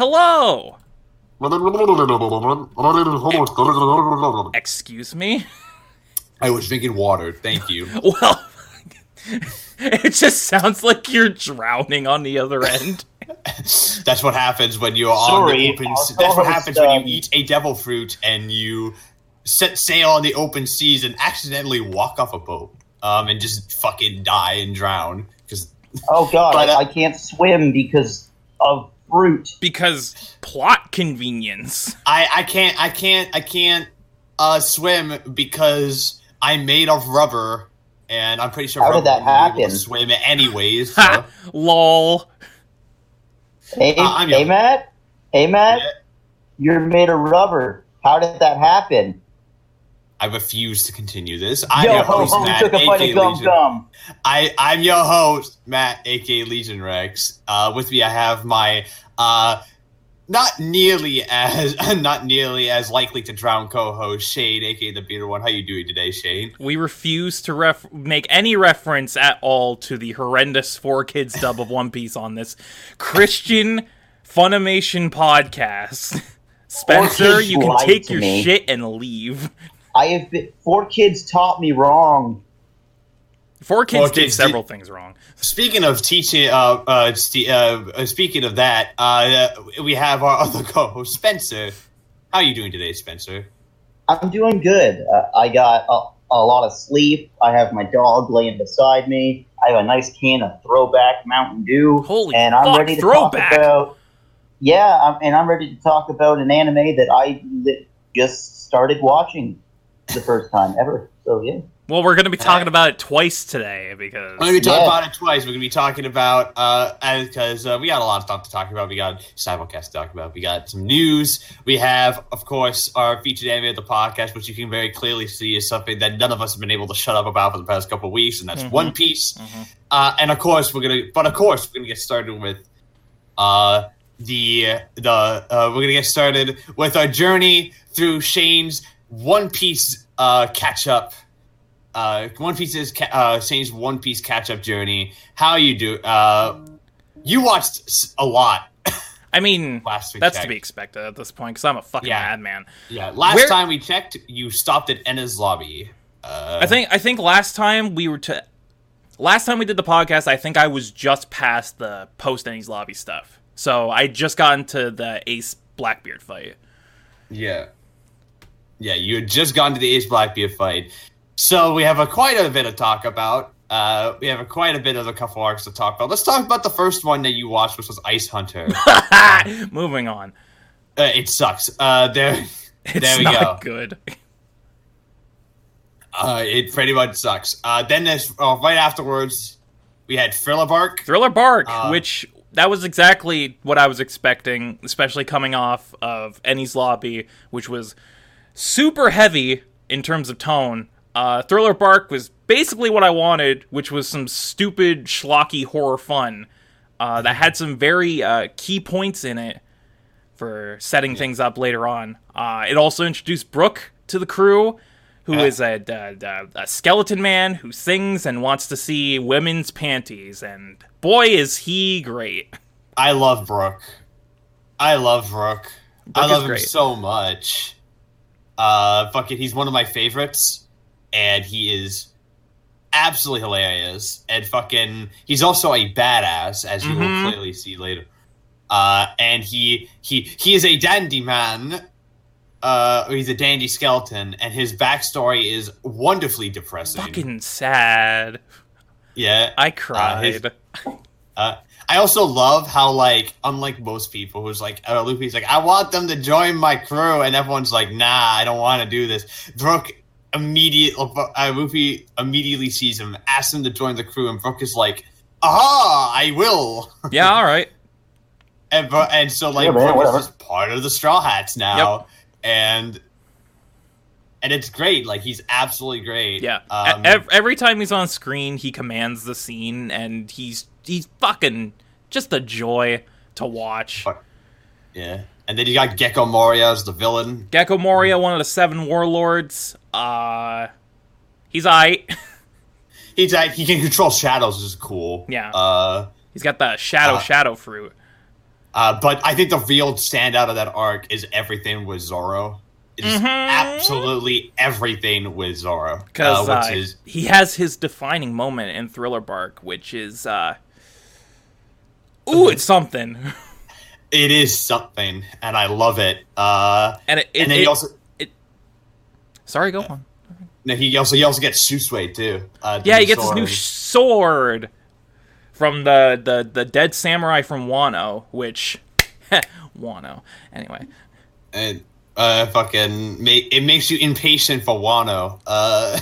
Hello. Excuse me. I was drinking water. Thank you. Well, it just sounds like you're drowning on the other end. That's what happens when you're on the open. our That's what co-host, happens when um, you eat a devil fruit and you set sail on the open seas and accidentally walk off a boat, um, and just fucking die and drown because Oh god, But, I, I can't swim because of fruit. Because plot convenience. I I can't I can't I can't uh, swim because I'm made of rubber. And I'm pretty sure How did that wouldn't be able to happen? swim anyways. so- Lol. Hey, Uh, hey. Matt. Hey Matt. Yeah. You're made of rubber. How did that happen? I refuse to continue this. I'm Yo your ho host, ho! Matt, Took a bite aka of gum Legion. gum. I I'm your host, Matt, aka Legion Rex. Uh, with me, I have my uh, not nearly as not nearly as likely to drown co-host Shane, aka the Bearded One. How you doing today, Shane? We refuse to ref- make any reference at all to the horrendous four kids dub of One Piece on this Christian Funimation podcast. Spencer, you can take your me. shit and leave. I have been, four kids taught me wrong. Four kids Four did kids several things wrong. Speaking of teaching, uh, uh, st- uh, speaking of that, uh, we have our other co-host Spencer. How are you doing today, Spencer? I'm doing good. Uh, I got a, a lot of sleep. I have my dog laying beside me. I have a nice can of Throwback Mountain Dew. Holy and I'm fuck, ready to Throwback. talk about. Yeah, I'm, and I'm ready to talk about an anime that I li- just started watching the first time ever. So yeah, Well, we're going to be talking about it twice today because we're going to be talking Yeah. about it twice. We're going to be talking about uh, because uh, we got a lot of stuff to talk about. We got simulcast to talk about. We got some news. We have, of course, our featured anime of the podcast, which you can very clearly see is something that none of us have been able to shut up about for the past couple of weeks, and that's Mhm. One Piece. Mhm. Uh, and of course, we're gonna, but of course, we're gonna get started with uh, the the uh, we're gonna get started with our journey through Shane's One Piece uh, catch up. Uh, One Piece is ca- uh, Shane's One Piece catch up journey. How you do? Uh, you watched a lot I mean, last week. that's to be expected at this point because I'm a fucking Yeah. madman. Yeah, last Where- time we checked, you stopped at Enies lobby. Uh, I think I think last time we were to last time we did the podcast, I think I was just past the post Enies lobby stuff. So I just got into the Ace Blackbeard fight. Yeah. Yeah, you had just gone to the Ace Blackbeard fight. So we have a quite a bit to talk about. Uh, we have a quite a bit of a couple arcs to talk about. Let's talk about the first one that you watched, which was Ice Hunter. Moving on. uh, it sucks. Uh, there, It's there we not go. good. Uh, it pretty much sucks. Uh, then there's uh, right afterwards, we had Thriller Bark. Thriller Bark, Uh, which that was exactly what I was expecting, especially coming off of Enies Lobby, which was super heavy in terms of tone. Uh, Thriller Bark was basically what I wanted, which was some stupid, schlocky horror fun uh, that had some very uh, key points in it for setting things up later on. Uh, it also introduced Brook to the crew, who Yeah. is a, a, a skeleton man who sings and wants to see women's panties, and boy, is he great. I love Brook. I love Brook. I love him so much. Uh, fucking, he's one of my favorites, and he is absolutely hilarious. And fucking, he's also a badass, as you Mhm. will clearly see later. Uh, and he he he is a dandy man. Uh, he's a dandy skeleton, and his backstory is wonderfully depressing. Fucking sad. yeah, I cried. Uh, I also love how, like, unlike most people, who's like, uh, Luffy's like, I want them to join my crew, and everyone's like, Nah, I don't want to do this. Brook immediate, uh, Luffy immediately sees him, asks him to join the crew, and Brook is like, Aha, I will. yeah, all right. and, Bro- and so, like, Yeah, man, Brook whatever. is just part of the Straw Hats now, and and it's great. Like, he's absolutely great. Yeah. Um, every time he's on screen, he commands the scene, and he's he's fucking just a joy to watch. Yeah. And then you got Gecko Moria as the villain. Gecko Moria, one of the seven warlords. Uh, he's aight. He's like, he can control shadows, which is cool. Yeah. Uh, he's got the shadow Uh, shadow fruit. Uh, but I think the real standout of that arc is everything with Zoro. It is Mhm. absolutely everything with Zoro. because uh, uh, is he has his defining moment in Thriller Bark, which is uh, ooh, it's something, it is something, and I love it. Uh, and it, it, and then it- he also sorry, go on. no, he also he also gets Shusui too. Uh, Yeah, he gets his new sword from the the the dead samurai from Wano, which Wano. Anyway, and uh, fucking make it makes you impatient for Wano. Uh,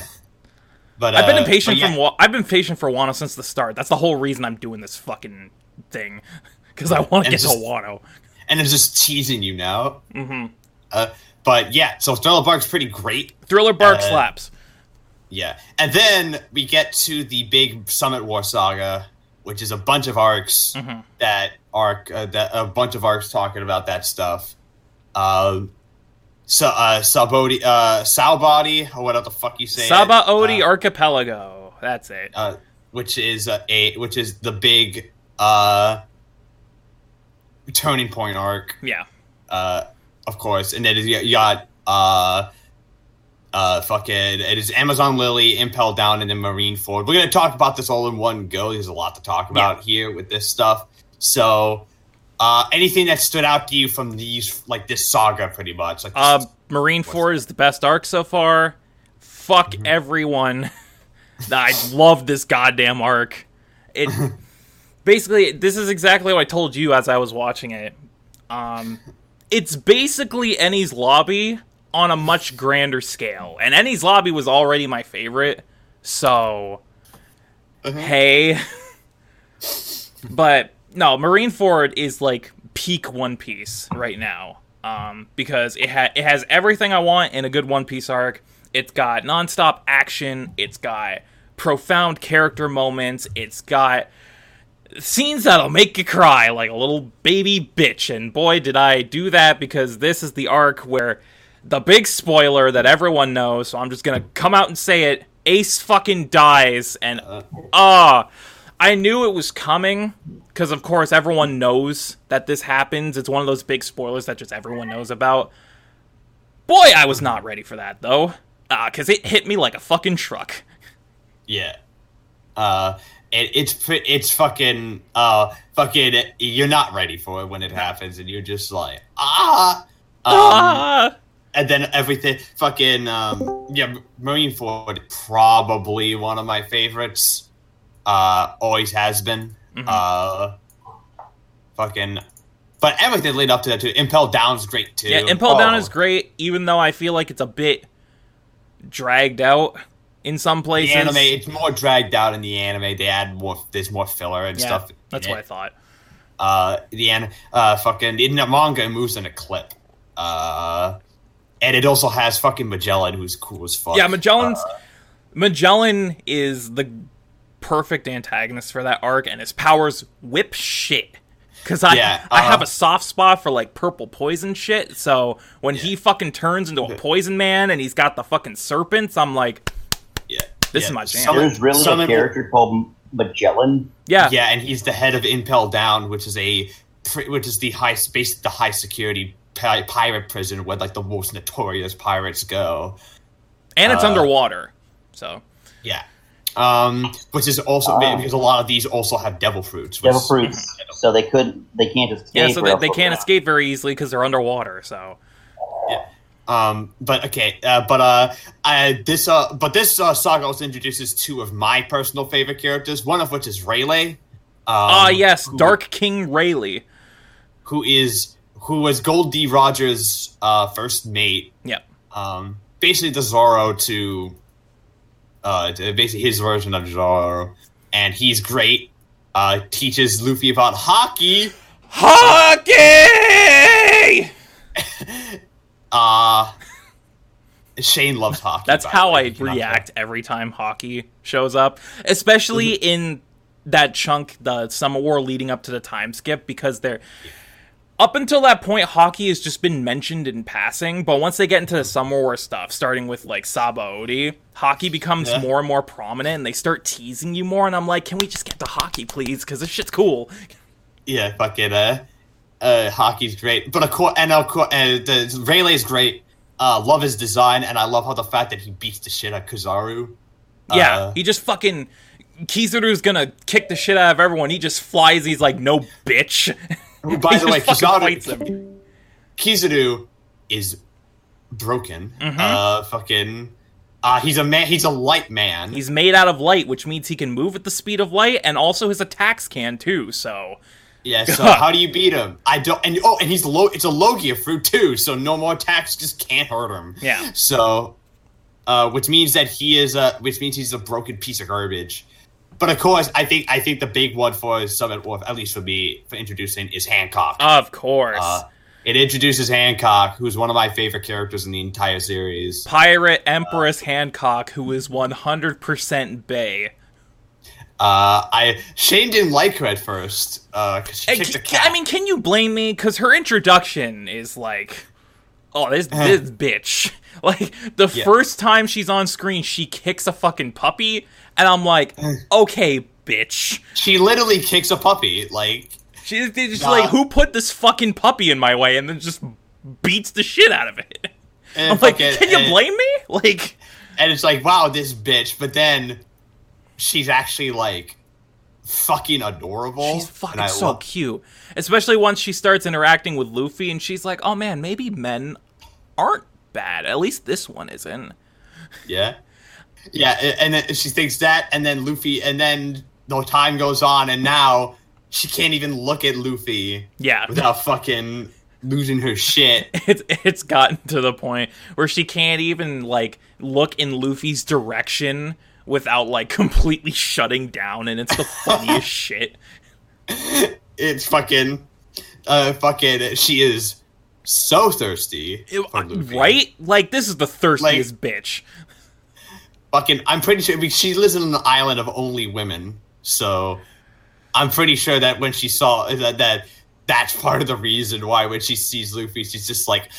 but I've been uh, impatient yeah, from I've been patient for Wano since the start. That's the whole reason I'm doing this fucking thing because I want to get just- to Wano. and it's just teasing you now. hmm Uh, but yeah, so Thriller Bark's pretty great. Thriller Bark Uh, slaps. Yeah, and then we get to the big Summit War saga, which is a bunch of arcs Mhm. that arc uh, that a bunch of arcs talking about that stuff. Um, so uh, Sabodi, uh, Saobody, or whatever the fuck you say. Sabaody uh, Archipelago. That's it. uh, which is uh, a which is the big uh, turning point arc. yeah. uh, of course, and then you got uh, uh, fucking it is Amazon Lily, Impel Down, and then Marineford. We're gonna talk about this all in one go. There's a lot to talk about here with this stuff. So, uh, anything that stood out to you from these, like this saga, pretty much, like Uh, Marineford is the best arc so far. Fuck Mm-hmm. everyone. I love this goddamn arc. It basically this is exactly what I told you as I was watching it. Um, it's basically Enies Lobby on a much grander scale, and Enies Lobby was already my favorite. So, Uh-huh. hey, but no, Marineford is like peak One Piece right now. Um, because it ha- it has everything I want in a good One Piece arc. It's got nonstop action. It's got profound character moments. It's got scenes that'll make you cry like a little baby bitch. And boy, did I do that because this is the arc where the big spoiler that everyone knows. So I'm just gonna come out and say it. Ace fucking dies, and ah, I knew it was coming because, of course, everyone knows that this happens. It's one of those big spoilers that just everyone knows about. Boy, I was not ready for that though, ah because it hit me like a fucking truck. yeah. Uh, it, it's it's fucking uh fucking you're not ready for it when it happens, and you're just like ah. Um, ah, and then everything fucking um yeah Marineford probably one of my favorites uh always has been Mhm. uh fucking but everything lead up to that too impel down's great too. Yeah, Impel Down Oh, is great, even though I feel like it's a bit dragged out in some the places. anime it's more dragged out in the anime they add more there's more filler and yeah, stuff that's what I thought. uh the an uh fucking in the manga it moves in a clip uh and it also has fucking Magellan, who's cool as fuck. Yeah, Magellan's Uh, Magellan is the perfect antagonist for that arc, and his powers whip shit. Cause I Yeah, I uh, have a soft spot for like purple poison shit. So when he fucking turns into a poison man and he's got the fucking serpents, I'm like, yeah, This yeah. is my jam. Some- There's really some a of it- character called Magellan. yeah, Yeah, and he's the head of Impel Down, which is a which is the high basically the high security pi- pirate prison where like the most notorious pirates go. and it's uh, underwater. So Yeah. Um, which is also Ah. because a lot of these also have devil fruits. which Devil fruits, so they couldn't, they can't escape. yeah, so they, they can't escape very easily because they're underwater. So Um, but okay, uh, but uh, I, this uh, but this uh, saga also introduces two of my personal favorite characters. One of which is Rayleigh. Um, ah yes, who- Dark King Rayleigh. who is who was Gol D. Rogers' uh, first mate. Yep. um, basically the Zoro to, uh, to basically his version of Zoro, and he's great. Uh, teaches Luffy about haki. Haki. Uh Shane loves haki. That's how I react every time haki shows up, especially in that chunk, the Summit War leading up to the time skip, because they're up until that point, haki has just been mentioned in passing. But once they get into the Summit War stuff, starting with like Saba Odi, haki becomes Yeah. more and more prominent, and they start teasing you more. And I'm like, can we just get to haki, please? Because this shit's cool. Yeah, fucking uh, uh, haki's great, but of course, and of course, uh, the Rayleigh is great. Uh, love his design, and I love how the fact that he beats the shit out of Kizaru. Yeah, Uh, he just fucking Kizaru's gonna kick the shit out of everyone. He just flies. He's like, no bitch. by He the way, Kizaru, him. Kizaru is broken. Mhm. Uh, fucking. Uh, he's a man. He's a light man. He's made out of light, which means he can move at the speed of light, and also his attacks can too. So yeah. So how do you beat him? I don't. And oh, and he's low. It's a Logia fruit too. So no more attacks just can't hurt him. Yeah. So, uh, which means that he is a. Which means he's a broken piece of garbage. But of course, I think I think the big one for Summit War, at least for me, for introducing is Hancock. of course, Uh, it introduces Hancock, who's one of my favorite characters in the entire series. Pirate Empress Hancock, who is one hundred percent Bay. Uh, I Shane didn't like her at first uh, because she I, kicked a cat. I mean, can you blame me? Because her introduction is like, oh, this this bitch. Like the Yeah. first time she's on screen, she kicks a fucking puppy, and I'm like, okay, bitch. she literally kicks a puppy. Like, She's just Nah. like, who put this fucking puppy in my way, and then just beats the shit out of it. Eh, and I'm like, fucking- can you and- blame me? Like, And it's like, wow, this bitch. But then she's actually like fucking adorable. she's fucking so love- cute. Especially once she starts interacting with Luffy, and she's like, oh man, maybe men aren't bad. At least this one isn't. Yeah, yeah. And then she thinks that, and then Luffy, and then the time goes on, and now she can't even look at Luffy Yeah. without fucking losing her shit. it's it's gotten to the point where she can't even like look in Luffy's direction without like completely shutting down and it's the funniest shit. It's fucking, uh, fucking. She is so thirsty Luffy. Right? Like this is the thirstiest bitch. Fucking, I'm pretty sure she lives in an island of only women, so I'm pretty sure that when she saw that, that that's part of the reason why when she sees Luffy, she's just like,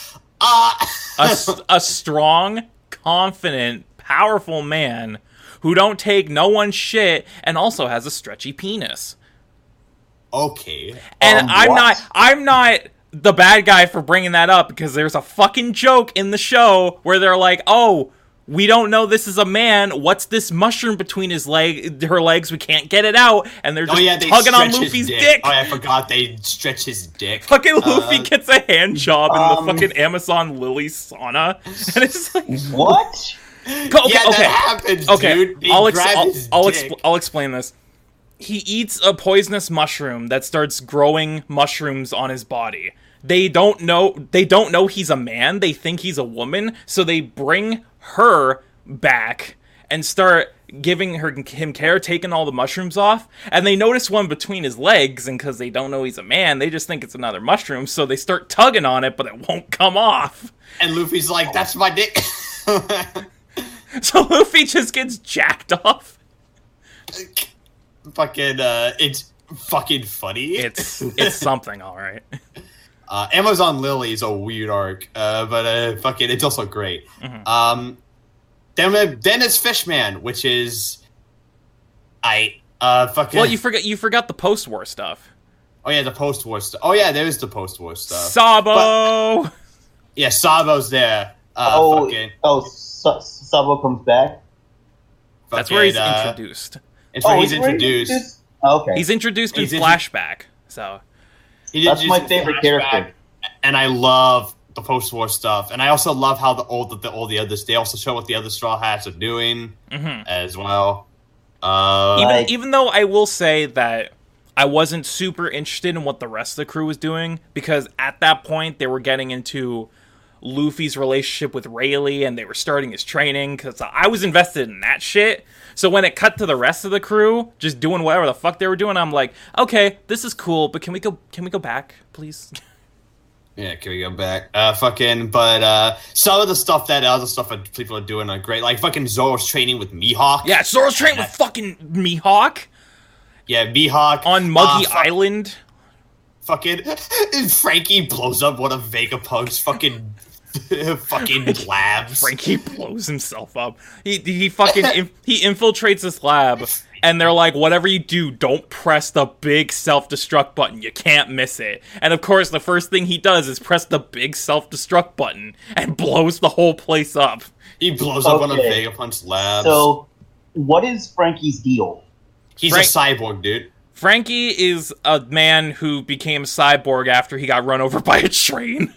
ah. A, a strong, confident, powerful man who don't take no one's shit and also has a stretchy penis. okay. And Um, I'm what? not I'm not the bad guy for bringing that up because there's a fucking joke in the show where they're like, "Oh, we don't know this is a man. What's this mushroom between his leg her legs? We can't get it out." And they're Oh just yeah, they tugging on Luffy's dick. dick. Oh, I forgot they stretch his dick. Fucking Luffy Uh, gets a hand job in um, the fucking Amazon Lily sauna, and it's like, What? okay, yeah, okay. that happens, Okay, dude. They I'll, ex- I'll, I'll, expl- I'll explain this. He eats a poisonous mushroom that starts growing mushrooms on his body. They don't know they don't know he's a man, they think he's a woman, so they bring her back and start giving her him care, taking all the mushrooms off, and they notice one between his legs, and because they don't know he's a man, they just think it's another mushroom, so they start tugging on it, but it won't come off. and Luffy's like, "That's my dick." So Luffy just gets jacked off. fucking, uh, it's fucking funny. It's it's something, all right. Uh, Amazon Lily is a weird arc, uh, but uh, fucking, it's also great. Mm-hmm. Um, then, we- then it's Fishman, which is I uh fucking. Well, you forgot you forgot the post-war stuff. oh yeah, the post war stuff. Oh yeah, there is the post war stuff. Sabo. yeah, Sabo's there. Uh, oh, fucking, oh, Sa- Sabo comes back. That's where he's uh, introduced. It's where oh, he's is where introduced. Oh, okay. He's introduced in He's intro- flashback. So He That's my favorite character. and I love the post-war stuff, and I also love how the old the all the others they also show what the other Straw Hats are doing mhm. as well. Uh, even Like- even though I will say that I wasn't super interested in what the rest of the crew was doing because at that point they were getting into Luffy's relationship with Rayleigh and they were starting his training because I was invested in that shit. So when it cut to the rest of the crew just doing whatever the fuck they were doing, I'm like, okay, this is cool, but can we go? Can we go back, please? yeah, can we go back? Uh, fucking, but uh, some of the stuff that other stuff that people are doing are great. Like fucking Zoro's training with Mihawk. yeah, Zoro's training with fucking Mihawk yeah, Mihawk on Muggy uh, fu- Island. Fucking Franky blows up one of Vegapunk's fucking fucking labs. Franky blows himself up. He he fucking in, he infiltrates this lab and they're like, whatever you do, don't press the big self destruct button. You can't miss it. And of course, the first thing he does is press the big self destruct button and blows the whole place up. He blows up on a Okay. Vegapunk labs. So, what is Franky's deal? He's Frank- a cyborg, dude. Frankie is a man who became cyborg after he got run over by a train.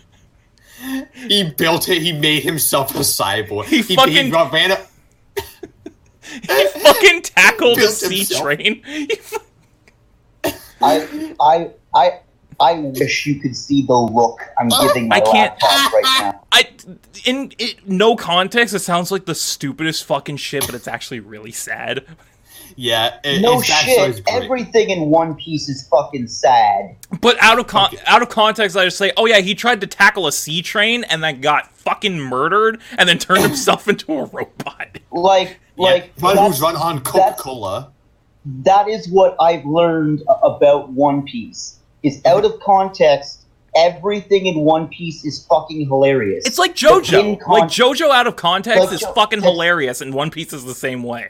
He built it. He made himself a cyborg. He he, fucking- he ran a, He fucking tackled a Built sea train. I, I, I, I wish you could see the look I'm oh, giving my I can't- laptop right now. I in it, no context, it sounds like the stupidest fucking shit, but it's actually really sad. Yeah. It, No his shit. great. Everything in One Piece is fucking sad. But out of con- out of context, I just say, oh yeah, he tried to tackle a sea train and then got fucking murdered and then turned himself into a robot. Like, Yeah, like one that's- who's run on Coca Cola. that is what I've learned about One Piece. Is out of context, everything in One Piece is fucking hilarious. It's like JoJo. con- like JoJo out of context Like is fucking hilarious, and One Piece is the same way.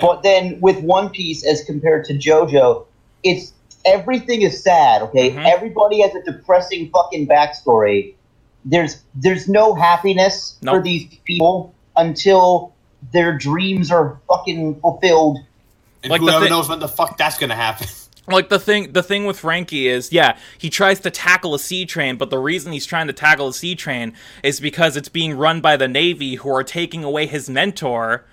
But then with One Piece as compared to JoJo, it's everything is sad. Okay, Mhm. everybody has a depressing fucking backstory. There's there's no happiness for these people until their dreams are fucking fulfilled. And Like the whoever thi- knows when the fuck that's gonna happen. Like the thing, the thing with Franky is, yeah, he tries to tackle a sea train, but the reason he's trying to tackle a sea train is because it's being run by the Navy, who are taking away his mentor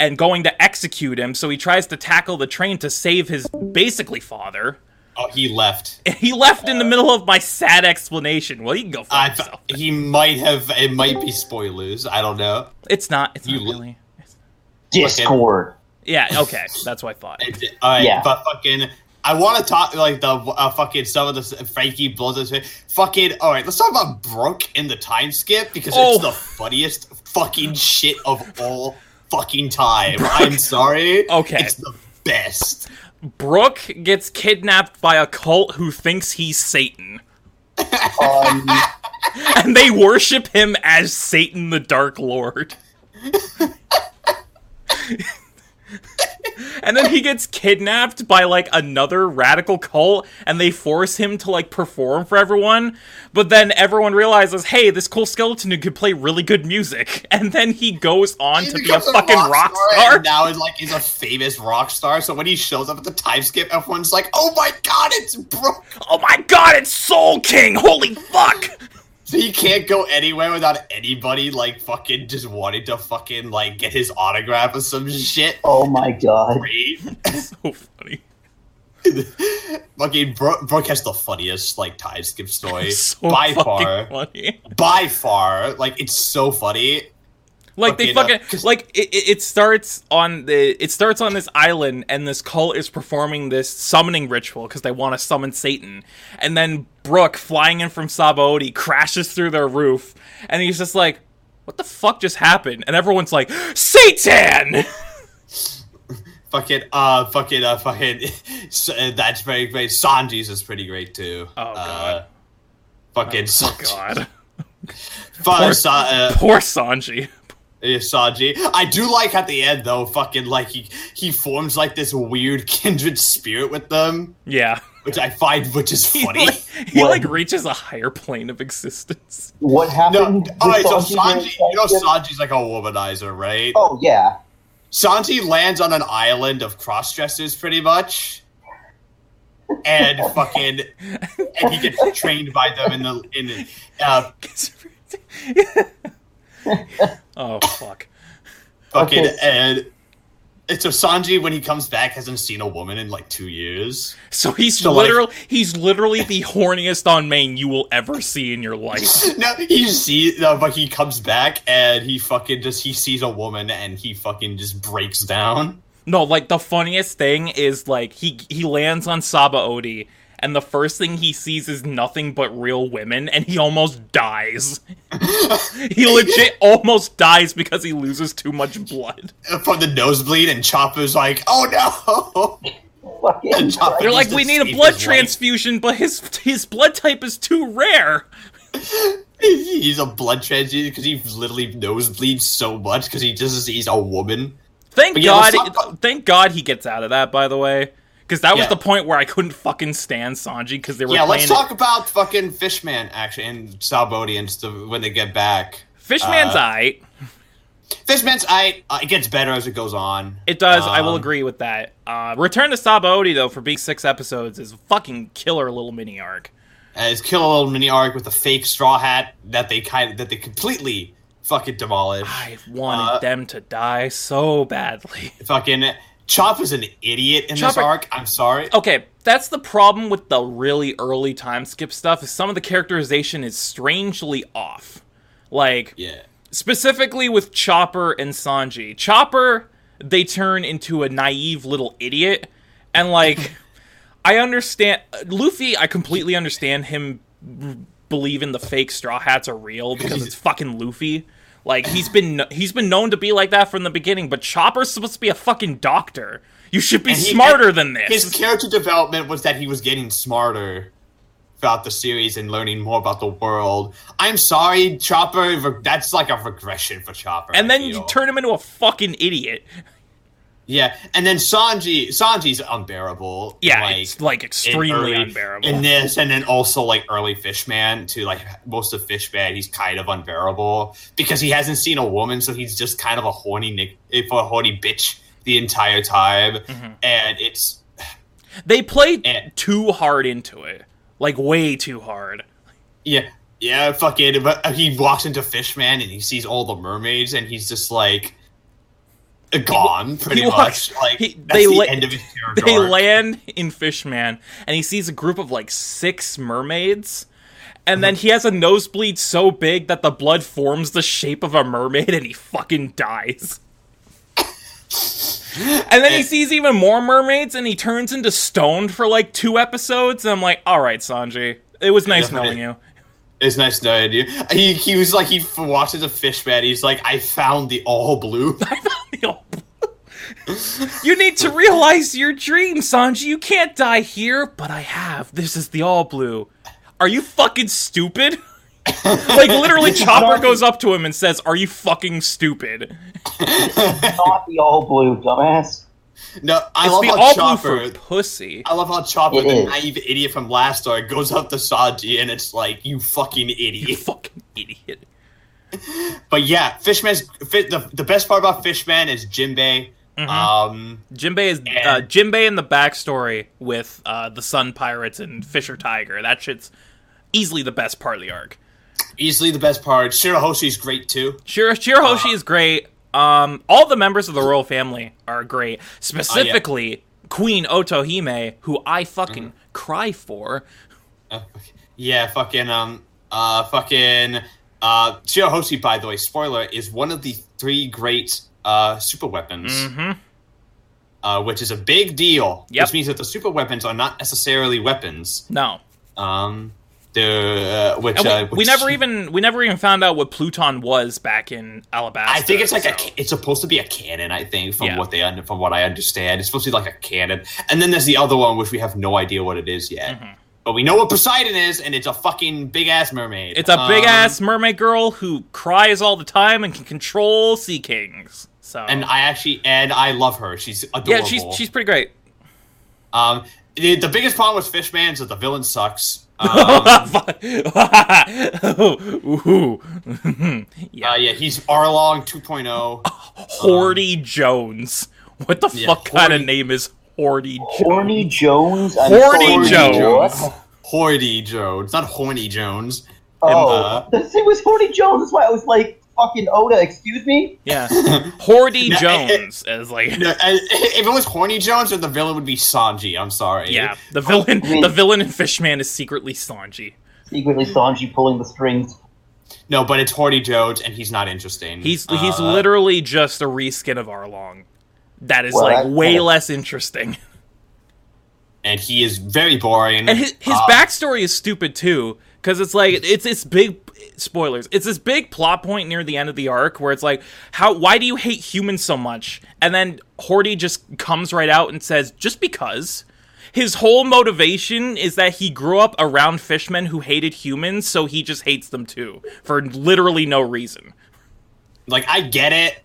and going to execute him. So he tries to tackle the train to save his basically father. Oh, he left. He left in the middle of my sad explanation. Well, he can go fuck I himself. th- he might have. It might be spoilers. I don't know. It's not. It's You not li- really. Discord. Yeah. Okay. That's what I thought. It- Alright, Yeah. but fucking. I want to talk like the uh, fucking some of the Franky blows his fucking. All right, let's talk about Brook in the time skip because Oh. it's the funniest fucking shit of all fucking time. I'm sorry. Okay. it's the best. Brook gets kidnapped by a cult who thinks he's Satan. Um, and they worship him as Satan the Dark Lord. and then he gets kidnapped by like another radical cult and they force him to like perform for everyone. But then everyone realizes, hey, this cool skeleton dude could play really good music. And then he goes on He to be a becomes fucking rock star. and now is like he's a famous rock star. So when he shows up at the time skip, everyone's like, "Oh my god, it's bro Oh my god, it's Soul King! Holy fuck! So he can't go anywhere without anybody like fucking just wanting to fucking like get his autograph or some shit. oh my god. So funny. fucking Brook, Brook has the funniest like time skip story So by far. funny. By far, like it's so funny. Like they Fucking, uh, like it, it starts on the it starts on this island and this cult is performing this summoning ritual because they want to summon Satan and then Brook flying in from Sabaody crashes through their roof and he's just like what the fuck just happened and everyone's like Satan Fucking uh, fucking uh, fucking. uh, that's very great. Sanji's is pretty great too. Oh, Uh, God. fucking oh Sanji. god Fun, Sa- uh, poor Sanji Sanji. I do like at the end though, fucking like he he forms like this weird kindred spirit with them, yeah which I find which is he, funny. like, he What? like reaches a higher plane of existence What no, happened? all right. with So Sanji you know, Thanksgiving? Sanji's like a womanizer, right? Oh yeah. Sanji lands on an island of cross dressers, pretty much, and fucking, and he gets trained by them in the in the, uh, oh fuck fucking Okay. and. And so Sanji, when he comes back, hasn't seen a woman in like two years. So he's So, like- he's literally the horniest on main you will ever see in your life. no, he see, no, but he comes back and he fucking just he sees a woman and he fucking just breaks down. No, like the funniest thing is like he he lands on Sabaody and the first thing he sees is nothing but real women and he almost dies. he legit almost dies because he loses too much blood. from the nosebleed, and Chopper's like, "Oh no!" Fucking And Chopper They're like, we need a blood his life." transfusion, but his his blood type is too rare. He's a blood transfusion because he literally nosebleeds so much because he just sees a woman. Thank But yeah, God! let's talk thank God he gets out of that. By the way, because that was Yeah. the point where I couldn't fucking stand Sanji because they were Yeah, let's talk about fucking Fishman actually and Sabaody and stuff when they get back. Fishman's uh, eye. Fishman's I uh, it gets better as it goes on. It does. I will Um, agree with that. Uh, Return to Sabaody though for being six episodes is fucking killer little mini arc. As kill a little mini arc with a fake straw hat that they kind of that they completely fucking demolish. I wanted Uh, them to die so badly. fucking Chop is an idiot in this arc. I'm sorry. Okay, that's the problem with the really early time skip stuff. Is some of the characterization is strangely off. Like Yeah. specifically with Chopper and Sanji. Chopper, they turn into a naive little idiot, and like, I understand Luffy. I completely understand him believing the fake straw hats are real because it's fucking Luffy. Like he's been he's been known to be like that from the beginning, but Chopper's supposed to be a fucking doctor. You should be he- smarter than this. His character development was that he was getting smarter throughout the series and learning more about the world. I'm sorry, Chopper. That's like a regression for Chopper. and I then you turn him into a fucking idiot. Yeah, and then Sanji. Sanji's unbearable. Yeah, like, it's like in extremely early- unbearable. in this, and then also like early Fishman to like most of Fishman, he's kind of unbearable because he hasn't seen a woman, so he's just kind of a horny nick, a horny bitch the entire time, Mm-hmm. and it's They play And- too hard into it, like way too hard. yeah. Yeah, fucking. But he walks into Fishman and he sees all the mermaids, and he's just like gone, pretty walks- much. Like he- they the la- end of his character. They arc. land in Fishman, and he sees a group of like six mermaids. And then he has a nosebleed so big that the blood forms the shape of a mermaid and he fucking dies. and then he eh. sees even more mermaids and he turns into stone for like two episodes. And I'm like, all right, Sanji. It was nice knowing you. It's nice to knowing you. He he was like he f- watches a Fishman. He's like, I found the all blue. you need to realize your dream, Sanji. You can't die here, but I have. This is the all blue. Are you fucking stupid? like literally Chopper goes up to him and says, "Are you fucking stupid?" Not the all blue, dumbass. No, I It's love the how all Chopper. blue for pussy. I love how Chopper, It the naive idiot from last arc, goes up to Sanji and it's like, you fucking idiot, You idiot. fucking idiot. But yeah, Fishman's fi- the the best part about Fishman is Jinbei. Mm-hmm. Um, Jinbei is uh, And- Jinbei in the backstory with uh, the Sun Pirates and Fisher Tiger. That shit's easily the best part of the arc. easily the best part. Shirahoshi's great too. Shir- Shirahoshi is great. Um, all the members of the royal family are great. Specifically, Queen Otohime, who I fucking cry for. Uh, yeah, fucking um, uh, fucking uh, Shirahoshi. By the way, spoiler is one of the three great uh super weapons. Mm-hmm. Uh, which is a big deal. Yep. Which means that the super weapons are not necessarily weapons. No, Um, uh, which, we, uh, we never even we never even found out what Pluton was back in Alabasta. I think it's like so- ca- It's supposed to be a cannon. I think from Yeah. what they from what I understand, it's supposed to be like a cannon. And then there's the other one, which we have no idea what it is yet. Mm-hmm. But we know what Poseidon is, and it's a fucking big ass mermaid. It's a Um, big ass mermaid girl who cries all the time and can control sea kings. So And I actually and I love her. She's adorable. yeah, she's she's pretty great. um the, the biggest problem with Fishman is that the villain sucks. Um, Ooh. yeah, uh, yeah, he's Arlong 2.0. Hordy Jones. What the yeah, fuck kind of name is Hordy Jones? Horny Jones. I'm Horny sorry, Jones. what? Hordy Jones, not Horny Jones. Oh, uh, the thing was Horny Jones. That's why I was like, fucking Oda, excuse me? Yeah, Hordy No, it- Jones as like No, if it was Horny Jones, then the villain would be Sanji. I'm sorry. yeah. The villain, I mean- the villain in Fishman is secretly Sanji. Secretly Sanji pulling the strings. No, but it's Horty Jones, and he's not interesting. He's he's Uh, literally just a reskin of Arlong. That is Well, like that- way less interesting. and he is very boring. And his his Uh, backstory is stupid too, because it's like it's this big spoilers. It's this big plot point near the end of the arc where it's like, how why do you hate humans so much? And then Horty just comes right out and says, just because. His whole motivation is that he grew up around fishmen who hated humans, so he just hates them too for literally no reason. like I get it,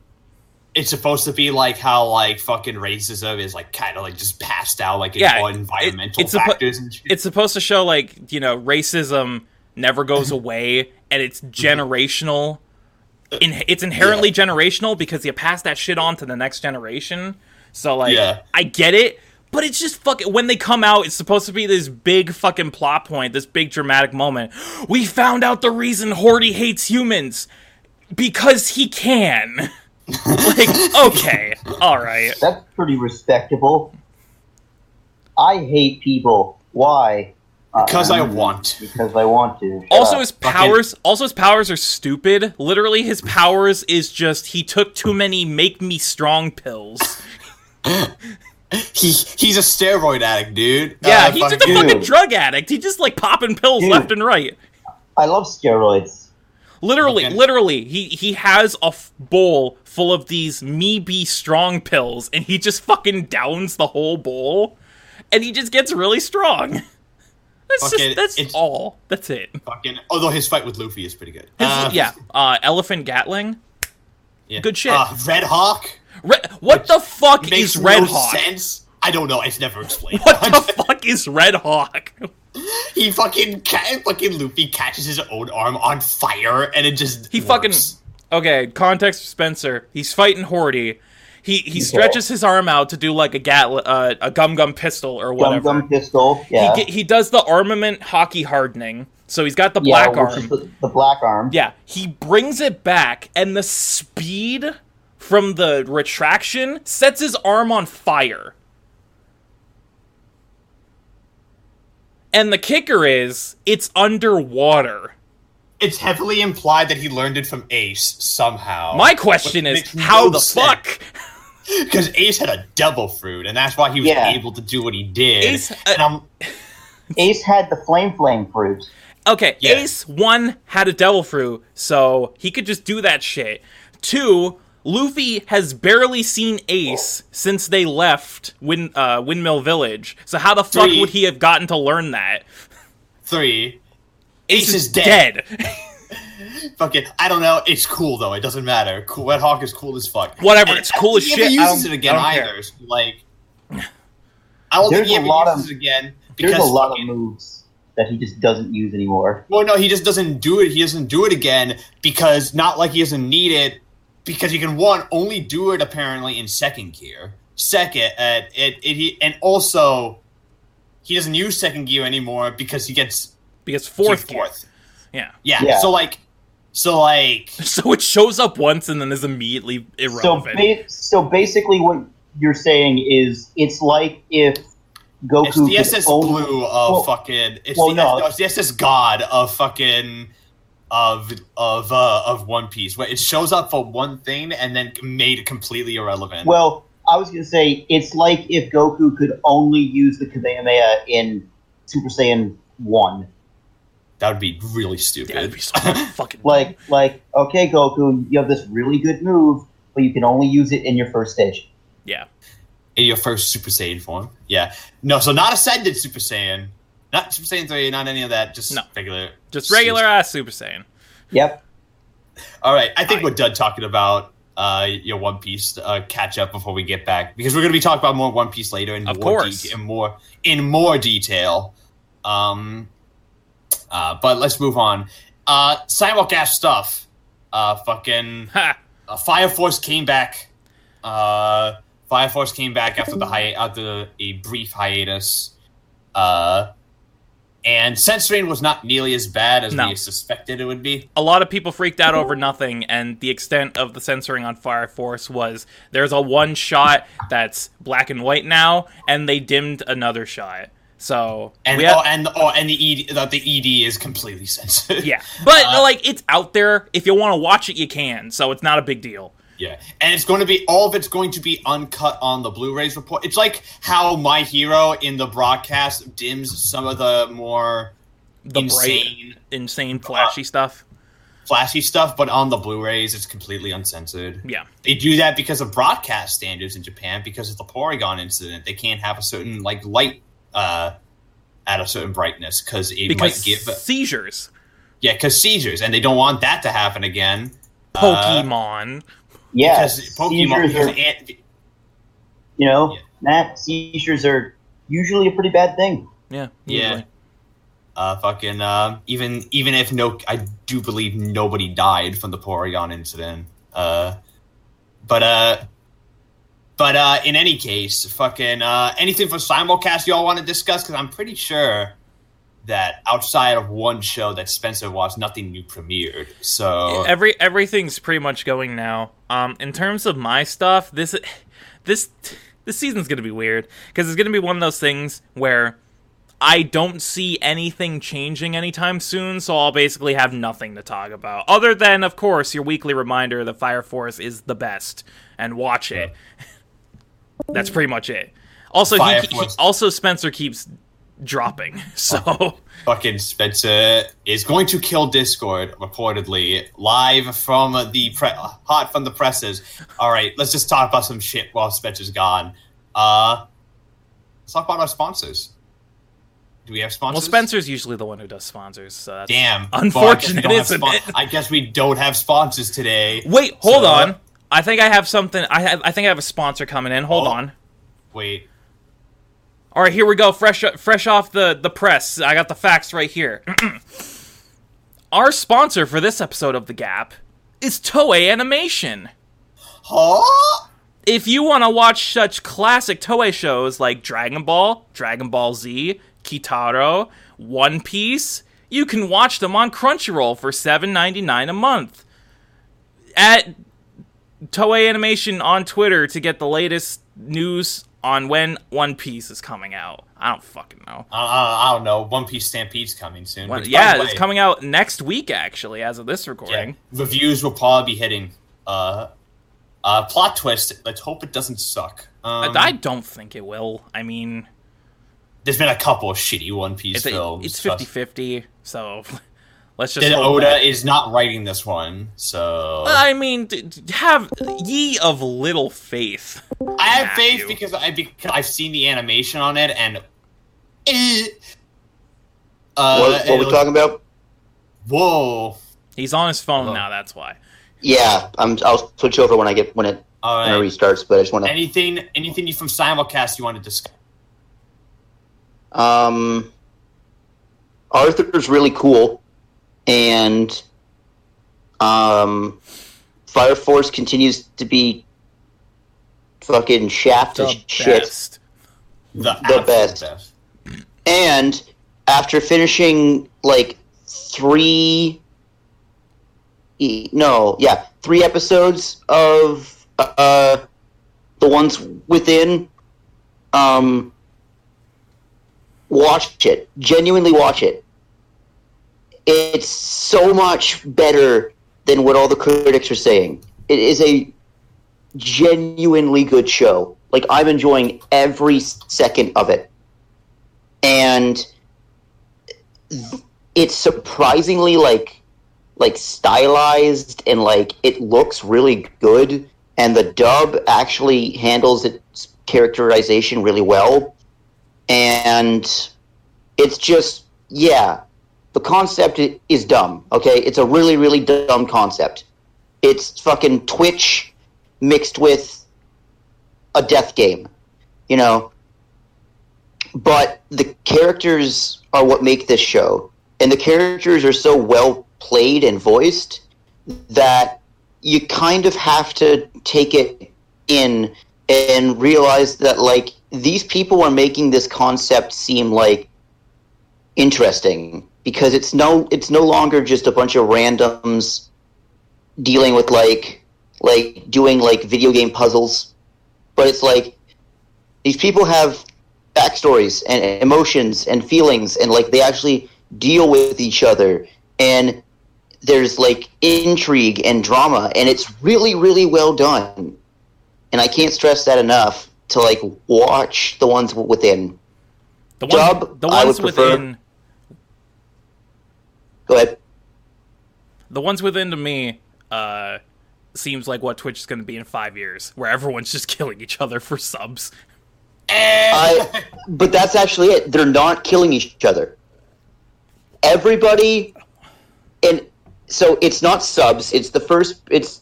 it's supposed to be like how like fucking racism is like kind of like just passed out like Yeah, all it- environmental it's suppo- factors and shit. It's supposed to show like you know racism never goes away, and it's mm-hmm. generational. In, it's inherently generational because you pass that shit on to the next generation. So like, Yeah. I get it, but it's just fucking when they come out, it's supposed to be this big fucking plot point, this big dramatic moment. We found out the reason Horty hates humans because he can. like, okay, all right. That's pretty respectable. I hate people. Why? Uh, because I want. Because I want to. Shut Also, up. his powers. Also, his powers are stupid. Literally, his powers is just he took too many make me strong pills. He he's a steroid addict, dude. Yeah, Uh, he's just a fucking- fucking Dude. drug addict. He just like popping pills Dude. left and right. I love steroids. Literally, Okay. literally, he he has a f- bowl full of these me be strong pills, and he just fucking downs the whole bowl, and he just gets really strong. That's Fucking- just that's all. That's it. fucking. Although his fight with Luffy is pretty good. His- Uh, yeah, uh, Elephant Gatling. yeah. good shit. Uh, Red Hawk. Re- what the fuck makes is Red no Hawk? sense. I don't know. It's never explained. What the fuck is Red Hawk? he fucking ca- fucking Luffy catches his own arm on fire, and it just He fucking okay. Context Spencer. He's fighting Horty. He he stretches his arm out to do like a gat uh, a gum gum pistol or Gum whatever. gum gum pistol. Yeah. He he does the armament haki hardening. So he's got the yeah, black which arm. the, the black arm. Yeah, he brings it back, and the speed from the retraction sets his arm on fire. And the kicker is, it's underwater. It's heavily implied that he learned it from Ace somehow. My question is, how the fuck? Because Ace had a devil fruit, and that's why he was Yeah. able to do what he did. Ace- uh, and I'm, Ace had the flame flame fruit. Okay, Yeah. Ace one had a devil fruit, so he could just do that shit. Two, Luffy has barely seen Ace since they left Win- uh, Windmill Village. So how the fuck would he have gotten to learn that? three. Ace, Ace is is dead. dead. Fucking, I don't know. It's cool though. It doesn't matter. Cool. Red Hawk is cool as fuck. Whatever, And it's cool I as don't think shit. He I uses it again I care. either. So, Like, I don't There's think he a ever lot uses of- it again because There's a lot fucking- of moves that he just doesn't use anymore. Well, no, he just doesn't do it. He doesn't do it again because not like he doesn't need it. Because he can one only do it apparently in second gear. Second, uh, it, it he and also he doesn't use second gear anymore because he gets because fourth, gear. fourth. Yeah. Yeah. Yeah. So like, so like, So it shows up once and then is immediately So, irrelevant. ba- so basically, what you're saying is it's like if Goku it's the could SS only- Blue of well- fucking. It's well, the no. no, it's the SS God of fucking. Of of uh, of One Piece, where it shows up for one thing and then made completely irrelevant. Well, I was gonna say it's like if Goku could only use the Kamehameha in Super Saiyan One. That would be really stupid. That'd be so fucking Like, like, okay, Goku, you have this really good move, but you can only use it in your first stage. yeah. in your first Super Saiyan form. Yeah. No, so not Ascended Super Saiyan. Not Super Saiyan 3, not any of that. Just No. regular. Just regular ass Super Saiyan. Yep. All right. I think Aye. we're done talking about uh, your One Piece uh, catch up before we get back because we're going to be talking about more One Piece later in Of more course. deta- in more in more detail. Um, uh, but let's move on. Uh, sidewalk ass stuff. Uh, fucking uh, Fire Force came back. Uh, Fire Force came back after the hi- after a brief hiatus. Uh, and censoring was not nearly as bad as No. we suspected it would be. a lot of people freaked out over nothing, and the extent of the censoring on Fire Force was there's a one shot that's black and white now, and they dimmed another shot. So And had- oh, and oh, and the ED, the, the ED is completely censored. yeah, but Uh, like it's out there. If you want to watch it, you can. So it's not a big deal. Yeah, and it's going to be all of it's going to be uncut on the Blu-rays report. It's like how My Hero in the broadcast dims some of the more The insane, bright, insane, flashy stuff. flashy stuff, but on the Blu-rays, it's completely uncensored. Yeah, They do that because of broadcast standards in Japan. Because of the Porygon incident, they can't have a certain like light uh, at a certain brightness because it because might give seizures, yeah, because seizures, and they don't want that to happen again. Uh, Pokemon. Yeah, because Pokemon. seizures Because are, an- you know, Yeah. Matt, seizures are usually a pretty bad thing. Yeah. Yeah. uh, fucking um, even even if no, I do believe nobody died from the Porygon incident. Uh, but uh, but uh, in any case, fucking uh, anything for simulcast y'all want to discuss? Because I'm pretty sure that outside of one show that Spencer watched, nothing new premiered. So Every everything's pretty much going now. Um, in terms of my stuff, this this this season's gonna be weird because it's gonna be one of those things where I don't see anything changing anytime soon, so I'll basically have nothing to talk about. Other than, of course, your weekly reminder that Fire Force is the best and watch it. That's pretty much it. Also, he, he- also Spencer keeps dropping, so fucking Spencer is going to kill Discord reportedly live from the pre- hot from the presses. All right, let's just talk about some shit while Spencer's gone. Uh, let's talk about our sponsors. Do we have sponsors? well, Spencer's usually the one who does sponsors. So that's Damn. Unfortunate, I guess we don't isn't have it? I guess we don't have sponsors today. Wait, hold So- on. I think I have something. I have. I think I have a sponsor coming in. Hold Oh. on. Wait. All right, here we go. Fresh, fresh off the the press. I got the facts right here. Our sponsor for this episode of The Gap is Toei Animation. Huh? If you want to watch such classic Toei shows like Dragon Ball, Dragon Ball Z, Kitaro, One Piece, you can watch them on Crunchyroll for $7.99 a month. At Toei Animation on Twitter to get the latest news on when One Piece is coming out. I don't fucking know. I, I, don't know. One Piece Stampede's coming soon. By yeah, the it's coming out next week actually, as of this Yeah, recording. reviews will probably be hitting. Uh, uh, plot twist. Let's hope it doesn't suck. Um, I don't think it will. I mean, There's been a couple of shitty One Piece it's, a, films. it's trust- 50-50, so let's just And Oda that- is not writing this one, so I mean, d- d- have ye of little faith. I have faith Matthew. because I because I've seen the animation on it and. Eh. Uh, what, what and we it talking about? Whoa! He's on his phone Hello. now. That's why. Yeah, I'm, I'll switch over when I get when it All when it restarts. But I just want to. Anything, anything you from simulcast you want to discuss? Um, Arthur's really cool, and um, Fire Force continues to be fucking shaft The shit. best. The, absolute best. And after finishing like three, no, yeah, three episodes of uh, the ones within, um, watch it. Genuinely watch it. It's so much better than what all the critics are saying. It is a genuinely good show. Like I'm enjoying every second of it. And it's surprisingly like like stylized and like it looks really good and the dub actually handles its characterization really well and it's just yeah the concept is dumb okay? It's a really really dumb concept. It's fucking twitch mixed with a death game you know? But the characters are what make this show and the characters are so well played and voiced that you kind of have to take it in and realize that like these people are making this concept seem like interesting because it's no it's no longer just a bunch of randoms dealing with like like doing like video game puzzles but it's like these people have backstories and emotions and feelings and like they actually deal with each other and there's like intrigue and drama and it's really really well done. And i can't stress that enough to like watch the ones within. The ones, Dub, the I ones would prefer- within, go ahead the ones within to me, uh, seems like what Twitch is going to be in five years, where everyone's just killing each other for subs. I, but that's actually it. They're not killing each other. Everybody, and so it's not subs. It's the first. It's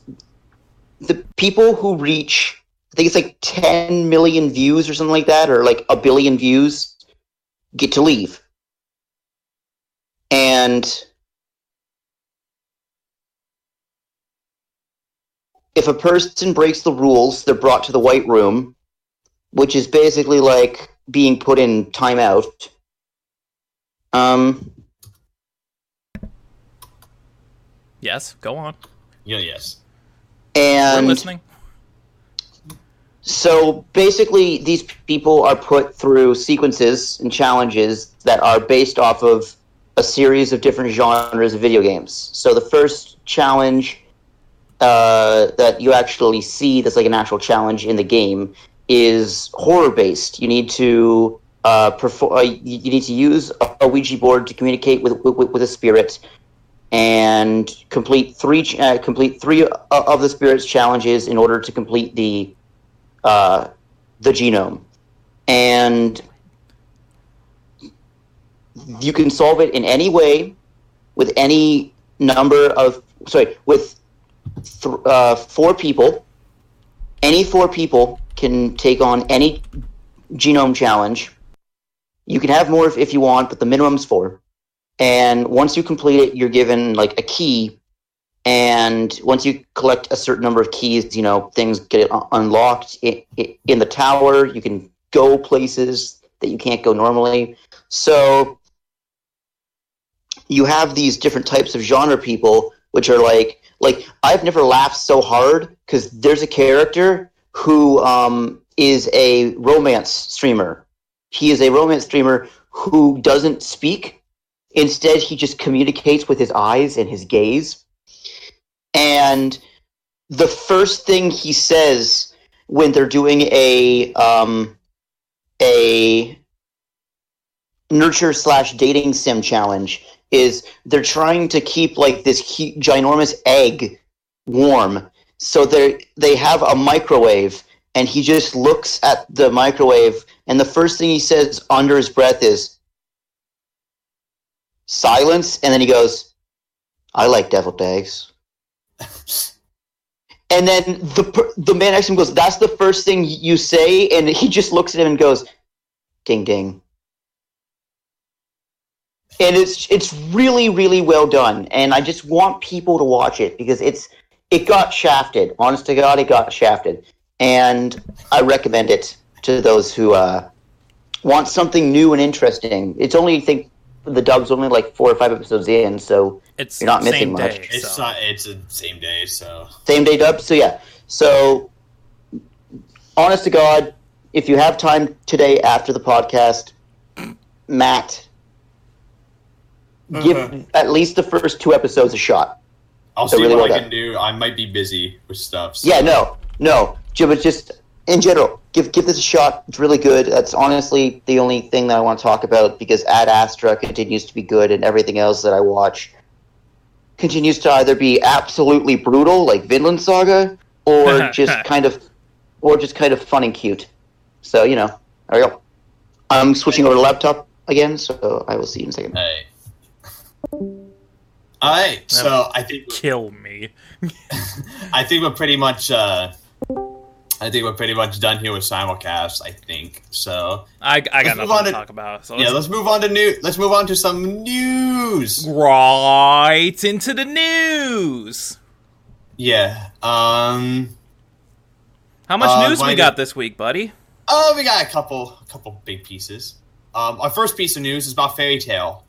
the people who reach I think it's like 10 million views or something like that, or like a billion views, get to leave. And if a person breaks the rules, they're brought to the White Room, which is basically like being put in timeout. Um, Yes, go on. Yeah, yes. and We're listening. So basically, these people are put through sequences and challenges that are based off of a series of different genres of video games. So the first challenge uh, that you actually see that's like an actual challenge in the game is horror based. You need to uh, perform. Uh, you you need to use a- Ouija board to communicate with with, with a spirit, and complete three uh, complete three o- of the spirits challenges in order to complete the uh, the genome, and you can solve it in any way with any number of sorry with th- uh, four people. Any four people can take on any genome challenge. You can have more if, if you want, but the minimum's four. And once you complete it, you're given like a key and once you collect a certain number of keys, you know things get un- unlocked in the tower. You can go places that you can't go normally. So you have these different types of genre people, which are like like I've never laughed so hard because there's a character who um, is a romance streamer. He is a romance streamer who doesn't speak. Instead, he just communicates with his eyes and his gaze and the first thing he says when they're doing a um, a nurture slash dating sim challenge is they're trying to keep like this hu- ginormous egg warm so they they have a microwave and he just looks at the microwave and the first thing he says under his breath is silence and then he goes i like deviled eggs and then the the man next to him goes, "That's the first thing you say," and he just looks at him and goes, "Ding ding." And it's it's really really well done, and I just want people to watch it because it's it got shafted. Honest to God, it got shafted, and I recommend it to those who uh, want something new and interesting. It's only I think the dub's only like four or five episodes in, so It's You're not missing day. much. It's so. not. It's the same day, so same day dub. So yeah. So honest to God, if you have time today after the podcast, Matt, give Mhm. at least the first two episodes a shot. I'll So see really what well I can do. I might be busy with stuff. So. Yeah, no, no, Jim, but just in general, give give this a shot. It's really good. That's honestly the only thing that I want to talk about because Ad Astra continues to be good, and everything else that I watch continues to either be absolutely brutal, like Vinland Saga, or just kind of, or just kind of fun and cute. So you know, there we go. I'm switching over to laptop again, so I will see you in a second. Hey. All right, so I think Kill me. I think we're pretty much. Uh, I think we're pretty much done here with simulcast. I think so. I, I got nothing to to- talk about. So Yeah, let's let's move on to new. Let's move on to some news. right into the news. Yeah. Um. How much Uh, news we got this week, buddy? Oh, we got a couple, a couple big pieces. Um, our first piece of news is about Fairy Tail.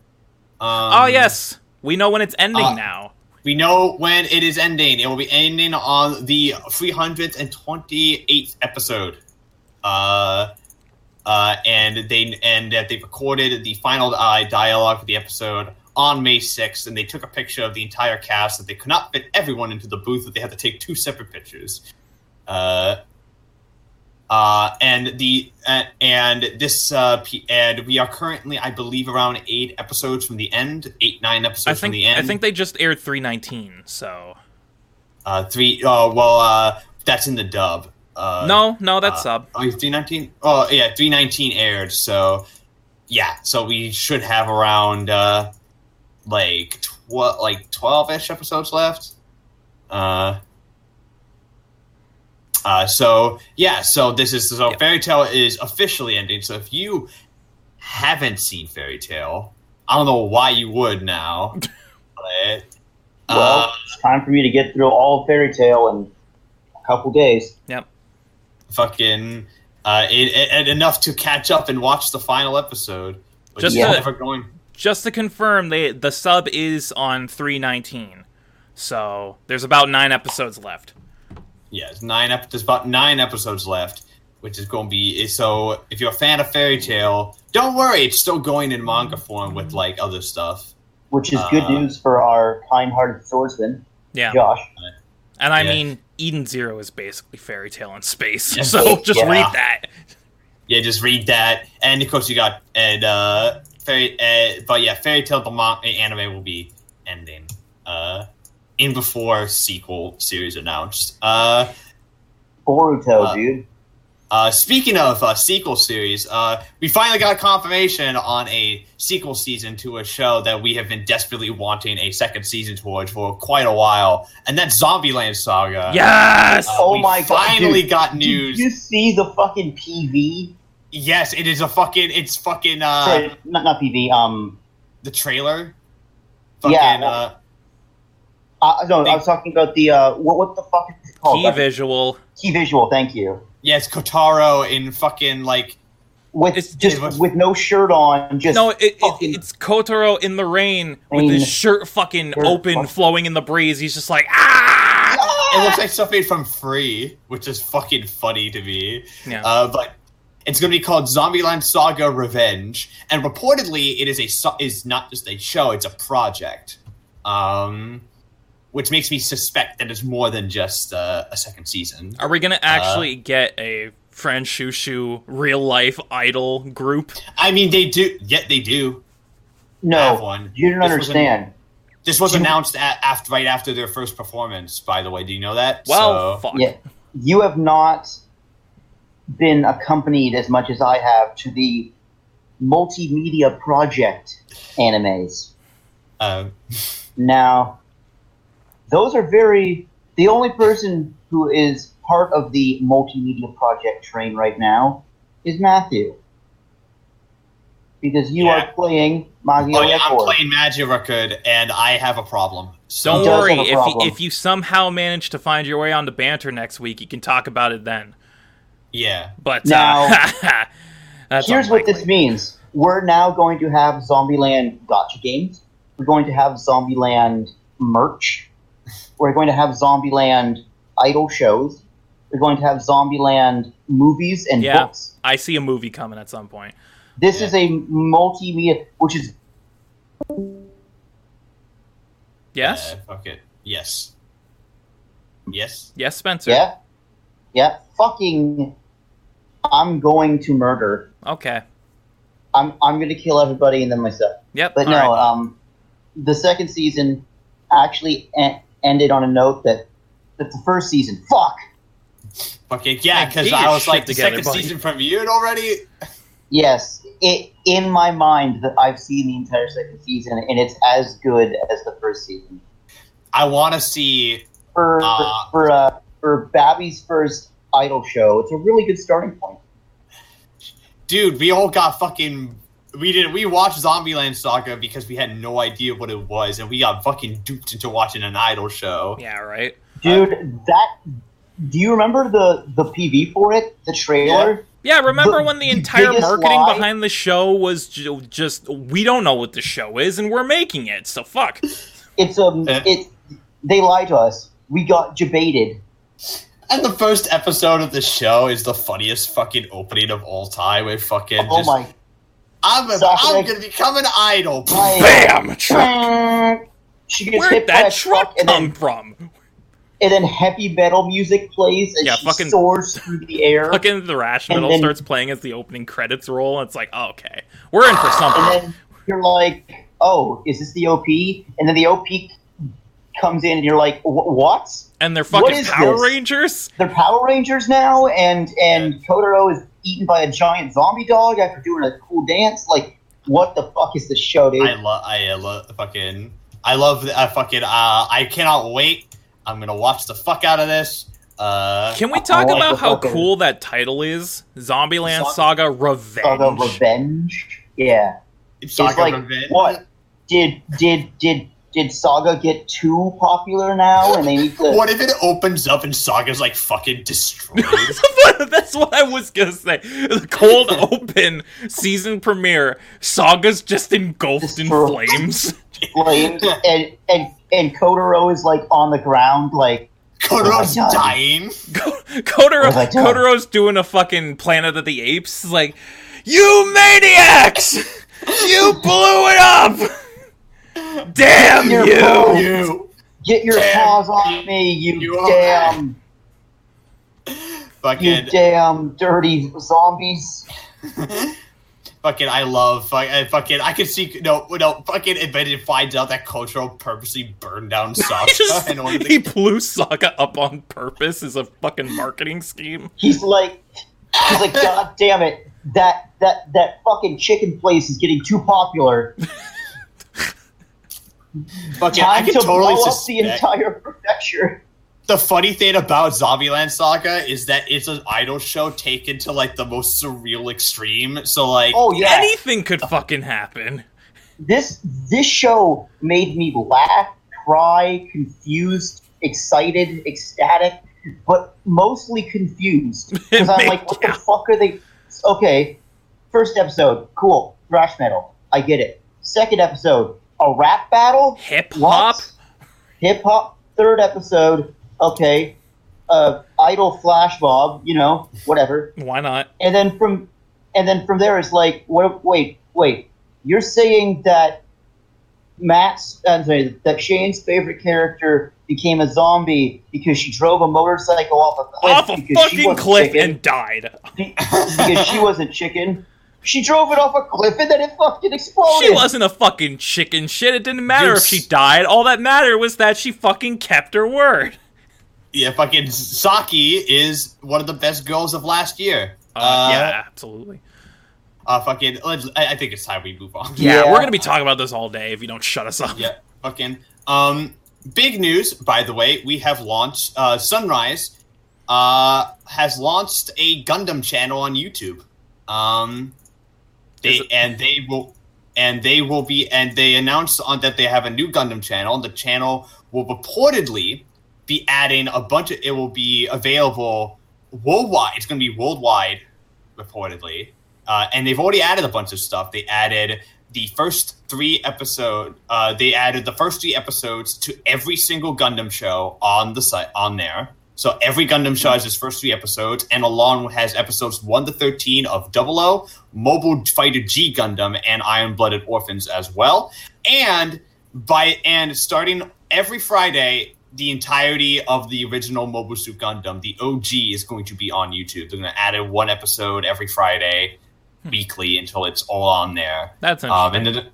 Um, oh yes, we know when it's ending uh, now. We know when it is ending. It will be ending on the 328th episode. Uh, uh, and they and that they recorded the final uh, dialogue for the episode on May 6th, and they took a picture of the entire cast that they could not fit everyone into the booth, that they had to take two separate pictures. Uh, uh, and the uh, and this uh, p- and we are currently, I believe, around eight episodes from the end, eight nine episodes I from the end. I think they just aired 319. So Uh, three. Oh well, uh, that's in the dub. Uh, no, no, that's uh, sub. Oh, three nineteen. Oh yeah, three nineteen aired. So yeah, so we should have around uh, like tw- like twelve ish episodes left. Uh, Uh, so yeah, so this is so Yep. Fairy Tail is officially ending. So if you haven't seen Fairy Tail, I don't know why you would now. but, Well, uh, it's time for me to get through all Fairy Tail in a couple days. Yep. fucking uh, it, it- and enough to catch up and watch the final episode. Which Just is to- never going. Just to confirm, they the sub is on 319. So there's about nine episodes left. Yeah, it's nine. Ep- there's about nine episodes left, which is going to be so. If you're a fan of Fairy Tail, don't worry, it's still going in manga form with like other stuff. Which is good Uh, news for our kind-hearted swordsman, Yeah. Josh. And I Yeah. mean, Eden Zero is basically fairy tail in space. Yes. So just Yeah. read that. Yeah, just read that, and of course you got and uh, fairy. Uh, but yeah, Fairy Tail the mon- anime will be ending uh, in before sequel series announced. Uh, Boruto, Uh, dude. Uh, speaking of uh, sequel series, uh, we finally got confirmation on a sequel season to a show that we have been desperately wanting a second season towards for quite a while, and that's Zombieland Saga. Yes. Uh, Oh we my God, Finally dude. got Did news. you see the fucking PV? yes, it is a fucking. It's fucking. Uh, Sorry, not not PV. Um, the trailer. Fucking. Yeah. Uh, no, They- I was talking about the uh, what what the fuck is it called? Key Like, visual. Key visual. Thank you. yes, Kotaro in fucking like. With It's- just it was- with no shirt on, just No, it, it, it's Kotaro in the rain with his shirt fucking Shirt open, fuck- flowing in the breeze. He's just like, ah! It looks like something from Free, which is fucking funny to me. Yeah. Uh, but it's going to be called Zombieland Saga Revenge, and reportedly it is a is not just a show; it's a project. Um, which makes me suspect that it's more than just uh, a second season. Are we gonna actually get a Franchouchou real life idol group? I mean, they do. Yet they do. no. one. You don't This was understand. This was You- announced at, after right after their first performance. By the way, do you know that? Well, So- fuck. Yeah, you have not been accompanied as much as I have to the multimedia project animes. um, Now, those are very. The only person who is part of the multimedia project train right now is Matthew. Because you Yeah. are playing Magia oh yeah, I'm playing Magia Record, and I have a problem. So Don't worry. If you, if you somehow manage to find your way onto banter next week, you can talk about it then. yeah, But Now- uh, that's Here's what this means. We're now going to have Zombieland gacha games. We're going to have Zombieland merch. We're going to have Zombieland idol shows. We're going to have Zombieland movies and Yeah. books. I see a movie coming at some point. This Yeah. is a multimedia, which is Yes. Uh, fuck it. Yes. Yes. yes, Spencer. yeah, yeah, fucking. I'm going to murder. Okay. I'm I'm going to kill everybody and then myself. Yep. But all no, right. um, the second season actually en- ended on a note that that the first season, fuck, Okay, yeah, Yeah, because get I was like, the together, second buddy. season premiered already. yes, it in my mind that I've seen the entire second season and it's as good as the first season. I want to see. For Ah. for uh, for Babby's first idol show, it's a really good starting point. Dude, we all got fucking. We didn't. We watched Zombieland Saga because we had no idea what it was, and we got fucking duped into watching an idol show. yeah. Right. Dude, that do you remember the the PV for it, the trailer? Yeah. Remember The when the entire marketing lie- behind the show was ju- just we don't know what the show is and we're making it. So fuck. It's um, it. They lied to us. We got debated. And the first episode of the show is the funniest fucking opening of all time. With fucking. Oh just, my! I'm, a, Sakura- I'm gonna become an idol. my- Bam. Truck. She gets Where'd hit by a that truck truck, and come then from? and then heavy metal music plays, and Yeah, she fucking- soars through the air. Fucking the Rash Metal then- starts playing as the opening credits roll, and it's like, oh, okay, we're in for and something. then you're like, "Oh, is this the OP?" And then the OP comes in, and you're like, "Wh- "What?" And they're fucking is Power this? Rangers. They're Power Rangers now, and and Kotaro is eaten by a giant zombie dog after doing a cool dance. Like, what the fuck is this show, dude? I love. I uh, love fucking. I love. I fucking. Uh, I cannot wait. I'm gonna watch the fuck out of this. Uh, Can we talk like about how fucking- cool that title is? Zombieland Zom- Saga Revenge. Saga Revenge. Yeah. it's It's like Revenge. what? Did did did did Saga get too popular now, and they need to? What if it opens up and Saga's like fucking destroyed? That's what I was gonna say. The cold open season premiere. Saga's just engulfed in flames. flames, and and and Kotaro is like on the ground, like Kotaro's Oh my God. dying. Kotaro, What have I done? Kotaro's doing a fucking Planet of the Apes. Like, you maniacs! You blew it up! Damn Your you! phone. You get your Damn, paws off me, you, you are damn, you fucking damn dirty zombies. fucking I love fuck- I fucking I can see no no fucking and then it finds out that Kotaro purposely burned down Saga He, just- in order to he blew Saga up on purpose as a fucking marketing scheme. He's like, he's like, God damn it, that that that fucking chicken place is getting too popular. fucking I Time can to totally blow up the entire prefecture. the funny thing about Zombieland Saga is that it's an idol show taken to like the most surreal extreme. So like Oh yeah, Anything could fucking happen. this this show made me laugh, cry, confused, excited, ecstatic, but mostly confused because I'm like, what yeah. the fuck are they? Okay, first episode, cool, thrash metal, I get it. Second episode, a rap battle, Hip hop? hip hop. Third episode, okay, uh, idol flash mob, you know, whatever. Why not? and then from and then from there it's like what wait wait you're saying that matt's i'm sorry that shane's favorite character became a zombie because she drove a motorcycle off a cliff Off a fucking cliff chicken, and died. because she was a chicken she drove it off a cliff and then it fucking exploded She wasn't a fucking chicken shit. It didn't matter Dude, if she died. All that mattered was that she fucking kept her word. yeah, fucking Saki is one of the best girls of last year. Uh, yeah, absolutely. Uh, fucking. Let's, I, I think it's time we move on. Yeah, Yeah. we're gonna be talking about this all day if you don't shut us up. Yeah, fucking. Um, big news, by the way. We have launched. Uh, Sunrise, uh, has launched a Gundam channel on YouTube. Um, they it- and they will, and they will be, and they announced on that they have a new Gundam channel. The channel will reportedly be adding a bunch of. It will be available worldwide. It's going to be worldwide, reportedly. Uh, and they've already added a bunch of stuff. They added the first three episode. Uh, they added the first three episodes to every single Gundam show on the site on there. So every Gundam show has its first three episodes, and along has episodes one to thirteen of Double O, Mobile Fighter G Gundam, and Iron Blooded Orphans as well. And by and starting every Friday, the entirety of the original Mobile Suit Gundam, the OG, is going to be on YouTube. They're going to add one episode every Friday, weekly, until it's all on there. That's Um, and then,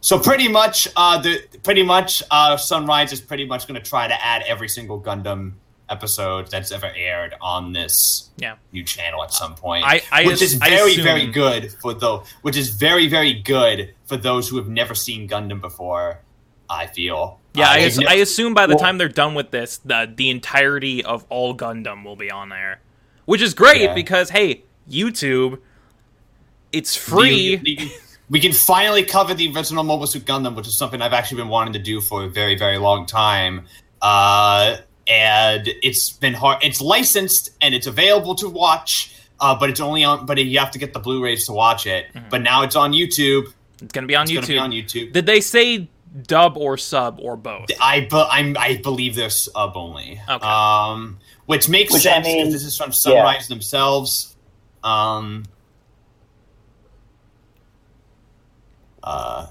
so pretty much, uh, the pretty much, uh, Sunrise is pretty much going to try to add every single Gundam episode that's ever aired on this yeah. new channel at some point. I- I which is I very, assume- very good for those. Which is very, very good for those who have never seen Gundam before. I feel. Yeah, Uh, I, they've never- I assume by the Well- time they're done with this, the the entirety of all Gundam will be on there, which is great Yeah. because hey, YouTube, it's free. We, we- we can finally cover the original Mobile Suit Gundam, which is something I've actually been wanting to do for a very, very long time. Uh, and it's been hard. It's licensed and it's available to watch, uh, but it's only on. But you have to get the Blu-rays to watch it. But now it's on YouTube. It's gonna be on It's YouTube. going to be on YouTube. Did they say dub or sub or both? I be, I'm, I believe they're sub only. Okay. Um, which makes Which, sense because mean, this is from Sunrise themselves. Um, uh,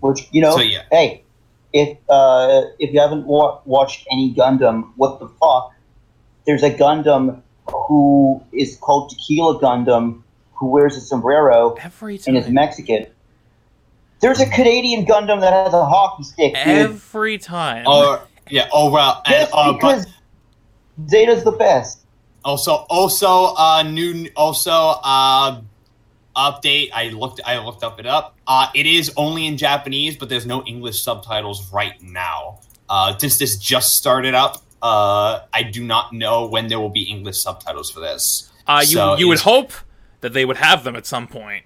Which you know, So, yeah. hey, if uh, if you haven't wa- watched any Gundam, what the fuck? There's a Gundam who is called Tequila Gundam, who wears a sombrero Every and is. Mexican. There's a Canadian Gundam that has a hockey stick, dude. Every time. or yeah, oh well, and, Just uh, but because Zeta's the best. also, also, uh, new, also, uh, update. I looked, I looked up it up. Uh, it is only in Japanese, but there's no English subtitles right now. Uh, since this just started up, uh, I do not know when there will be English subtitles for this. Uh, you So you would hope that they would have them at some point.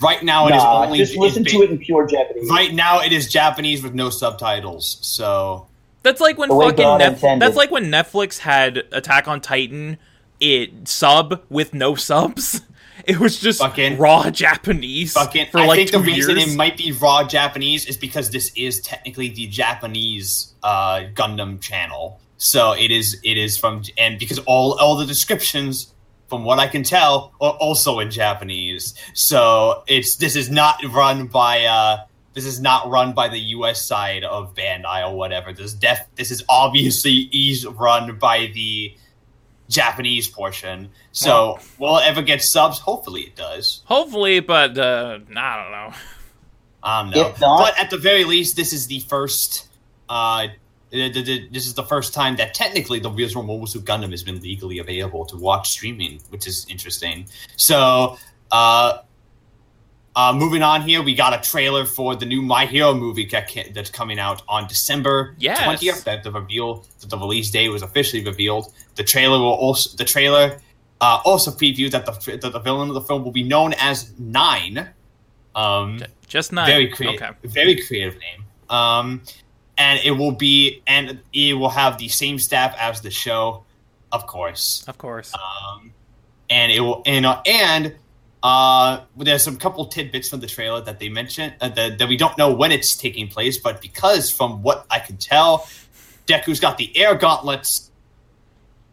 Right now, it is Nah, only just listen it's to it in pure Japanese. Right now, it is Japanese with no subtitles. So That's like when fucking God that's like when Netflix had Attack on Titan it sub with no subs. It was just Fucking- raw Japanese fucking, for I like think two the reason years. it might be raw Japanese is because this is technically the Japanese uh, Gundam channel. So it is it is from and because all all the descriptions from what I can tell are also in Japanese. So it's this is not run by uh this is not run by the US side of Bandai or whatever. This def this is obviously is run by the Japanese portion. So will it ever get subs? Hopefully it does. Hopefully, but uh, I don't know. Um, no. If not- but at the very least, this is the first. Uh, th- th- th- this is the first time that technically the Visual Mobile Suit Gundam has been legally available to watch streaming, which is interesting. So, uh, uh, moving on here, we got a trailer for the new My Hero movie that's coming out on December Yes. twentieth. That the reveal, that the release date was officially revealed. The trailer will also the trailer uh, also previewed that the that the villain of the film will be known as Nine. Um, Just not very creative, Okay. very creative name. Um, and it will be, and it will have the same staff as the show, of course. Of course. Um, and it will, and uh, and uh, there's some couple tidbits from the trailer that they mentioned uh, that, that we don't know when it's taking place, but because from what I can tell, Deku's got the air gauntlets.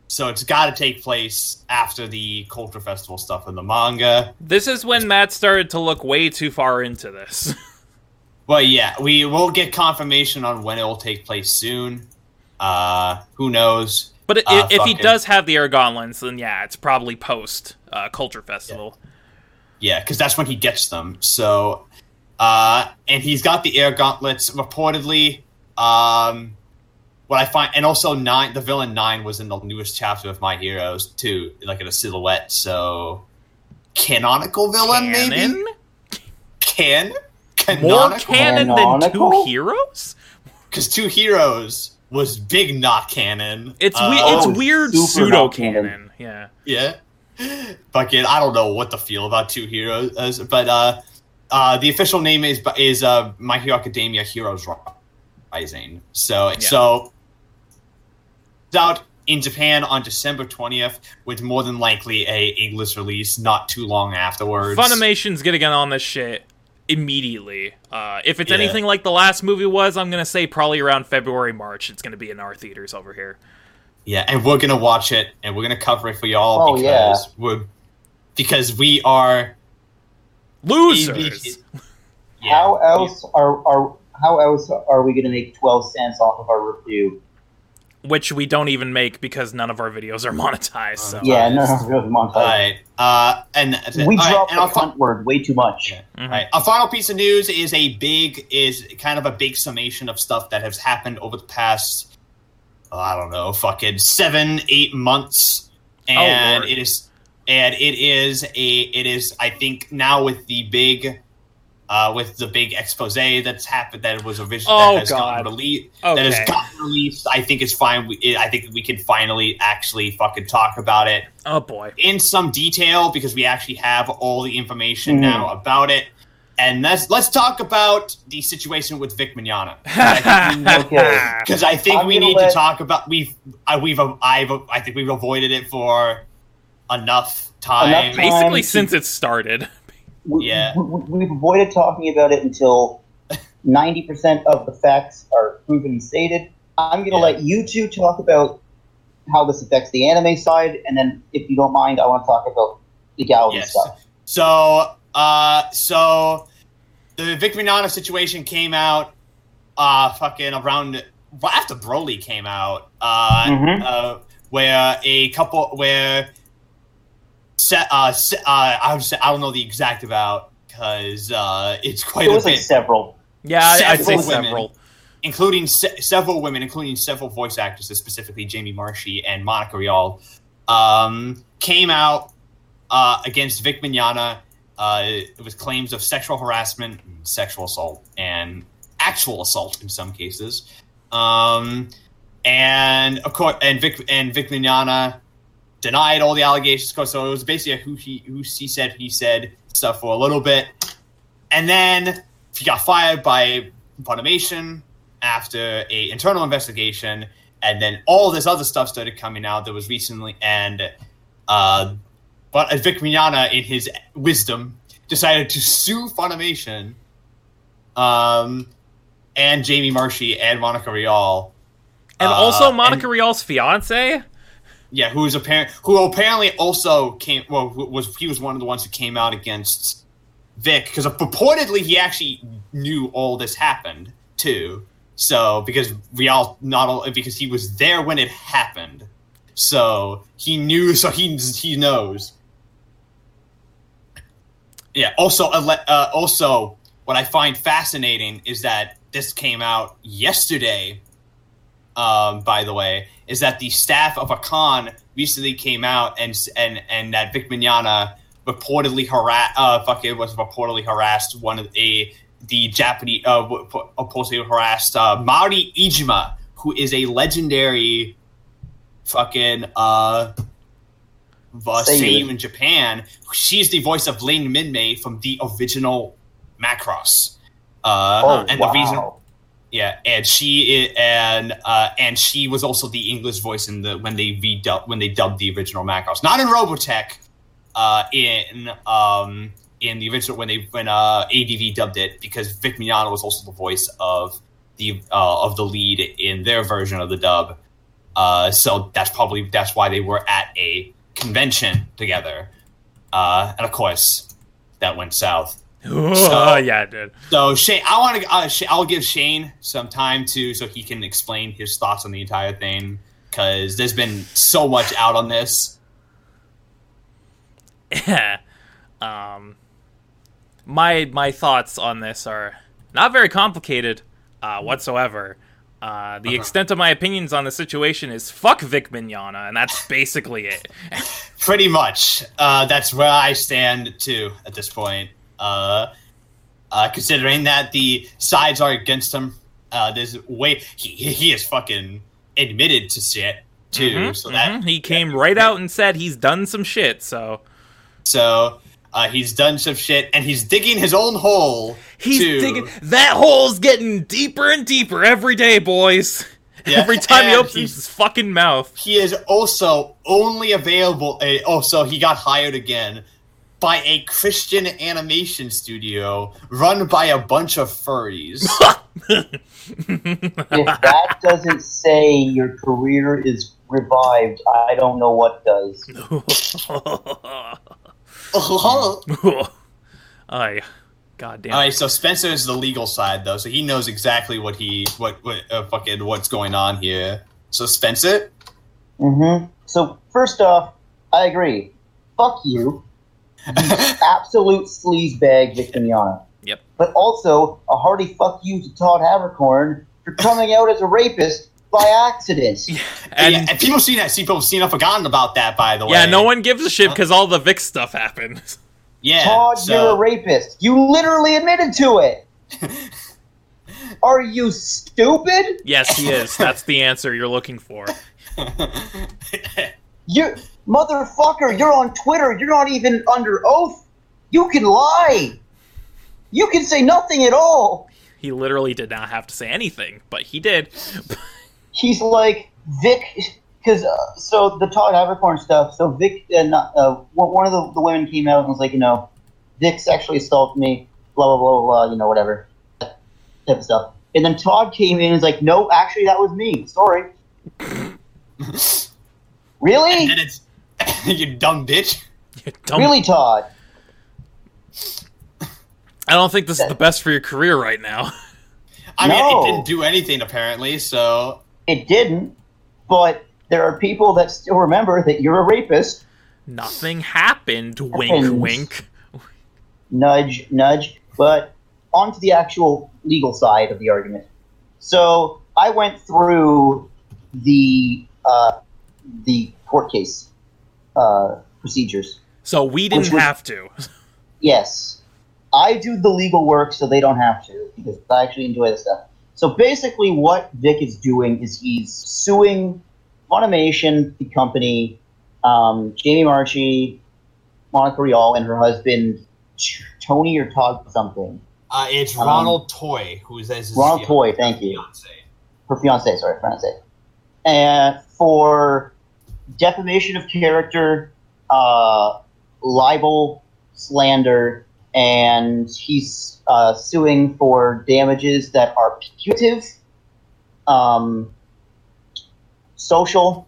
So it's got to take place after the Culture Festival stuff in the manga. This is when Matt started to look way too far into this. Well, yeah, we will get confirmation on when it will take place soon. Uh, who knows? But i Uh, if he does have the air gauntlets, then yeah, it's probably post uh, Culture Festival. Yeah, because that's when he gets them. So, uh, and he's got the air gauntlets. Reportedly, um, what I find, and also nine, the villain nine was in the newest chapter of My Heroes too, like in a silhouette. So, canonical villain, maybe Canon? can More canonical canon than two heroes? because two heroes was big not canon. It's Uh, we- oh, it's weird pseudo canon. canon. Yeah. Yeah. Fucking, I don't know what to feel about Two Heroes, as- but uh, uh, the official name is is uh, My Hero Academia Heroes Rising. So so it's out in Japan on December twentieth, with more than likely a English release not too long afterwards. Funimation's gonna get on this shit immediately. Uh, if it's Yeah. anything like the last movie was, I'm gonna say probably around February, March. It's gonna be in our theaters over here. Yeah, and we're gonna watch it, and we're gonna cover it for y'all Oh, because we're because we are. Losers. Yeah, how else are, are how else are we going to make twelve cents off of our review? Which we don't even make because none of our videos are monetized. So. Yeah, no, no, really, montage. Alright, uh, and we all right, dropped and the our fi- word way too much. Yeah. Mhm. Right. A final piece of news is a big is kind of a big summation of stuff that has happened over the past I don't know, fucking seven, eight months. And Lord. it is and it is a it is I think now with the big uh, with the big expose that's happened that was originally Oh, that has God. gotten released that has gotten released. I think it's fine. We, I think we can finally actually fucking talk about it Oh boy. in some detail because we actually have all the information Mhm. now about it. And let's let's talk about the situation with Vic Mignogna because I think I'm we need let- to talk about we've I, we've uh, I've I think we've avoided it for enough time. Enough time. Basically, to- since it started. We, Yeah. we, we- we've avoided talking about it until ninety percent of the facts are proven and stated. I'm going to Yeah. let you two talk about how this affects the anime side, and then, if you don't mind, I want to talk about legality Yes. stuff. So, uh, so the Vic Mignogna situation came out, uh, fucking around after Broly came out, uh, Mhm. uh, where a couple where, se- uh, se- uh, I was I don't know the exact about because uh, it's quite It a was bit, like several. Yeah, I- I'd say Several women. several. including se- several women, including several voice actresses, specifically Jamie Marchi and Monica Rial, um, came out uh, against Vic Mignogna uh, with claims of sexual harassment, sexual assault, and actual assault in some cases. Um, and of course, and Vic and Vic Mignogna denied all the allegations. So it was basically who he who he said he said stuff for a little bit, and then he got fired by Funimation after a internal investigation, and then all this other stuff started coming out that was recently and. Uh, but Vic Mignogna, in his wisdom, decided to sue Funimation, um, and Jamie Marchi and Monica Rial. And Uh, also Monica and- Rial's fiance. Yeah, who's apparent who apparently also came well was he was one of the ones who came out against Vic because purportedly he actually knew all this happened too. So because Rial not all because he was there when it happened, so he knew. So he he knows. Yeah. Also, uh, also, what I find fascinating is that this came out yesterday. Um, by the way, is that the staff of Akan recently came out and and and that Vic Mignogna reportedly harassed, uh, fucking was reportedly harassed one of a the Japanese uh, reportedly harassed uh, Mari Iijima, who is a legendary fucking uh, seiyuu it. in Japan. She's the voice of Lynn Minmay from the original Macross. Uh, Oh, and wow. the reason yeah, and she and uh, and she was also the English voice in the when they redub when they dubbed the original Macross, not in Robotech, uh, in um in the original when they when uh ADV dubbed it because Vic Mignogna was also the voice of the uh, of the lead in their version of the dub. Uh, so that's probably that's why they were at a convention together, uh, and of course that went south. Oh, yeah, it did. So Shane, I want to. Uh, I'll give Shane some time to so he can explain his thoughts on the entire thing because there's been so much out on this. Yeah. um, my my thoughts on this are not very complicated uh, whatsoever. Uh, the Uh-huh. extent of my opinions on the situation is fuck Vic Mignogna, and that's basically it. Pretty much, uh, that's where I stand too at this point. Uh, uh, considering that the sides are against him, uh, there's way he he is fucking admitted to shit too. Mhm, so that mhm. he came right out and said he's done some shit. So so uh, he's done some shit and he's digging his own hole. he's to- digging. That hole's getting deeper and deeper every day, boys. Yeah, every time he opens his fucking mouth. He is also only available. Uh, oh, so he got hired again by a Christian animation studio run by a bunch of furries. if that doesn't say your career is revived, I don't know what does. All Ay, goddamn. right, so Spencer is the legal side though, so he knows exactly what he what what uh, fucking what's going on here. So Spencer, hmm So first off, I agree. Fuck you, absolute sleazebag, Vic Mignogna. Yep. But also a hearty fuck you to Todd Haberkorn for coming out as a rapist by accident. and yeah, and people seen that. See, people seen have forgotten about that. By the way, yeah, no one gives a shit because all the Vic stuff happened. Yeah, Todd, so- you're a rapist. You literally admitted to it. Are you stupid? yes, he is. That's the answer you're looking for. You motherfucker, you're on Twitter. You're not even under oath. You can lie. You can say nothing at all. He literally did not have to say anything, but he did. He's like Vic, because uh, so the Todd Haberkorn stuff. So Vic, uh, not, uh, one one of the, the women came out and was like, you know, Vic sexually assaulted me. Blah blah blah blah. You know, whatever type of stuff. And then Todd came in and was like, no, actually, that was me. Sorry. really? and it's you dumb bitch. You dumb. Really, Todd? I don't think this is the best for your career right now. I mean, No. it didn't do anything apparently. So It didn't, but there are people that still remember that you're a rapist. Nothing happened. Wink, wink. Nudge, nudge. But on to the actual legal side of the argument. So I went through the uh, the court case uh, procedures. So we didn't was- have to. Yes, I do the legal work, so they don't have to because I actually enjoy the stuff. So basically, what Vic is doing is he's suing Funimation, the company, um, Jamie Marchi, Monica Rial, and her husband Tony or Todd something. Uh, it's Um, Ronald Toy, who is as Ronald fian- Toy, thank you. fiance. her fiance, sorry, fiance, and for defamation of character, uh, libel, slander, and he's uh, suing for damages that are punitive, um, social,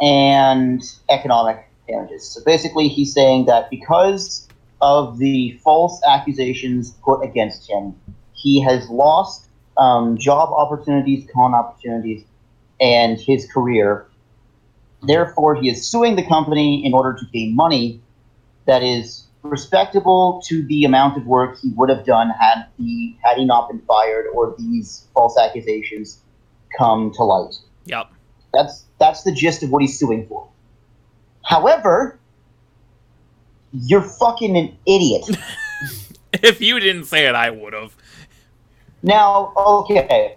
and economic damages. So basically, he's saying that because of the false accusations put against him, he has lost um, job opportunities, con opportunities, and his career. Therefore, he is suing the company in order to gain money that is respectable to the amount of work he would have done had he had he not been fired or these false accusations come to light. Yep. That's that's the gist of what he's suing for. However, you're fucking an idiot. If you didn't say it, I would have. Now, okay.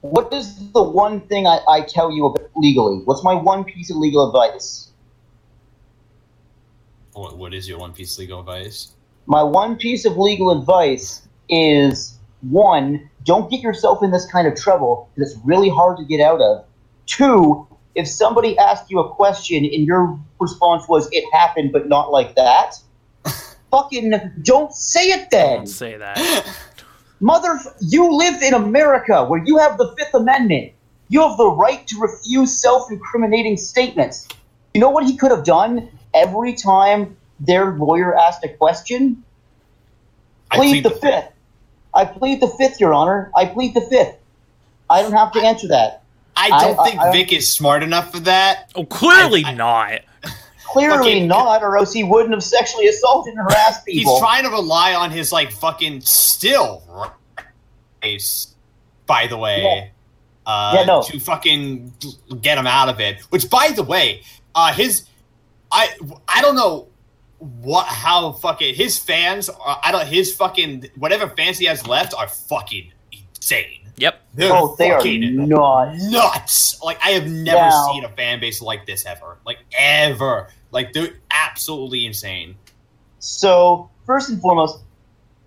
What is the one thing I, I tell you about legally? What's my one piece of legal advice? What, what is your One Piece of legal advice? My one piece of legal advice is one, don't get yourself in this kind of trouble because it's really hard to get out of. Two, if somebody asked you a question and your response was, it happened, but not like that, fucking don't say it then. Don't say that. Mother, you live in America where you have the Fifth Amendment. You have the right to refuse self incriminating statements. You know what he could have done every time their lawyer asked a question? I Plead plead the the- Fifth. I plead the Fifth, Your Honor. I plead the Fifth. I don't have to answer that. I I- don't I- think I- Vic is smart enough for that. Oh, clearly I- I- not. Clearly Okay, not, or else he wouldn't have sexually assaulted and harassed people. He's trying to rely on his like fucking still race, by the way. Uh, Yeah, no. To fucking get him out of it. Which, by the way, uh, his I I don't know what how fucking his fans are, I don't his fucking whatever fans he has left are fucking insane. Yep. They're oh, they are fucking not. nuts. Like I have never Now- seen a fan base like this ever. Like ever. Like they're absolutely insane. So, first and foremost,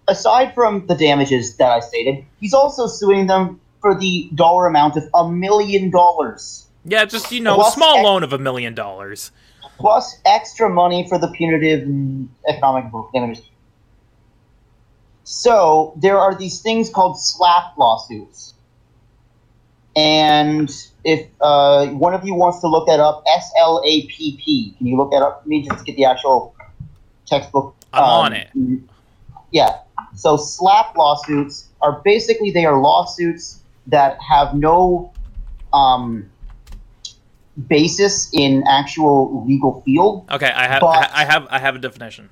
aside from the damages that I stated, he's also suing them for the dollar amount of a million dollars, Yeah, just, you know, Plus small ex- loan of a million dollars. Plus extra money for the punitive economic damages. So, there are these things called slap lawsuits. And if uh, one of you wants to look that up, S L A P P. Can you look that up for me just get the actual textbook? I'm um, on it. Yeah. So slap lawsuits are basically they are lawsuits that have no um, basis in actual legal field. Okay, I have, But- I have, I have a definition.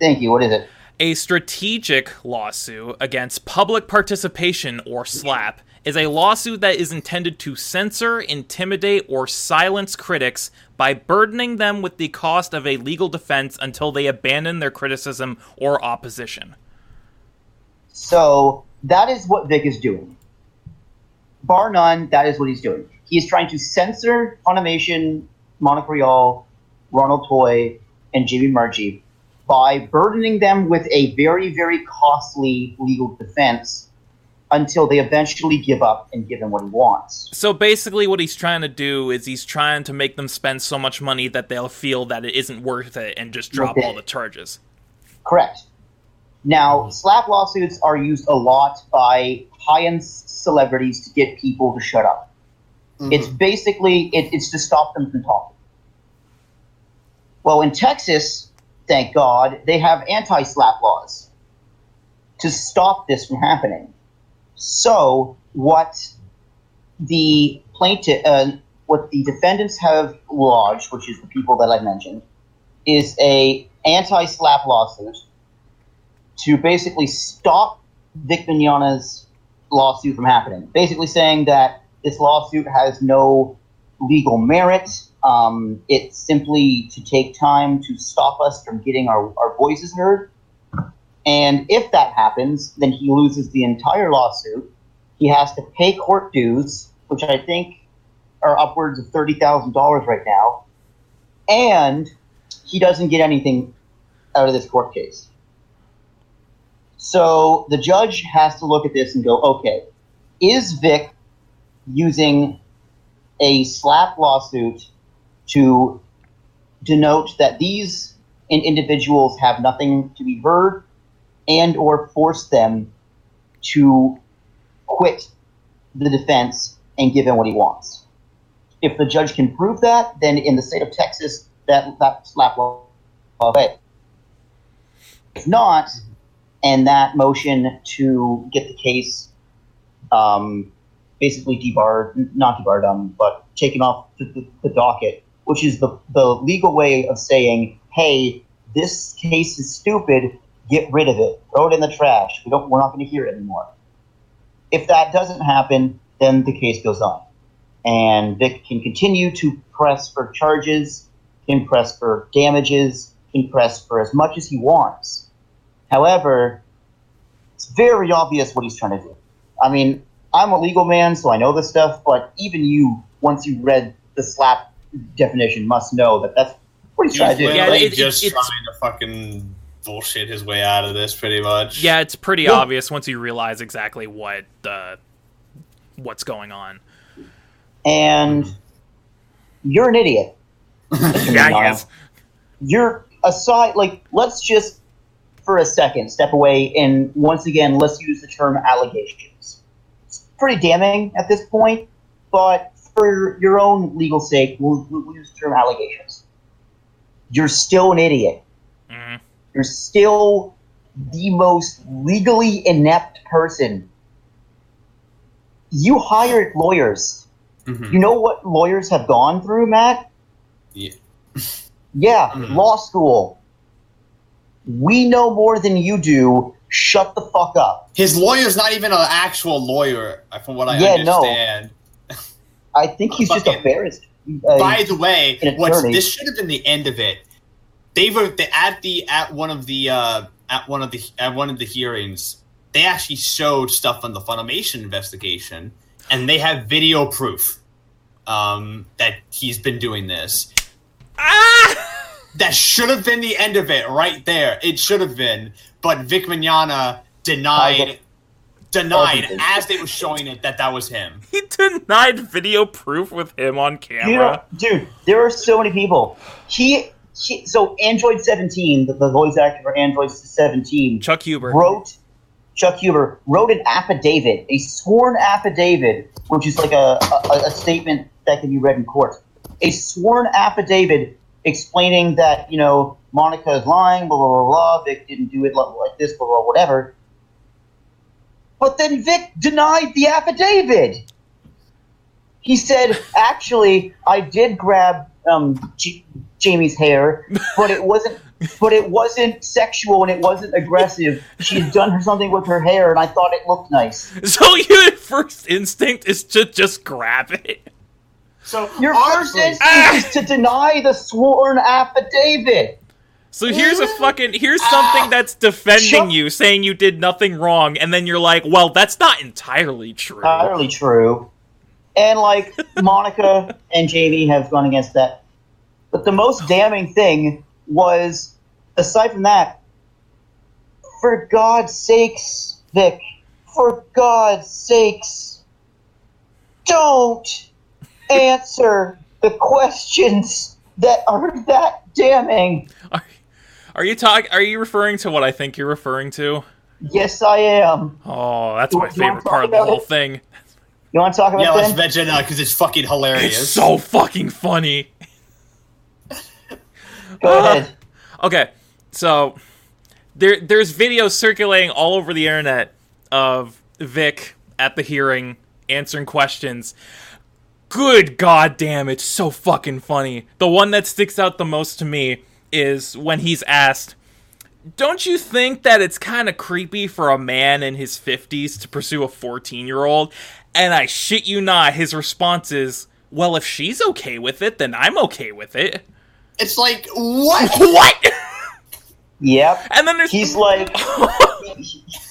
Thank you. What is it? A strategic lawsuit against public participation or SLAP is a lawsuit that is intended to censor, intimidate, or silence critics by burdening them with the cost of a legal defense until they abandon their criticism or opposition. So that is what Vic is doing. Bar none, that is what he's doing. He is trying to censor Funimation, Monica Rial, Ronald Toy, and Jamie Marchi by burdening them with a very, very costly legal defense until they eventually give up and give him what he wants. So basically, what he's trying to do is he's trying to make them spend so much money that they'll feel that it isn't worth it and just drop all the charges. Correct. Now, slap lawsuits are used a lot by high-end celebrities to get people to shut up. It's basically it, it's to stop them from talking. Well, in Texas, thank God, they have anti-slap laws to stop this from happening. So, what the plaintiff, uh, what the defendants have lodged, which is the people that I mentioned, is a anti-slap lawsuit to basically stop Vic Mignogna's lawsuit from happening. Basically saying that this lawsuit has no legal merit. Um, it's simply to take time to stop us from getting our, our voices heard. And if that happens, then he loses the entire lawsuit. He has to pay court dues, which I think are upwards of thirty thousand dollars right now, and he doesn't get anything out of this court case. So the judge has to look at this and go, okay, is Vic using a slap lawsuit to denote that these individuals have nothing to be heard and or force them to quit the defense and give him what he wants. If the judge can prove that, then in the state of Texas, that that slap law away. If not, and that motion to get the case um, basically debarred, not debarred, um, but taken off the, the, the docket, which is the, the legal way of saying, hey, this case is stupid, get rid of it, throw it in the trash. We don't, we're not going to hear it anymore. If that doesn't happen, then the case goes on. And Vic can continue to press for charges, can press for damages, can press for as much as he wants. However, it's very obvious what he's trying to do. I mean, I'm a legal man, so I know this stuff, but even you, once you read the slap definition, must know that that's what he's trying to do. Yeah, it- it- just it's- trying to fucking bullshit his way out of this, pretty much. Yeah, it's pretty Yeah. obvious once you realize exactly what uh, what's going on. And you're an idiot. Yeah, Niall. yes. You're aside, like, let's just for a second step away and once again, let's use the term allegations. It's pretty damning at this point, but for your own legal sake, we'll, we'll use the term allegations. You're still an idiot. Mhm. You're still the most legally inept person. You hired lawyers. Mhm. You know what lawyers have gone through, Matt? Yeah. Yeah, Mhm. law school. We know more than you do. Shut the fuck up. His lawyer's not even an actual lawyer, uh, from what I Yeah, no. I think he's just Fucking- a barrister. Uh, By the way, an what's, this should have been the end of it. They were they, at the at one of the uh, at one of the at one of the hearings. They actually showed stuff on the Funimation investigation, and they have video proof um, that he's been doing this. Ah! That should have been the end of it right there. It should have been, but Vic Mignogna denied denied Wasn't. as they were showing it that that was him. He denied video proof with him on you know, camera. dude, there are so many people. He, he so Android 17, the, the voice actor for Android 17, Chuck Huber. wrote Chuck Huber wrote an affidavit, a sworn affidavit, which is like a, a, a statement that can be read in court. A sworn affidavit explaining that you know Monica is lying, blah blah blah. Vic didn't do it like, this, blah blah whatever. But then Vic denied the affidavit. He said, "Actually, I did grab um, J- Jamie's hair, but it wasn't but it wasn't sexual and it wasn't aggressive. She's done something with her hair, and I thought it looked nice. So your first instinct is to just grab it. So Your first honestly- instinct is ah! to deny the sworn affidavit. So here's a fucking here's something that's defending you, saying you did nothing wrong, and then you're like, well, that's not entirely true. Entirely true. And like Monica and Jamie have gone against that. But the most damning thing was, aside from that, for God's sakes, Vic, for God's sakes, don't answer the questions that are that damning. Are, are you talk? Are you referring to what I think you're referring to? Yes, I am. Oh, that's You my want- you wanna favorite part of the whole it? thing. You want to talk about Yeah, let's mention that because uh, it's fucking hilarious. It's so fucking funny. Go ahead. Okay, so there there's videos circulating all over the internet of Vic at the hearing answering questions. Good goddamn, it's so fucking funny. The one that sticks out the most to me is when he's asked, "Don't you think that it's kind of creepy for a man in his 50s to pursue a 14-year-old?" And I shit you not, his response is, "Well, if she's okay with it, then I'm okay with it." It's like what? What? Yep. And then there's He's like,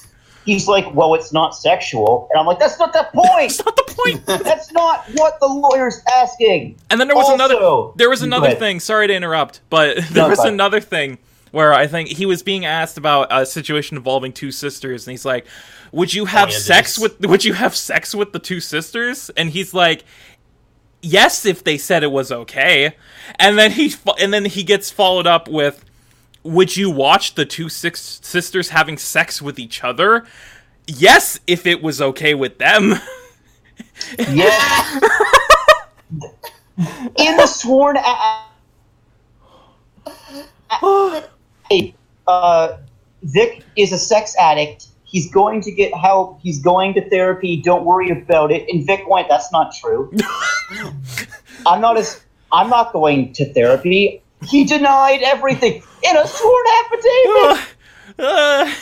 he's like, well, it's not sexual, and I'm like, that's not the point. That's not the point. that's not what the lawyer's asking. And then there was Also- another there was another thing. Sorry to interrupt, but there No, was fine. another thing where I think he was being asked about a situation involving two sisters, and he's like, "Would you have Oh, yeah, sex this- with? Would you have sex with the two sisters?" And he's like. Yes, if they said it was okay, and then he and then he gets followed up with, "Would you watch the two six sisters having sex with each other?" Yes, if it was okay with them. Yeah. In the sworn. A- Hey, uh, Vic is a sex addict. He's going to get help. He's going to therapy. Don't worry about it. And Vic went, "That's not true. I'm not as. I'm not going to therapy." He denied everything in a sworn affidavit. Uh,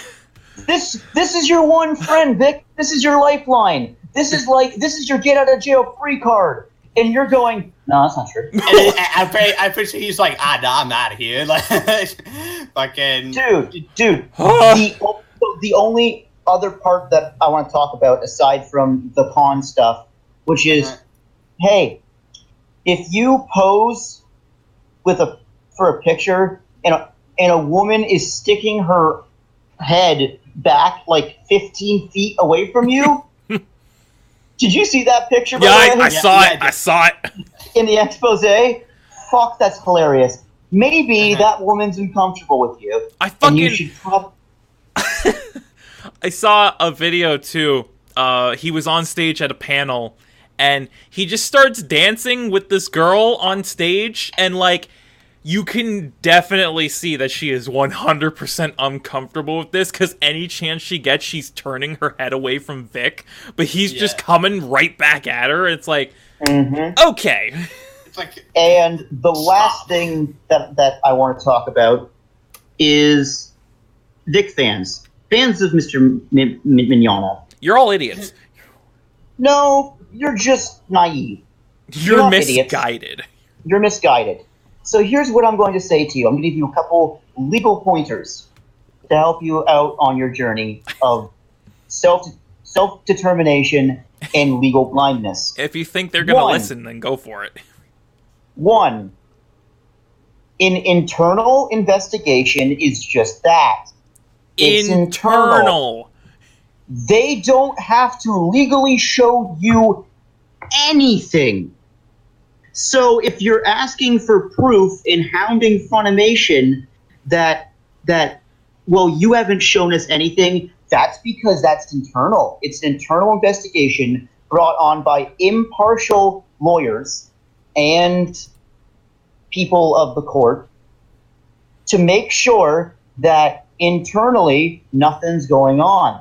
This this is your one friend, Vic. This is your lifeline. This is like this is your get out of jail free card. And you're going, no, that's not true. And I, I'm pretty, I'm pretty sure he's like, ah, nah, I'm out of here. Like, fucking. Dude, dude. Huh. the, the only other part that I want to talk about, aside from the con stuff, which is, Uh-huh. hey, if you pose with a for a picture and a, and a woman is sticking her head back like 15 feet away from you. Did you see that picture? yeah, I? I saw yeah, it. I I saw it. in the expose. Fuck, that's hilarious. Maybe Uh-huh. that woman's uncomfortable with you, I you fucking should prob- I saw a video too. Uh, he was on stage at a panel, and he just starts dancing with this girl on stage, and like. You can definitely see that she is 100% uncomfortable with this because any chance she gets, she's turning her head away from Vic, but he's just coming right back at her. It's like, Mhm. okay. It's like, And the last thing that, that I want to talk about is Vic fans. Fans of Mr. M- M- Mignogna. You're all idiots. No, you're just naive. You're not idiots. misguided. You're misguided. So here's what I'm going to say to you. I'm going to give you a couple legal pointers to help you out on your journey of self self determination and legal blindness. If you think they're going to listen, then go for it. One, an internal investigation is just that. It's internal. Internal. They don't have to legally show you anything. So if you're asking for proof in hounding Funimation that that well you haven't shown us anything, that's because that's internal. It's an internal investigation brought on by impartial lawyers and people of the court to make sure that internally nothing's going on.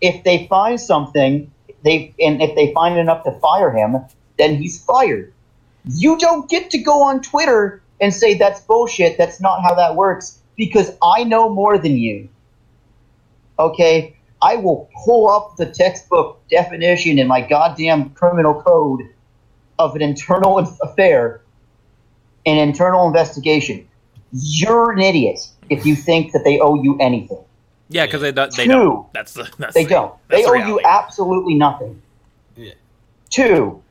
If they find something, they and if they find enough to fire him, then he's fired. You don't get to go on Twitter and say that's bullshit. That's not how that works because I know more than you. Okay, I will pull up the textbook definition in my goddamn criminal code of an internal affair, an internal investigation. You're an idiot if you think that they owe you anything. Yeah, because they, do- they Two. don't. That's the. That's They the- don't. that's They the owe you absolutely nothing. Yeah. Two,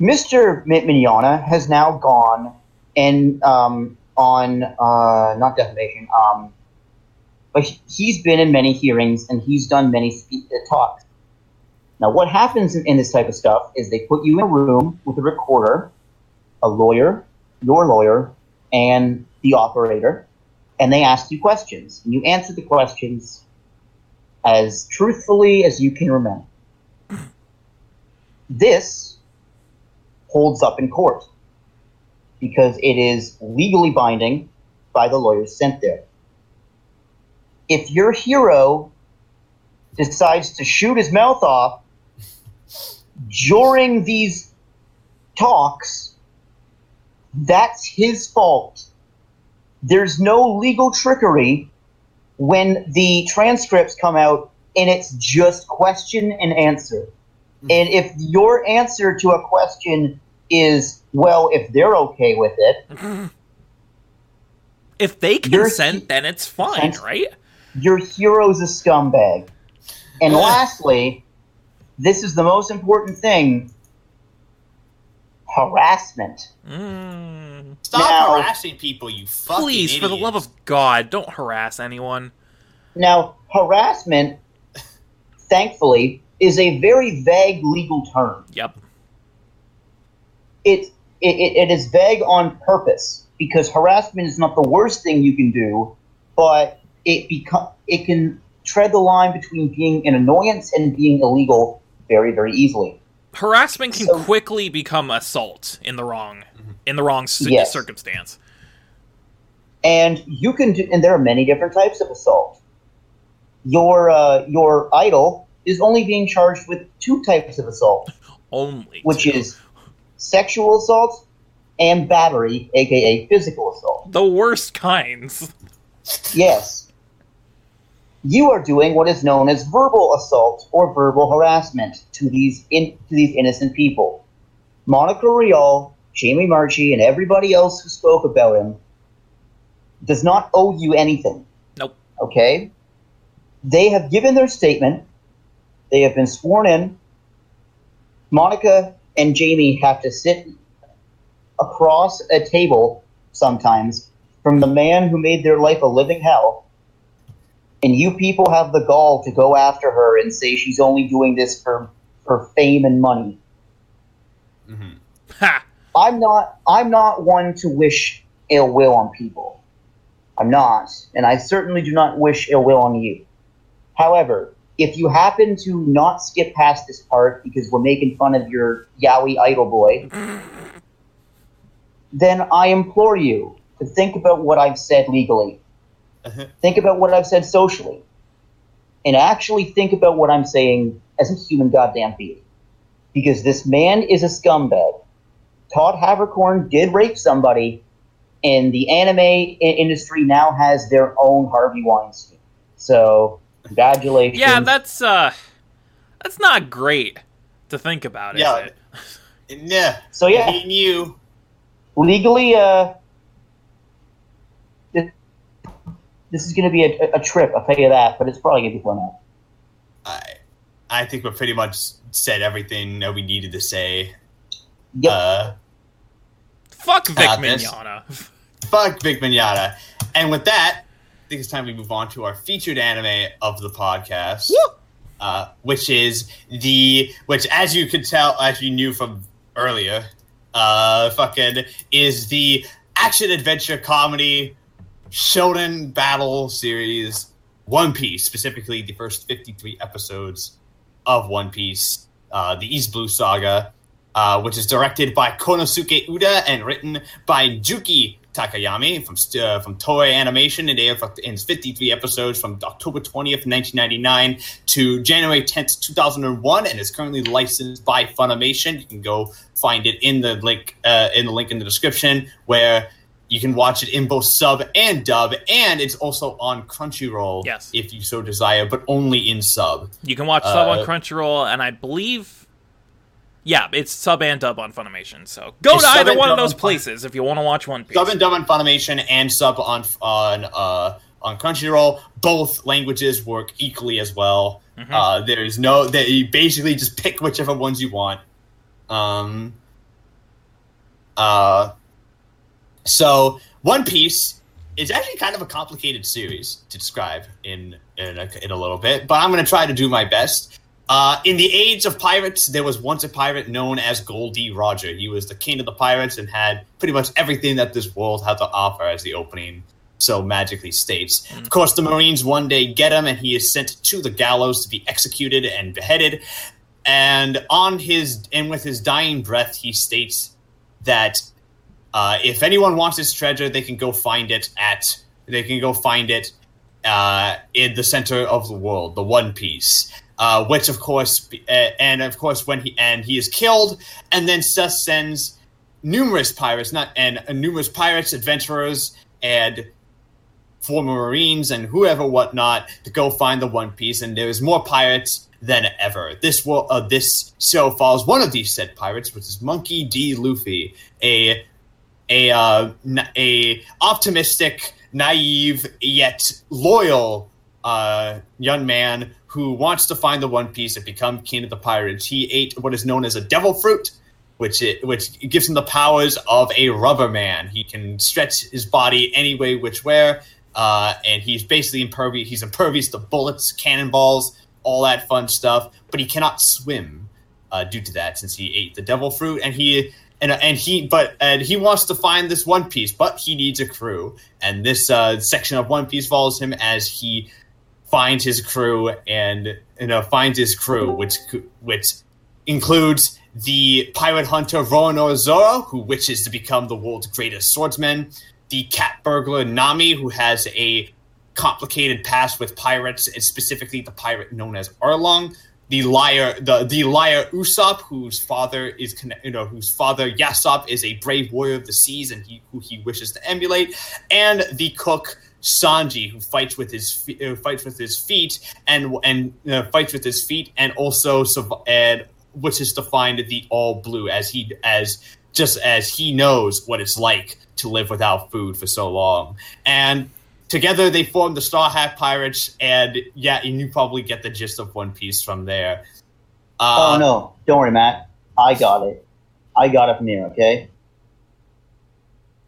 Mr. Mignogna has now gone and um, on uh, not defamation, um, but he- he's been in many hearings and he's done many uh, talks. Now, what happens in, in this type of stuff is they put you in a room with a recorder, a lawyer, your lawyer, and the operator, and they ask you questions. And you answer the questions as truthfully as you can remember. This holds up in court because it is legally binding by the lawyers sent there. If your hero decides to shoot his mouth off during these talks, that's his fault. There's no legal trickery when the transcripts come out and it's just question and answer. And if your answer to a question is, well, if they're okay with it, If they You're- consent, then it's fine, Consent? right? your hero's a scumbag. And lastly, this is the most important thing harassment. Mm. Stop Now- harassing people, you fucking Please, for the love of God, don't harass anyone. Now, harassment, thankfully, is a very vague legal term. Yep. It, it, it it is vague on purpose because harassment is not the worst thing you can do, but it become it can tread the line between being an annoyance and being illegal very very easily. Harassment can So- quickly become assault in the wrong in the wrong ci- Yes. circumstance. and you can do, and there are many different types of assault. Your uh, your idol is only being charged with two types of assault, Only. which two. is sexual assault and battery, aka physical assault. the worst kinds. Yes, you are doing what is known as verbal assault or verbal harassment to these in, to these innocent people. Monica Rial, Jamie Marchi, and everybody else who spoke about him does not owe you anything. Nope. Okay? They have given their statement. They have been sworn in. Monica and Jamie have to sit across a table sometimes from the man who made their life a living hell. And you people have the gall to go after her and say she's only doing this for, for fame and money. Mm-hmm. Ha! I'm not I'm not one to wish ill will on people. I'm not, and I certainly do not wish ill will on you. However, if you happen to not skip past this part because we're making fun of your Yowie idol boy, then I implore you to think about what I've said legally. Uh-huh. Think about what I've said socially. And actually think about what I'm saying as a human goddamn being. Because this man is a scumbag. Todd Haberkorn did rape somebody, and the anime i- industry now has their own Harvey Weinstein. So, congratulations. Yeah, that's uh that's not great to think about, Yeah. it? Yeah. so yeah, Me and you. legally, uh, this, this is going to be a, a trip. I'll tell you that, but it's probably going to be fun. Out. I, I think we pretty much said everything that we needed to say. Yep. Uh, Fuck Vic Mignogna. fuck Vic Mignogna. And with that, I think it's time we move on to our featured anime of the podcast. Uh, which is the which as you could tell as you knew from earlier, uh fucking is the action adventure comedy shonen battle series One Piece, specifically the first 53 episodes of One Piece, uh, the East Blue Saga, uh, which is directed by Konosuke Uda and written by Junki Takegami from uh, from Toei Animation. It aired in 53 episodes from October 20th, 1999 to January 10th, 2001, and is currently licensed by Funimation. You can go find it in the link uh, in the link in the description where you can watch it in both sub and dub, and it's also on Crunchyroll Yes. if you so desire, but only in sub. You can watch sub on Uh, Crunchyroll, and I believe, yeah, it's sub and dub on Funimation. So go It's to either one of those on places if you want to watch One Piece. Sub and dub on Funimation and sub on on uh, on Crunchyroll. Both languages work equally as well. Mhm. Uh, there's no that you basically just pick whichever ones you want. Um. Uh. So One Piece is actually kind of a complicated series to describe in in a, in a little bit, but I'm going to try to do my best. Uh, in the age of pirates, there was once a pirate known as Gol D. Roger. He was the king of the pirates and had pretty much everything that this world had to offer, as the opening so magically states. Of course, the Marines one day get him, and he is sent to the gallows to be executed and beheaded. And on his and with his dying breath, he states that uh, if anyone wants this treasure, they can go find it at they can go find it uh, in the center of the world, the One Piece. Uh, which, of course, uh, and of course, when he and he is killed, and then Seth sends numerous pirates, not and uh, numerous pirates, adventurers, and former Marines and whoever whatnot to go find the One Piece, and there's more pirates than ever. This will uh, this show follows one of these said pirates, which is Monkey D. Luffy, a a uh, a optimistic, naive yet loyal uh, young man who wants to find the One Piece and become king of the pirates. He ate what is known as a devil fruit, which it, which gives him the powers of a rubber man. He can stretch his body any way, which where, uh, and he's basically impervious. He's impervious to bullets, cannonballs, all that fun stuff. But he cannot swim uh, due to that, since he ate the devil fruit, and he and and he but and he wants to find this One Piece, but he needs a crew, and this uh, section of One Piece follows him as he finds his crew and you know finds his crew, which which includes the pirate hunter Roronoa Zoro, who wishes to become the world's greatest swordsman, the cat burglar Nami, who has a complicated past with pirates, and specifically the pirate known as Arlong, the liar, the the liar Usopp, whose father is you know whose father Yasop is a brave warrior of the seas, and he who he wishes to emulate, and the cook Sanji, who fights with his fe- uh, fights with his feet and and uh, fights with his feet, and also and wishes to find the all blue as he as just as he knows what it's like to live without food for so long, and together they form the Straw Hat Pirates, and yeah, and you probably get the gist of One Piece from there. Uh, oh no, don't worry, Matt. I got it. I got it from here. Okay.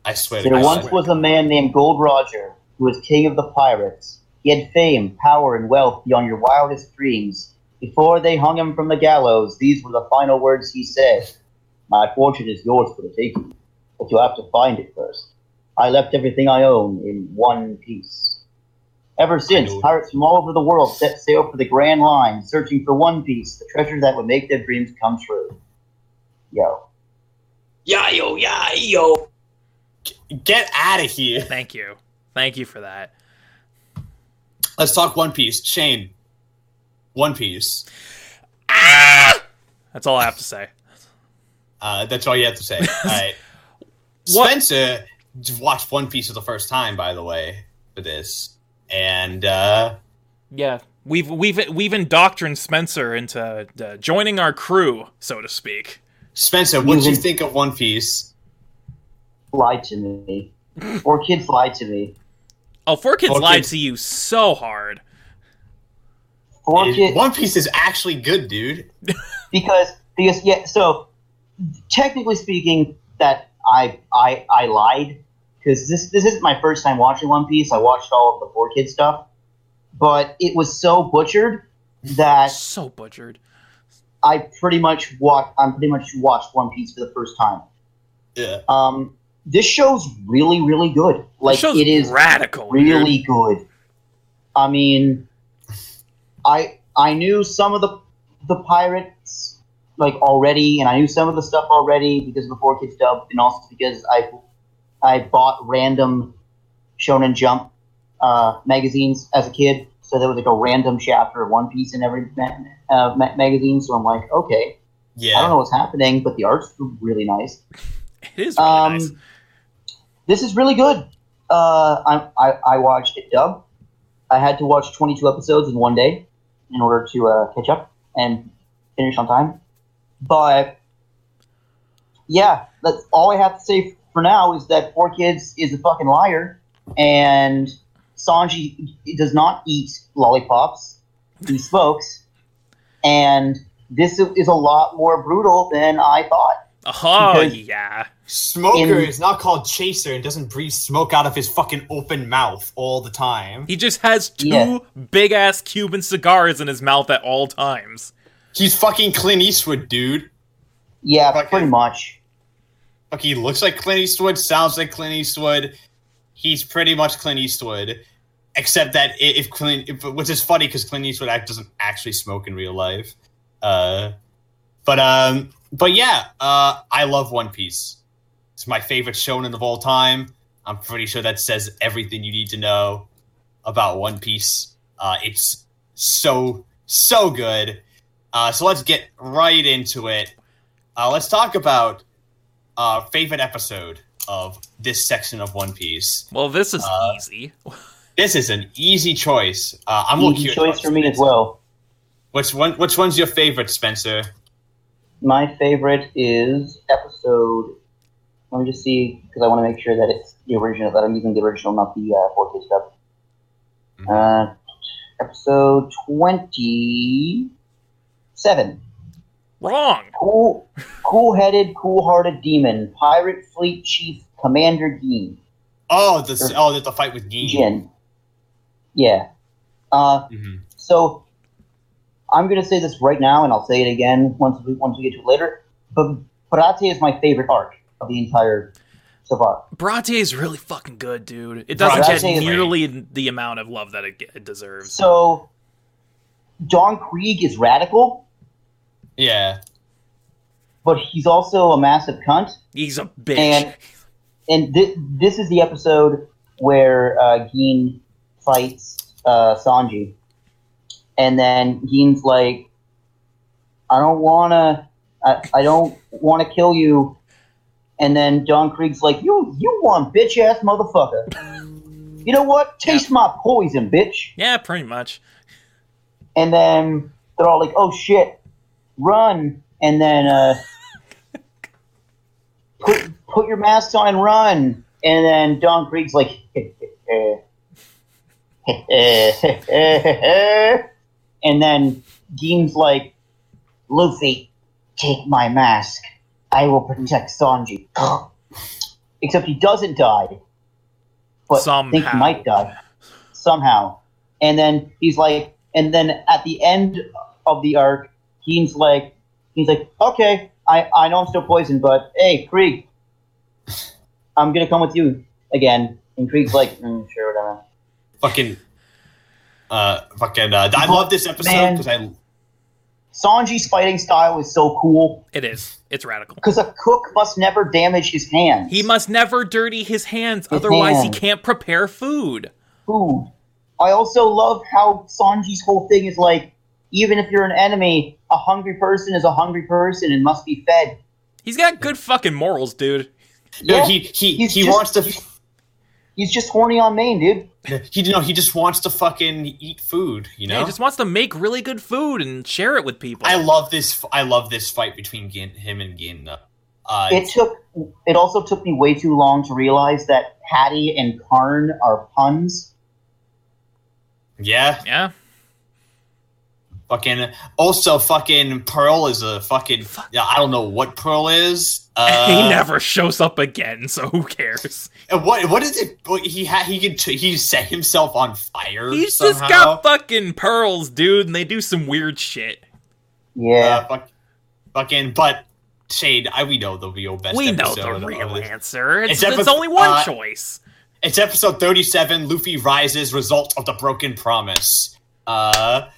I swear. There God. once was a man named Gold Roger who was king of the pirates. He had fame, power, and wealth beyond your wildest dreams. Before they hung him from the gallows, these were the final words he said My fortune is yours for the taking, but you have to find it first. I left everything I own in one piece. Ever since, pirates from all over the world set sail for the Grand Line, searching for One Piece, the treasure that would make their dreams come true. Yo. Yeah, yo, yeah, yo. Get out of here. Thank you. Thank you for that. Let's talk One Piece. Shane, One Piece. That's all I have to say. Uh, that's all you have to say. All right. What- Spencer watched One Piece for the first time, by the way, for this, and uh, Yeah, we've we've we've indoctrined Spencer into uh, joining our crew, so to speak. Spencer, what did you think of One Piece? Lied to me. Four kids lied to me. Oh, four kids Four lied Kids- to you so hard. Four It- kids. One Piece is actually good, dude. because because yeah so technically speaking that i i i lied because this this isn't my first time watching one piece i watched all of the four Kids stuff but it was so butchered that So butchered. i pretty much watched i'm pretty much watched one piece for the first time Yeah. um this show's really really good like it is radical. really dude. good. I mean, I I knew some of the the pirates like already, and I knew some of the stuff already because of the Four Kids dub, and also because I I bought random Shonen Jump uh, magazines as a kid, so there was like a random chapter of One Piece in every ma- uh, ma- magazine. So I'm like, okay, Yeah. I don't know what's happening, but the art's really nice. It is really Um, nice. This is really good. Uh, I, I I watched it dub. I had to watch 22 episodes in one day in order to uh, catch up and finish on time. But yeah, that's all I have to say for now is that Four Kids is a fucking liar, and Sanji does not eat lollipops. He smokes, and this is a lot more brutal than I thought. Oh because- yeah. Smoker in- is not called Chaser and doesn't breathe smoke out of his fucking open mouth all the time. He just has two Yeah. big ass Cuban cigars in his mouth at all times. He's fucking Clint Eastwood, dude. Yeah, Fucking- pretty much. Like he looks like Clint Eastwood, sounds like Clint Eastwood. He's pretty much Clint Eastwood, except that if Clint, if, which is funny because Clint Eastwood act doesn't actually smoke in real life. Uh, but um, but yeah, uh, I love One Piece. It's my favorite shonen of all time. I'm pretty sure that says everything you need to know about One Piece. Uh, it's so so good. Uh, so let's get right into it. Uh, let's talk about our favorite episode of this section of One Piece. Well, this is Uh, easy. This is an easy choice. Uh, I'm looking Easy at choice for me as well. Which one? Which one's your favorite, Spencer? My favorite is episode. Let me just see because I want to make sure that it's the original. That I'm using the original, not the uh, 4K stuff. Mhm. Uh, episode twenty-seven. Wrong. Cool, cool-headed, cool-hearted demon, pirate fleet chief Commander Geen. Oh, the oh, the, the fight with Geen. Gin. Yeah. Uh, Mhm. so I'm gonna say this right now, and I'll say it again once we once we get to it later. But Baratie is my favorite arc of the entire so far. Baratie is really fucking good, dude. It doesn't Baratie get is- nearly the amount of love that it, it deserves. So Don Krieg is radical, Yeah. but he's also a massive cunt. He's a bitch. And and thi- this is the episode where uh, Geen fights uh, Sanji, and then Geen's like, "I don't wanna, I, I don't want to kill you," and then Don Krieg's like, "You, you want bitch ass motherfucker." You know what? Taste my poison, bitch. yeah, pretty much. And then they're all like, "Oh shit, run!" And then uh, put put your mask on and run. And then Don Krieg's like, and then Geen's like, Luffy, take my mask. I will protect Sanji. Except he doesn't die, but I think he might die somehow. And then he's like, and then at the end of the arc, he's like, he's like, okay, I, I know I'm still poisoned, but hey, Krieg, I'm gonna come with you again. And Krieg's like, mm, sure, whatever. Fucking. Uh, fucking. Uh, I love this episode because I. Sanji's fighting style is so cool It is. It's radical. because a cook must never damage his hands. He must never dirty his hands, His otherwise hands. he can't prepare food. food. I also love how Sanji's whole thing is like, even if you're an enemy, a hungry person is a hungry person and must be fed. He's got good fucking morals, dude. No, Yeah, he he he just- wants to. He's- He's just horny on main, dude. He you know he just wants to fucking eat food. You Yeah, know. he just wants to make really good food and share it with people. I love this. I love this fight between Gin, him and Gin. Uh, It took. It also took me way too long to realize that Patty and Carne are puns. yeah, yeah. Fucking. Also, fucking Pearl is a fucking. Yeah, I don't know what Pearl is. Uh, he never shows up again, so who cares? and What what is it? what- He had he could he set himself on fire. He's somehow. just got fucking pearls, dude, and they do some weird shit. Yeah. Uh, fuck, fucking, but Shane, I we know the real best. we know the real this. answer. It's, It's it's episode- only one uh, choice. It's episode 37, Luffy Rises, Result of the Broken Promise. Uh,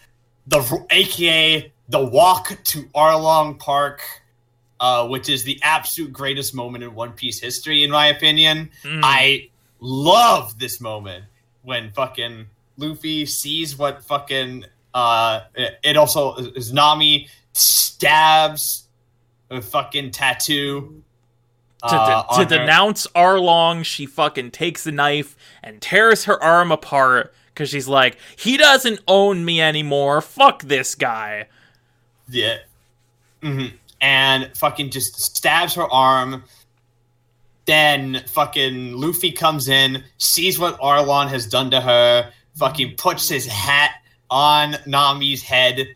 the aka the walk to Arlong Park, uh, which is the absolute greatest moment in One Piece history, in my opinion. Mm. I love this moment when fucking Luffy sees what fucking uh, it also is Nami stabs a fucking tattoo. to, uh, de- to denounce Arlong, she fucking takes a knife and tears her arm apart because she's like, he doesn't own me anymore. Fuck this guy. Yeah. hmm And fucking just stabs her arm. Then fucking Luffy comes in, sees what Arlong has done to her, fucking puts his hat on Nami's head,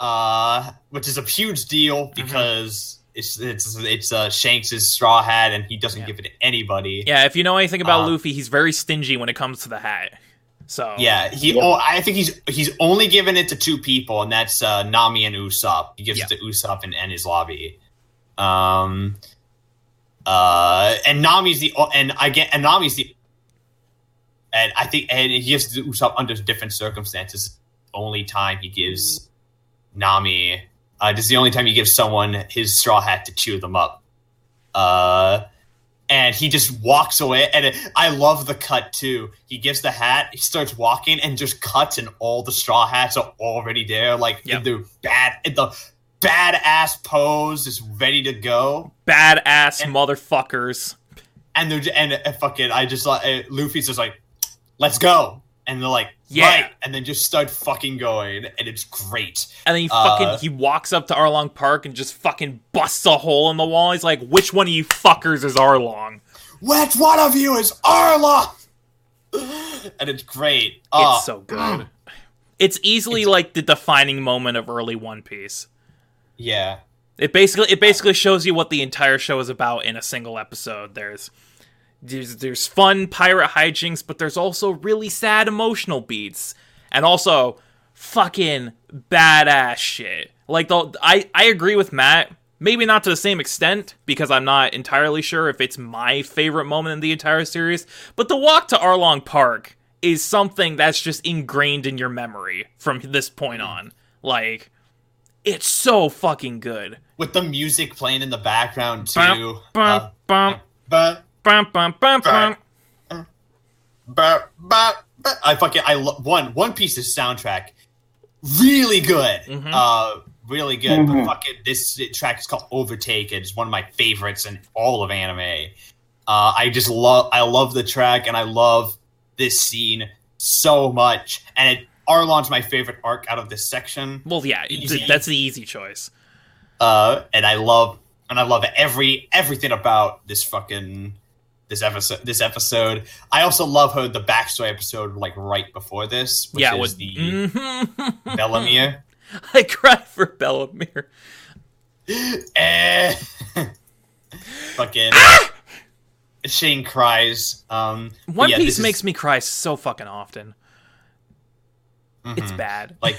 uh, which is a huge deal because it's it's it's uh, Shanks' straw hat and he doesn't Yeah. give it to anybody. Yeah, if you know anything about Uh, Luffy, he's very stingy when it comes to the hat. So Yeah, he. Yep. Oh, I think he's he's only given it to two people, and that's uh, Nami and Usopp. He gives Yeah. it to Usopp and, and his lobby. Um. Uh, and Nami's the and I get and Nami's the. And I think and he gives it to Usopp under different circumstances. Only time he gives Nami. Uh, this is the only time he gives someone his straw hat to cheer them up. Uh, and he just walks away. And it, I love the cut too. He gives the hat, he starts walking, and just cuts, and all the straw hats are already there, like Yep. in the bad, in the badass pose, is ready to go. badass And- motherfuckers. And they're and uh, fucking, I just like uh, Luffy's just like, let's go, and they're like, Yeah. right, and then just start fucking going, and it's great. And then he Uh, fucking he walks up to Arlong Park and just fucking busts a hole in the wall. He's like, "Which one of you fuckers is Arlong?" Which one of you is Arlong?" And it's great. Uh, It's so good. It's easily like the defining moment of early One Piece. Yeah. It basically it basically shows you what the entire show is about in a single episode. There's there's there's fun pirate hijinks, but there's also really sad emotional beats, and also fucking badass shit. Like the I I agree with Matt. Maybe not to the same extent because I'm not entirely sure if it's my favorite moment in the entire series. But the walk to Arlong Park is something that's just ingrained in your memory from this point on. Like it's so fucking good. With the music playing in the background too. Bum, bum, Uh, bum, but bum, bum, bum, bum. But, but, but I fucking I lo- one One Piece's soundtrack really good. Mhm. Uh, really good. Mhm. But fucking this track is called Overtake. It's one of my favorites in all of anime. Uh, I just love I love the track and I love this scene so much. And it Arlong's my favorite arc out of this section. Well, yeah, Easy. that's the easy choice. Uh, and I love and I love every everything about this fucking this episode. This episode. I also love her the backstory episode like right before this, which yeah, is with the Mhm. Bellemere. I cried for Bellemere. eh. fucking Shane cries. Um, One yeah, Piece this is- makes me cry so fucking often. It's mhm. bad. like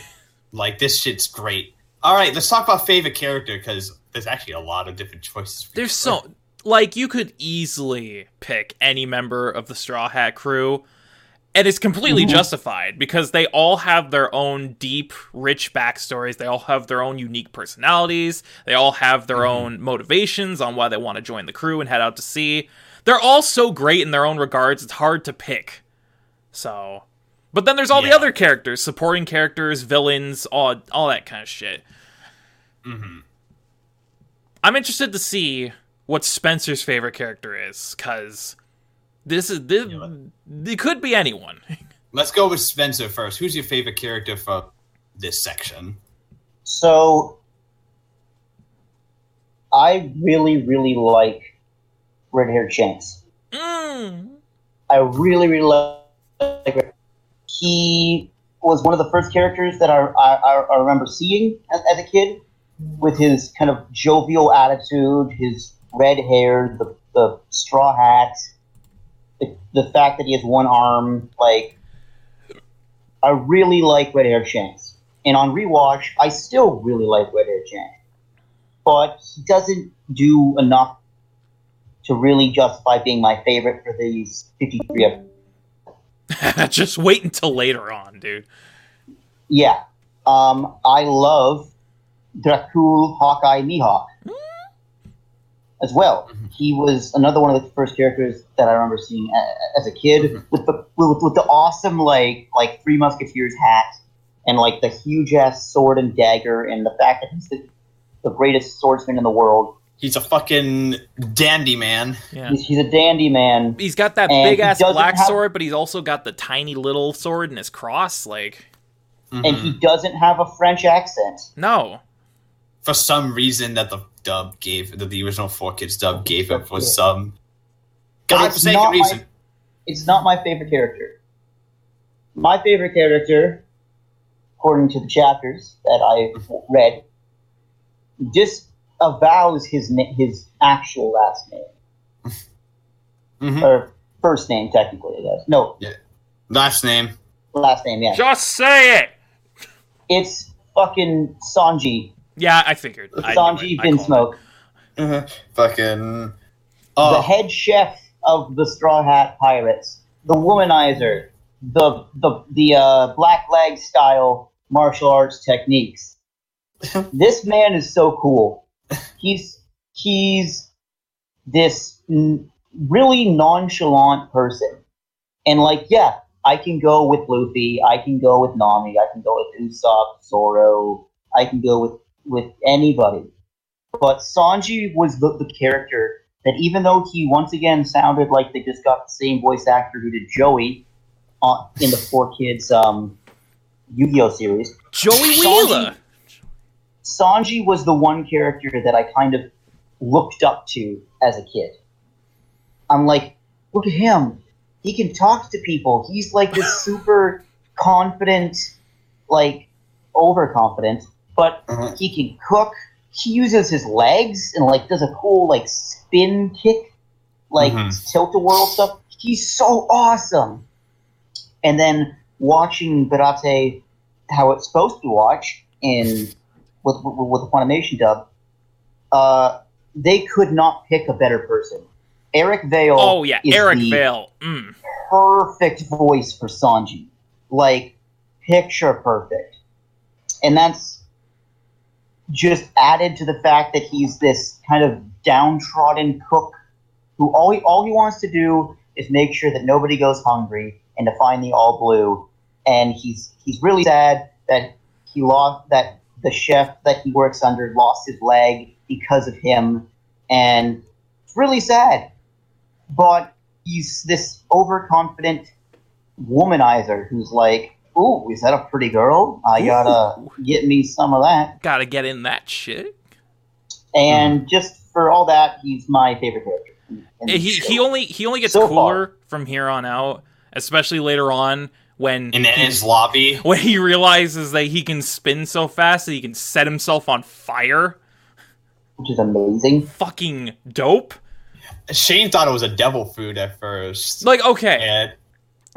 like this shit's great. All right, let's talk about favorite character because there's actually a lot of different choices. There's so like you could easily pick any member of the Straw Hat crew and it's completely Mhm. justified because they all have their own deep, rich backstories. They all have their own unique personalities. They all have their Mhm. own motivations on why they want to join the crew and head out to sea. They're all so great in their own regards, it's hard to pick. So, but then there's all the other characters, supporting characters, villains, all all that kind of shit. hmm I'm interested to see what Spencer's favorite character is, because this is this, Yeah, it could be anyone. Let's go with Spencer first. Who's your favorite character for this section? So I really, really like red haired Shanks. Mm. I really, really like. He was one of the first characters that I, I, I remember seeing as, as a kid, with his kind of jovial attitude, his red hair, the, the straw hat, the, the fact that he has one arm. Like, I really like red haired Shanks. And on rewatch, I still really like red haired Shanks. But he doesn't do enough to really justify being my favorite for these 53 episodes. Just wait until later on, dude. Yeah. Um, I love Dracule Hawkeye Mihawk as well. He was another one of the first characters that I remember seeing a- as a kid with the with, with the awesome like like Three Musketeers hat and like the huge ass sword and dagger and the fact that he's the, the greatest swordsman in the world. He's a fucking dandy man. Yeah. He's, he's a dandy man. He's got that big ass black have- sword, but he's also got the tiny little sword in his cross. Like, And Mhm. he doesn't have a French accent. no. for some reason that the dub gave that the original Four Kids dub gave him for some But it's godforsaken not my- reason. it's not my favorite character. My favorite character, according to the chapters that I read, disavows his na- his actual last name Mhm. or first name, technically. I guess no Last name. last name. Yeah, Just say it. it's fucking Sanji. Yeah, I figured. I knew Sanji it. I called Vinsmoke, Fucking. the Oh, head chef of the Straw Hat Pirates, the womanizer, the the the uh, black leg style martial arts techniques. this man is so cool. He's he's this n- really nonchalant person, and like yeah, I can go with Luffy, I can go with Nami, I can go with Usopp, Zoro, I can go with with anybody. But Sanji was the, the character that even though he once again sounded like they just got the same voice actor who did Joey on, in the Four Kids um, Yu-Gi-Oh series, Joey Sanji- Wheeler. Sanji was the one character that I kind of looked up to as a kid. I'm like, look at him. He can talk to people. He's like this super confident, like overconfident, but Uh-huh. he can cook. He uses his legs and like does a cool like spin kick, like Mhm. tilt a whirl stuff. He's so awesome. And then watching Baratie how it's supposed to watch in with with, with the Funimation dub, uh, they could not pick a better person. Eric Vale. Oh yeah, is Eric the Vale. Mm. perfect voice for Sanji, like picture perfect, and that's just added to the fact that he's this kind of downtrodden cook who all he, all he wants to do is make sure that nobody goes hungry and to find the all blue, and he's he's really sad that he lost that the chef that he works under lost his leg because of him, and it's really sad. But he's this overconfident womanizer who's like, "Ooh, is that a pretty girl? I gotta get me some of that." Gotta get in that shit. And just for all that, he's my favorite character. in- in the He show. he only he only gets So cooler from here on out, especially later on when in his lobby. when he realizes that he can spin so fast that he can set himself on fire. which is amazing. Fucking dope. Shane thought it was a devil fruit at first. Like okay, And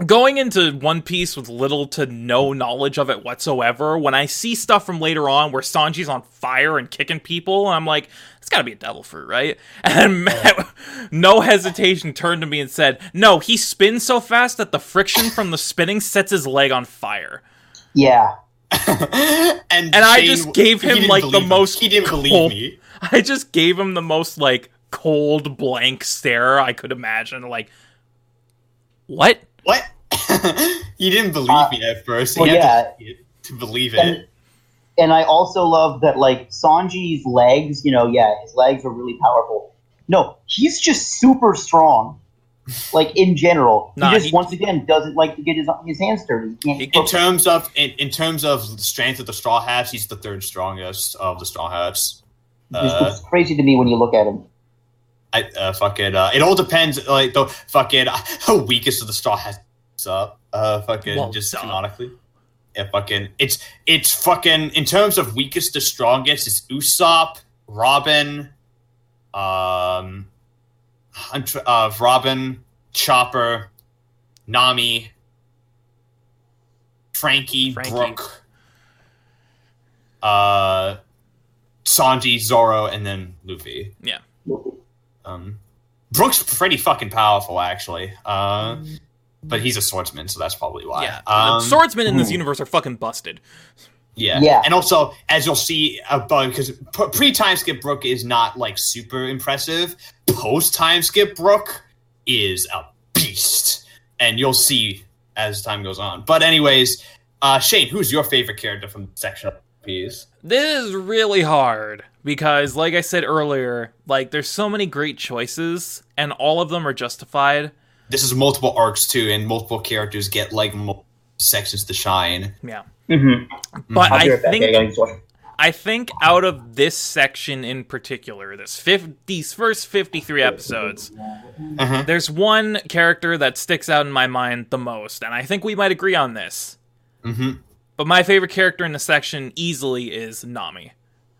going into One Piece with little to no knowledge of it whatsoever, when I see stuff from later on where Sanji's on fire and kicking people, I'm like, it's gotta be a devil fruit, right? And Matt, no hesitation, turned to me and said, No, he spins so fast that the friction from the spinning sets his leg on fire. Yeah, and And I Shane- just gave him, like, the believe me. most He didn't cold- believe me. I just gave him the most, like, cold, blank stare I could imagine. Like, what? What? you didn't believe Uh, me at first. He well, had yeah. to, to believe it. and and I also love that like Sanji's legs. You know, yeah, his legs are really powerful. No, he's just super strong. Like in general, Nah, he just he- once again doesn't like to get his his hands dirty. He can't in terms of in, in terms of strength of the Straw Hats, he's the third strongest of the Straw Hats. Uh, it's crazy to me when you look at him. I uh, fucking uh, it all depends. Like the fucking how weakest of the Straw Hats up. Uh, fucking Well, just duh. canonically. Yeah, fucking it's it's fucking in terms of weakest to strongest. It's Usopp, Robin, um, I'm uh, Robin, Chopper, Nami, Franky, Franky. Brook, uh, Sanji, Zoro, and then Luffy. Yeah. Um, Brook's pretty fucking powerful, actually. Uh, but he's a swordsman, so that's probably why. Yeah. Um, Swordsmen in this ooh. universe are fucking busted. yeah. Yeah. And also, as you'll see, about because pre time skip Brook is not like super impressive. Post time skip Brook is a beast, and you'll see as time goes on. But anyways, uh, Shane, who's your favorite character from section of Piece? This is really hard because, like I said earlier, like there's so many great choices and all of them are justified. This is multiple arcs too, and multiple characters get like multiple sections to shine. Yeah. Mm-hmm. But I'll be I right back. I think gotta use the washroom. I think out of this section in particular, this fif- these first 53 episodes, Uh-huh. there's one character that sticks out in my mind the most, and I think we might agree on this. hmm But my favorite character in the section easily is Nami.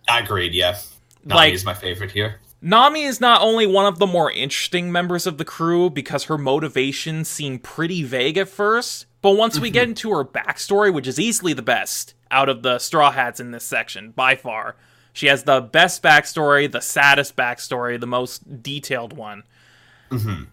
I agreed. Yeah, Nami Like- is my favorite here. Nami is not only one of the more interesting members of the crew because her motivations seem pretty vague at first, but once we mm-hmm. get into her backstory, which is easily the best out of the Straw Hats in this section, by far, she has the best backstory, the saddest backstory, the most detailed one. Mm-hmm.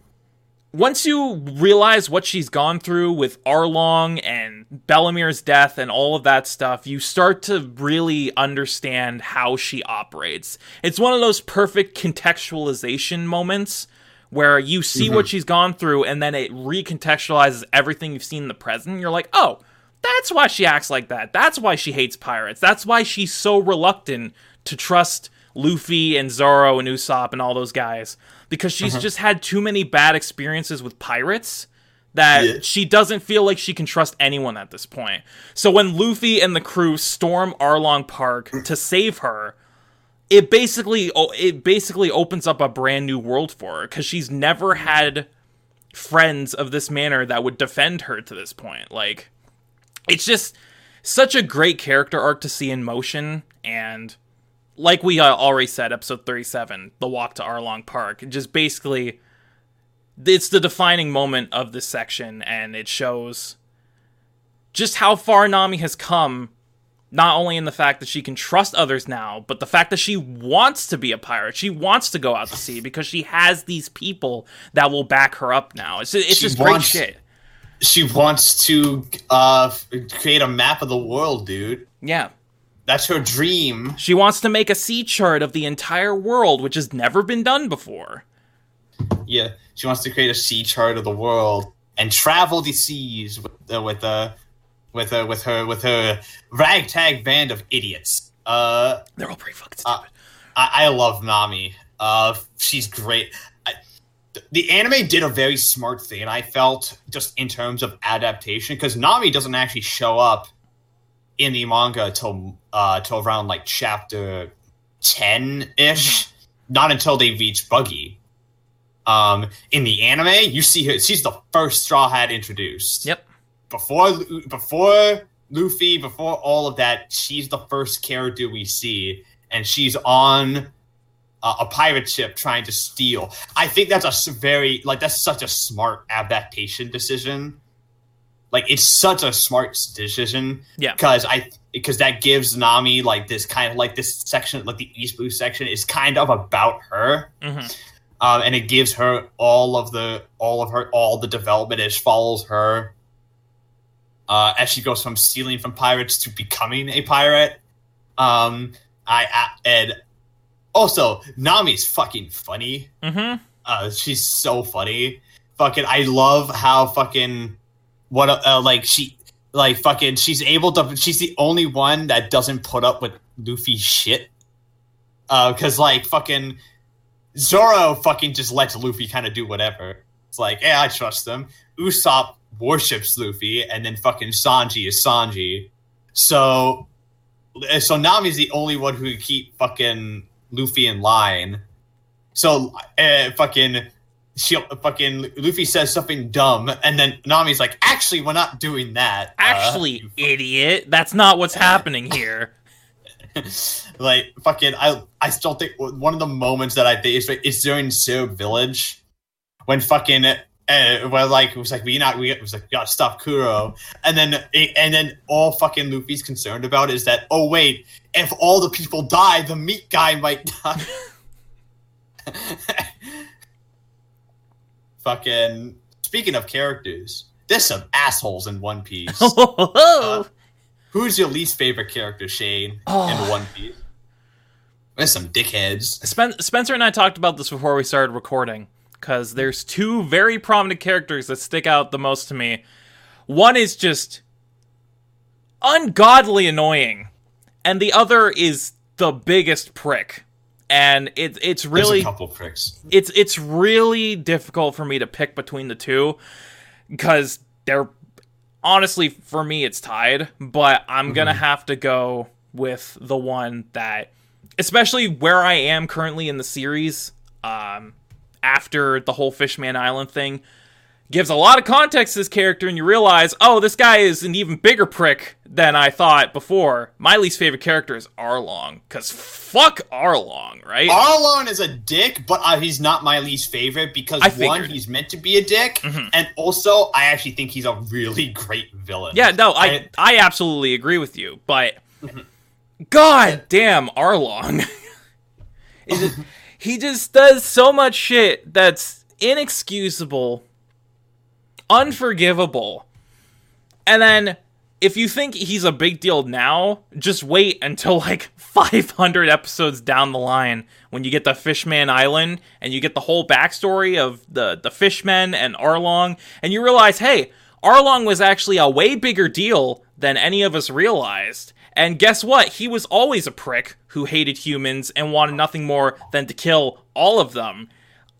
Once you realize what she's gone through with Arlong and Bellemere's death and all of that stuff, you start to really understand how she operates. It's one of those perfect contextualization moments where you see what mm-hmm. she's gone through and then it recontextualizes everything you've seen in the present. You're like, oh, that's why she acts like that. That's why she hates pirates. That's why she's so reluctant to trust Luffy and Zoro and Usopp and all those guys because she's uh-huh. just had too many bad experiences with pirates that Yeah. she doesn't feel like she can trust anyone at this point. So when Luffy and the crew storm Arlong Park mm. to save her, it basically it basically opens up a brand new world for her because she's never had friends of this manner that would defend her to this point. Like it's just such a great character arc to see in motion and like we uh, already said episode 37 the walk to arlong park just basically it's the defining moment of this section and it shows just how far nami has come not only in the fact that she can trust others now but the fact that she wants to be a pirate. She wants to go out to sea because she has these people that will back her up now. It's, it's just great shit. She wants to uh, create a map of the world, dude. yeah That's her dream. She wants to make a sea chart of the entire world, which has never been done before. Yeah, she wants to create a sea chart of the world and travel the seas with uh, with uh, with uh, with her with her ragtag band of idiots. Uh, They're all pretty fucking Uh, stupid. I, I love Nami. Uh, she's great. I, the anime did a very smart thing, and I felt just in terms of adaptation because Nami doesn't actually show up in the manga till uh till around like chapter ten ish. Not until they reach Buggy. Um, in the anime, you see her. She's the first Straw Hat introduced yep. before before Luffy, before all of that, she's the first character we see, and she's on uh, a pirate ship trying to steal. I think that's a very like that's such a smart adaptation decision. Like it's such a smart decision Yeah. because I because that gives Nami like this kind of like this section like the East Blue section is kind of about her hmm um, and it gives her all of the all of her all the development as follows her uh, as she goes from stealing from pirates to becoming a pirate. Um, I, I and also Nami's fucking funny. hmm Uh, she's so funny. Fucking, I love how fucking what uh, like she like fucking she's able to. She's the only one that doesn't put up with Luffy's shit. Uh, because like fucking Zoro fucking just lets Luffy kind of do whatever. It's like, yeah, I trust him. Usopp worships Luffy, and then fucking Sanji is Sanji. So, so Nami's the only one who can keep fucking Luffy in line. So, uh, fucking, she fucking Luffy says something dumb, and then Nami's like, "Actually, we're not doing that." Uh, Actually, you idiot. That's not what's happening here. like fucking I I still think one of the moments that I think is during Syrup Village when fucking uh, well like it was like we not we it was like we gotta stop Kuro and then and then all fucking Luffy's concerned about is that oh wait if all the people die the meat guy might die fucking speaking of characters there's some assholes in One Piece Oh, Who's your least favorite character, Shane, Oh. in One Piece? There's some dickheads. Spen- Spencer and I talked about this before we started recording because there's two very prominent characters that stick out the most to me. One is just ungodly annoying, and the other is the biggest prick. And it, it's There's really a couple it's it's really difficult for me to pick between the two because they're honestly for me it's tied but i'm gonna have to go with the one that especially where i am currently in the series um after the whole fishman island thing gives a lot of context to this character and you realize oh this guy is an even bigger prick than i thought before my least favorite character is arlong because fuck arlong right Arlong is a dick, but uh, he's not my least favorite because I one, he's meant to be a dick, Mhm. and also I actually think he's a really great villain. Yeah, no, I And- I absolutely agree with you, but god damn Arlong. It just- he just does so much shit that's inexcusable, unforgivable. And then if you think he's a big deal now, just wait until like 500 episodes down the line when you get the Fishman Island and you get the whole backstory of the the Fishmen and Arlong, and you realize, hey, Arlong was actually a way bigger deal than any of us realized. And guess what? He was always a prick who hated humans and wanted nothing more than to kill all of them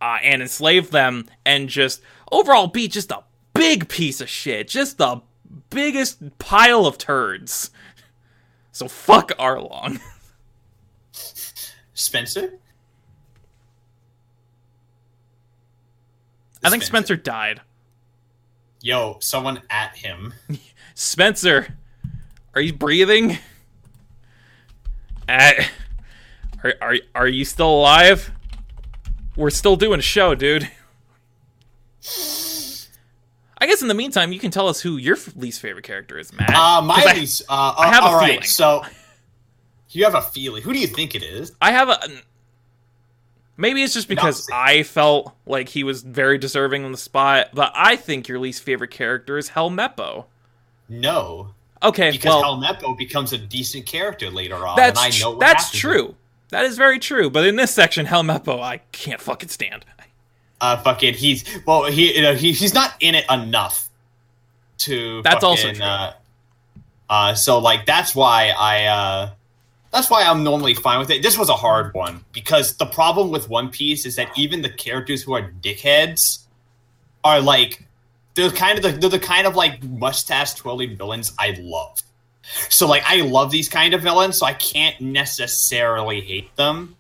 uh, and enslave them and just overall be just a big piece of shit. Just the biggest pile of turds. So fuck Arlong. Spencer. I think Spencer died. Yo, someone at him. Spencer, Are you breathing? Uh, are, are are you still alive? We're still doing a show, dude. I guess in the meantime, you can tell us who your least favorite character is, Matt. Uh, my I- least. Uh, I have a all right, feeling. So you have a feeling. Who do you think it is? I have a. Maybe it's just because No. I felt like he was very deserving on the spot, but I think your least favorite character is Helmeppo. No, Okay, because well, Helmeppo becomes a decent character later on, that's and I know what that's true. That is very true. But in this section, Helmeppo, I can't fucking stand. Uh, fucking, he's well, he, you know, he he's not in it enough to. That's also true. Uh, uh, so like that's why I. uh that's why I'm normally fine with it. This was a hard one because the problem with One Piece is that even the characters who are dickheads are like they're kind of the they're the kind of like mustache twirling villains I love. So like I love these kind of villains, so I can't necessarily hate them.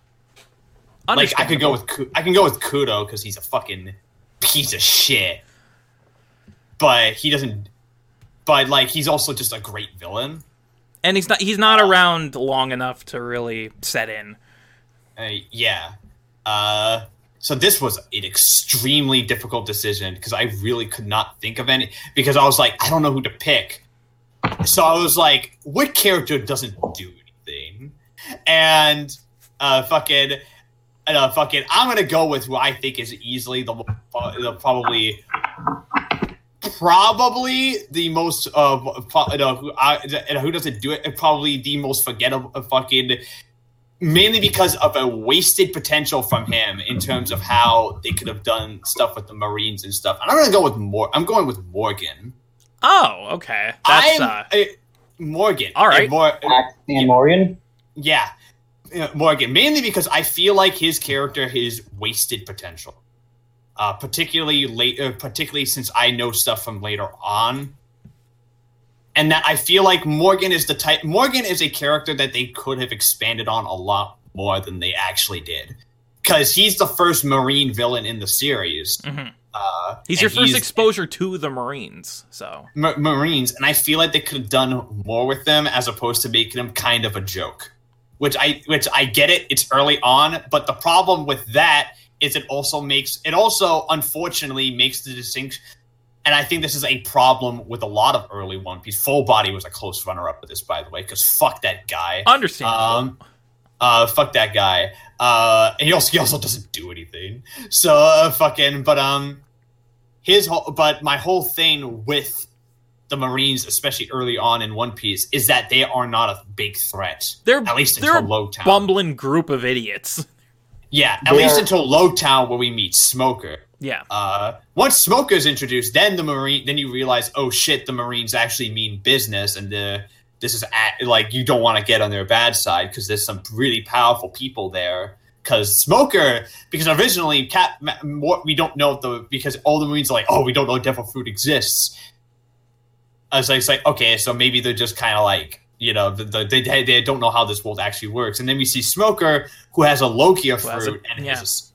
Like I could go with I can go with Kuro because he's a fucking piece of shit, but he doesn't. But like he's also just a great villain. and he's not he's not around long enough to really set in. Uh, yeah. Uh, so this was an extremely difficult decision because I really could not think of any because I was like, I don't know who to pick. So I was like, what character doesn't do anything? And uh, fucking, uh, fucking, I'm gonna go with who I think is easily the, uh, the probably. Probably the most uh, pro- you know, who, I, who doesn't do it? Probably the most forgettable uh, fucking mainly because of a wasted potential from him in terms of how they could have done stuff with the Marines and stuff. And I'm gonna go with more. I'm going with Morgan. Oh, okay. That's I'm uh, uh, Morgan. All right. Mor- and Morgan. yeah, Morgan. Mainly because I feel like his character has wasted potential. Uh, particularly late, uh, particularly since I know stuff from later on, and that I feel like Morgan is the type. Morgan is a character that they could have expanded on a lot more than they actually did, because he's the first Marine villain in the series. mhm. Uh, he's your first exposure to the Marines. So Ma- Marines, and I feel like they could have done more with them as opposed to making them kind of a joke. Which I which I get it, it's early on, but the problem with that is it also makes it also unfortunately makes the distinction and I think this is a problem with a lot of early One Piece. Full Body was a close runner up with this, by the way, because fuck that guy. understandable. Um, uh, fuck that guy. Uh, and he also he also doesn't do anything. So uh, fucking, but um, his whole, but my whole thing with the Marines, especially early on in One Piece, is that they are not a big threat. they're At least they're until a Loguetown. bumbling group of idiots. yeah, at They're- least until Loguetown where we meet Smoker. Yeah. Uh, once Smoker is introduced, then the Marine, then you realize, oh shit, the Marines actually mean business, and the this is at, like you don't want to get on their bad side because there's some really powerful people there. Because Smoker, because originally Cat, Ma- we don't know the because all the Marines are like, oh, we don't know Devil Fruit exists. As I say, okay, so maybe they're just kind of like. You know, the, the, they they don't know how this world actually works, and then we see Smoker, who has a Logia Who has a- fruit, and yeah. has a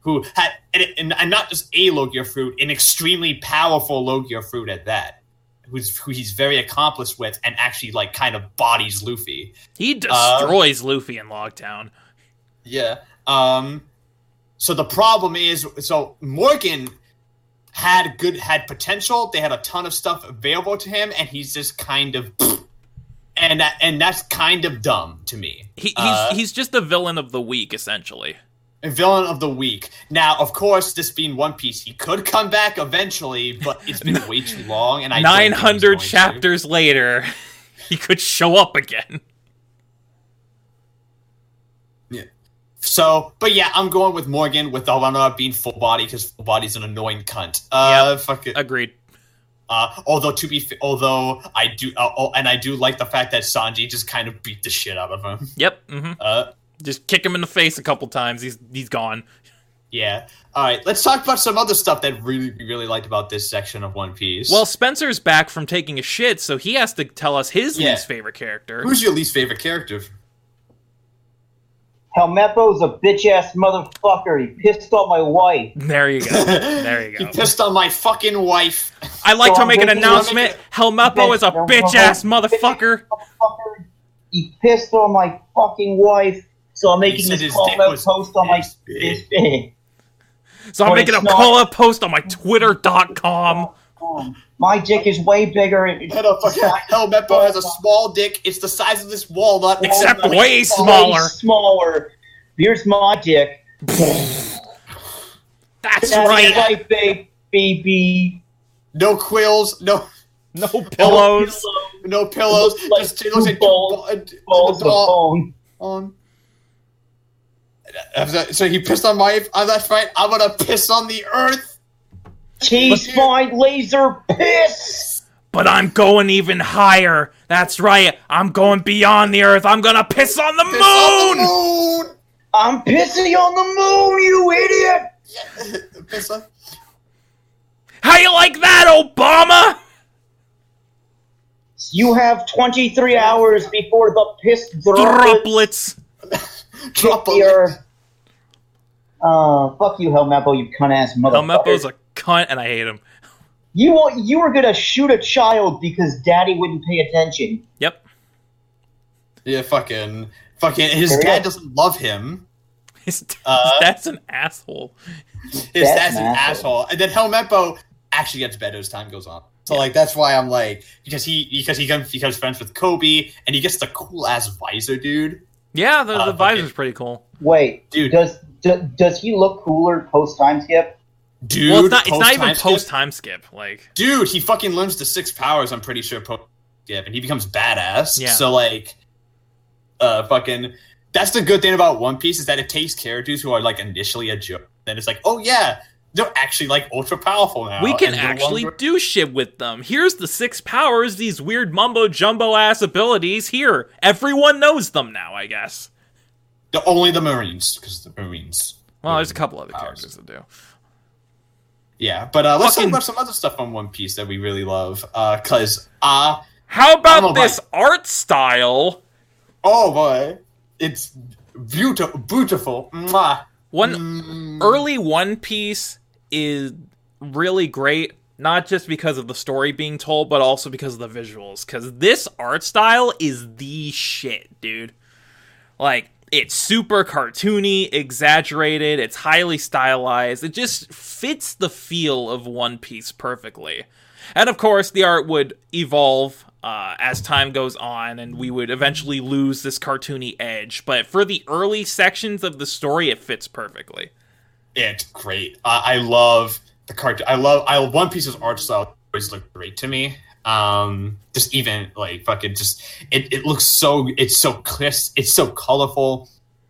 who had and, and, and not just a Logia fruit, an extremely powerful Logia fruit at that, who's who he's very accomplished with, and actually like kind of bodies Luffy. He Uh, destroys Luffy in Loguetown. Yeah. Um. So the problem is, so Morgan had good had potential. They had a ton of stuff available to him, and he's just kind of, and that and that's kind of dumb to me. He, he's Uh, he's just the villain of the week essentially. a villain of the week. Now, of course, this being One Piece, he could come back eventually, but it's been way too long, and I Nine hundred going to. chapters later, he could show up again. So, but yeah, I'm going with Morgan with the runner-up being full body because full body's an annoying cunt. Uh, fuck it. Agreed. Uh, although to be, fa- although I do, uh, oh, and I do like the fact that Sanji just kind of beat the shit out of him. Yep. Mm-hmm. Uh, Just kick him in the face a couple times. He's he's gone. yeah. All right, let's talk about some other stuff that really really liked about this section of One Piece. Well, Spencer's back from taking a shit, so he has to tell us his Yeah. least favorite character. who's your least favorite character? Helmeppo's a bitch ass motherfucker. He pissed on my wife. There you go. There you go. He pissed on my fucking wife. I'd like So to I'm make an making- announcement. Helmeppo is a bitch ass motherfucker. Motherfucker. He pissed on my fucking wife. So I'm making said this call out post on my. big. So I'm But making a not- call out post on my twitter.com. My dick is way bigger. and- Head fucking Helmeppo has a small dick. It's the size of this walnut. Except oh Walnut. way way smaller. smaller. Here's my dick. That's That's right. right, ba- baby. No quills, no No pillows. no pillows. Like just, it looks two like balls- two Balls of bone. on. So he pissed on my. Oh, that's right. I'm gonna piss on the earth. Cheese my laser piss. But I'm going even higher. That's right. I'm going beyond the earth. I'm gonna piss on the Piss on the moon. moon. I'm pissing on the moon, you idiot. Piss on. How you like that, Obama? You have 23 hours before the piss droplets Droplets. Drop hit the. Uh, fuck you, Helmeppo, you cunt ass motherfucker. Helmeppo's a cunt, and I hate him. You wa- you were gonna shoot a child because daddy wouldn't pay attention. Yep. Yeah, fucking, fucking. His There dad go. doesn't love him. His dad's, Uh, that's an asshole. His That's dad's an an asshole. asshole. And then Helmeppo actually gets better as time goes on. So like that's why I'm like because he because he comes he becomes friends with Koby and he gets the cool ass visor dude. Yeah, the, Uh, the okay. visor's pretty cool. Wait, Dude. does do, does he look cooler post time skip? Dude, well, it's not. It's not even post time skip. Like, Dude, he fucking learns the six powers. I'm pretty sure post skip, and he becomes badass. Yeah. So like, uh, fucking. That's the good thing about One Piece is that it takes characters who are like initially a joke, then it's like, oh yeah, they're actually like ultra powerful now. we can actually longer- do shit with them. Here's the six powers. These weird mumbo jumbo ass abilities. Here, everyone knows them now. I guess. the, only the Marines because the Marines. Well, there's a couple other Powers. characters that do. Yeah, but uh, let's Fucking- talk about some other stuff on One Piece that we really love. Because uh, How don't know about this art style? oh boy, it's beautiful, beautiful. Mwah. One Mm. early One Piece is really great, not just because of the story being told, but also because of the visuals. Because this art style is the shit, dude. Like, it's super cartoony, exaggerated, it's highly stylized. It just fits the feel of One Piece perfectly. And of course, the art would evolve uh, as time goes on, and we would eventually lose this cartoony edge. But for the early sections of the story, it fits perfectly. It's great. Uh, I love the cartoon. I love. I One Piece's art style always looked great to me. Um, just even like fucking just it. It looks so. It's so crisp. It's so colorful.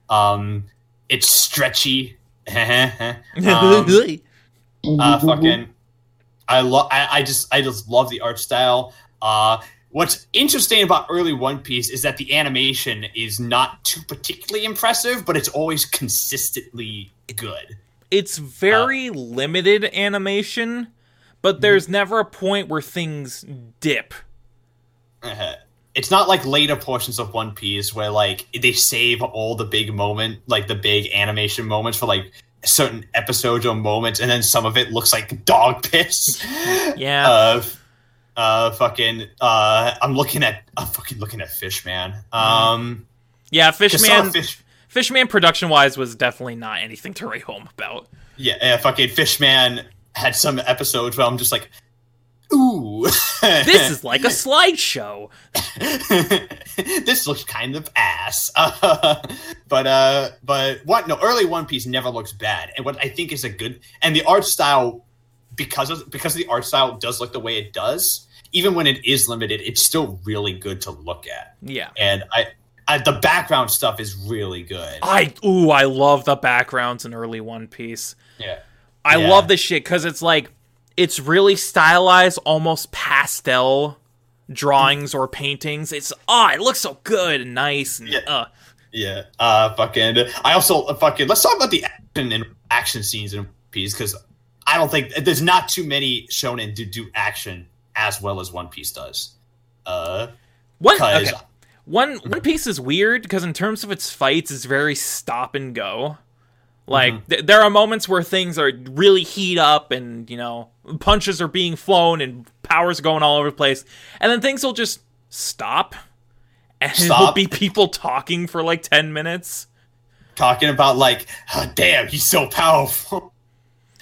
Um, it's stretchy. um, uh, fucking I love I, I just I just love the art style. Uh what's interesting about early One Piece is that the animation is not too particularly impressive, but it's always consistently good. it's very limited animation, but there's never a point where things dip. Uh-huh. It's not like later portions of One Piece where like they save all the big moment, like the big animation moments for like certain episodes or moments, and then some of it looks like dog piss. Yeah. Uh, uh, fucking. Uh, I'm looking at. I'm fucking looking at Fishman. Um, Yeah, Fishman Fish. Fishman production wise was definitely not anything to write home about. Yeah, yeah, fucking Fishman had some episodes where I'm just like, ooh, This is like a slideshow. this looks kind of ass. Uh, but uh, but what? No, early One Piece never looks bad, and what I think is a good and the art style because of because the art style does look the way it does. Even when it is limited, it's still really good to look at, Yeah. and I, I the background stuff is really good. I ooh, I love the backgrounds in early One Piece. Yeah, I Yeah. love this shit because it's like it's really stylized, almost pastel drawings or paintings. It's oh, it looks so good and nice and Yeah. uh yeah. Uh, fucking. I also uh, fucking. Let's talk about the action and action scenes in One Piece because I don't think there's not too many shonen to do action as well as One Piece does. Uh, what okay. One One Piece is weird because in terms of its fights, it's very stop and go. Like th- there are moments where things are really heat up, and you know punches are being flown and powers going all over the place, and then things will just stop, and it'll be people talking for like ten minutes. Talking about like, oh, damn, he's so powerful.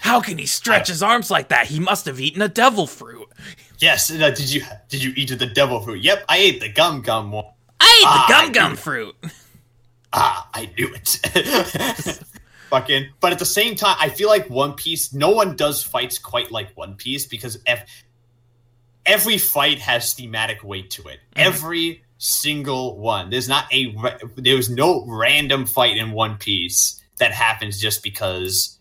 How can he stretch his arms like that? He must have eaten a devil fruit. Yes, uh, did you did you eat the devil fruit? Yep, I ate the gum gum one. I ate Ah, the I gum gum fruit. Ah, I knew it. Fucking, but at the same time, I feel like One Piece. No one does fights quite like One Piece because ev- every fight has thematic weight to it. Every single one. There's not a. There's no random fight in One Piece that happens just because.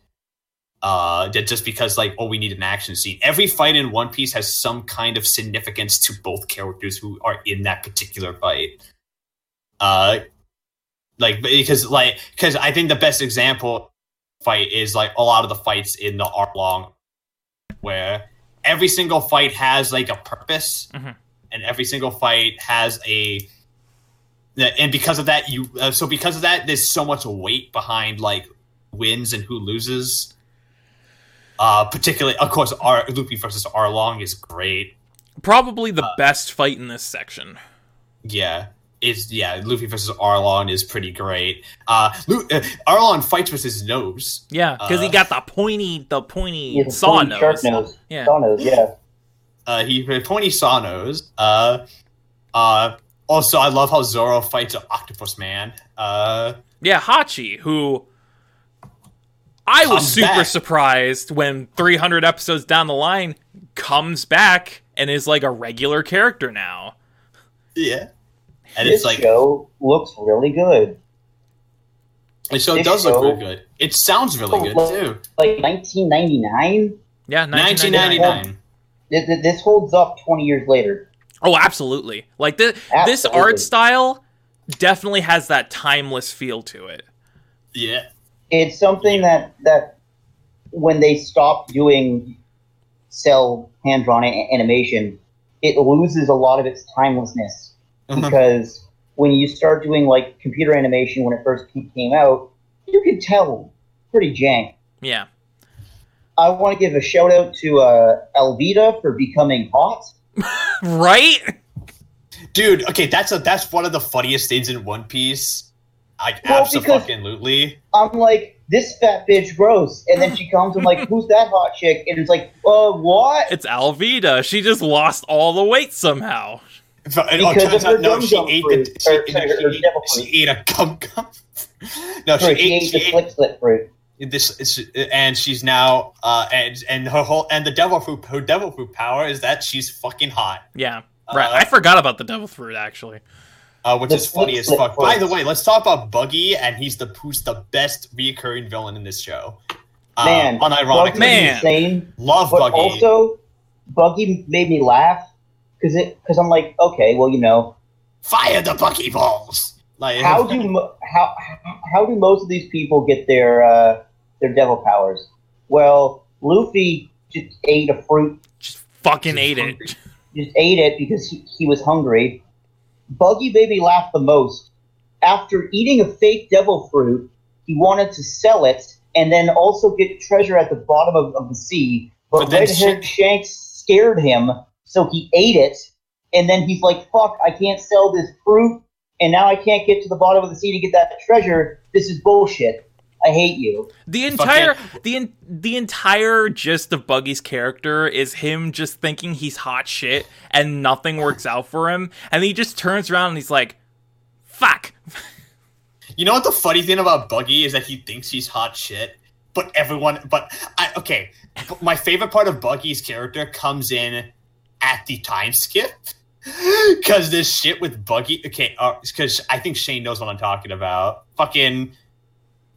Uh, that just because like oh we need an action scene. Every fight in One Piece has some kind of significance to both characters who are in that particular fight. Uh, like because like because I think the best example fight is like a lot of the fights in the Arlong, where every single fight has like a purpose, Mhm. and every single fight has a. And because of that, you uh, so because of that, there's so much weight behind like wins and who loses. Uh, particularly, of course, Ar- Luffy versus Arlong is great. Probably the best fight in this section. Yeah, is yeah. Luffy versus Arlong is pretty great. Uh, Lu- uh Arlong fights with his nose. Yeah, because he Uh, got the pointy, the pointy He has a saw pointy nose. nose. Yeah. Saw nose, yeah. Uh, he pointy saw nose. Uh, uh. Also, I love how Zoro fights an octopus man. Uh, Yeah, Hachi, who I was super back. surprised when 300 episodes down the line comes back and is like a regular character now. yeah, and this it's like show looks really good. the show this does look really good. It sounds really good too. Like 1999, Yeah, 1999. 1999. Th- th- this holds up 20 years later. Oh, absolutely. Like this this art style definitely has that timeless feel to it. Yeah, It's something that that when they stop doing cell hand drawn animation, it loses a lot of its timelessness Mhm. because when you start doing like computer animation when it first came out, you could tell pretty jank. Yeah. I want to give a shout out to uh, Alvida for becoming hot. Right? dude. Okay, that's a that's one of the funniest things in One Piece. I Well, because- absolutely. I'm like, this fat bitch gross. And then she comes, I'm like, who's that hot chick? And it's like, uh, what? It's Alvida. She just lost all the weight somehow. It oh, Because turns her out, no, she ate fruit. the she, Or, no, sorry, she, her ate, she fruit. ate a gum gum. No, she Sorry, ate, she ate she the ate slip slip fruit. this is, and she's now uh and and her whole and the devil fruit her devil fruit power is that she's fucking hot Yeah. Right. Uh, I forgot about the devil fruit actually. uh, which The is funny as flip fuck by the way let's talk about buggy and he's the who's the best reoccurring villain in this show uh, Man, unironically Man. insane, love but buggy also Buggy made me laugh because it because I'm like, okay, well, you know, fire the buggy balls like how do mo- how how do most of these people get their uh, their devil powers? Well, Luffy just ate a fruit, Just fucking Just ate hungry. it. just ate it because he, he was hungry. Buggy Baby laughed the most. After eating a fake devil fruit, he wanted to sell it and then also get treasure at the bottom of, of the sea. But, But then Red Haired Shanks scared him, so he ate it. And then he's like, fuck, I can't sell this fruit, and now I can't get to the bottom of the sea to get that treasure. This is bullshit. I hate you. The entire the en- the entire gist of Buggy's character is him just thinking he's hot shit and nothing works out for him, and he just turns around and he's like, "Fuck." You know what the funny thing about Buggy is that he thinks he's hot shit, but everyone. But I okay. My favorite part of Buggy's character comes in at the time skip because this shit with Buggy. Okay, uh, because I think Shane knows what I'm talking about. Fucking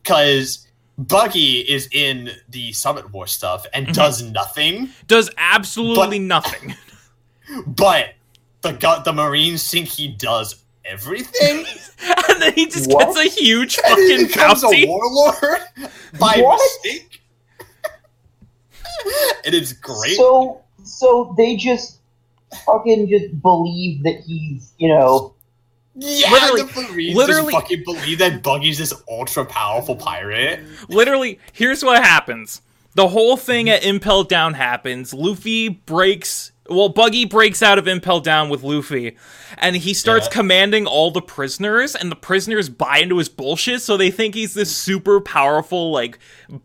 because Buggy is in the Summit War stuff and mm-hmm. does nothing, Does absolutely nothing. but the gu- the Marines think he does everything. and then he just What? gets a huge and he fucking becomes bounty. a warlord by What? mistake. it is great. So, so they just fucking just believe that he's, you know, Yeah, Literally- the Marines literally- just fucking believe that Buggy's this ultra powerful pirate. Literally, here's what happens. The whole thing at Impel Down happens. Luffy breaks. Well, Buggy breaks out of Impel Down with Luffy, and he starts Yeah. commanding all the prisoners, and the prisoners buy into his bullshit, so they think he's this super powerful, like,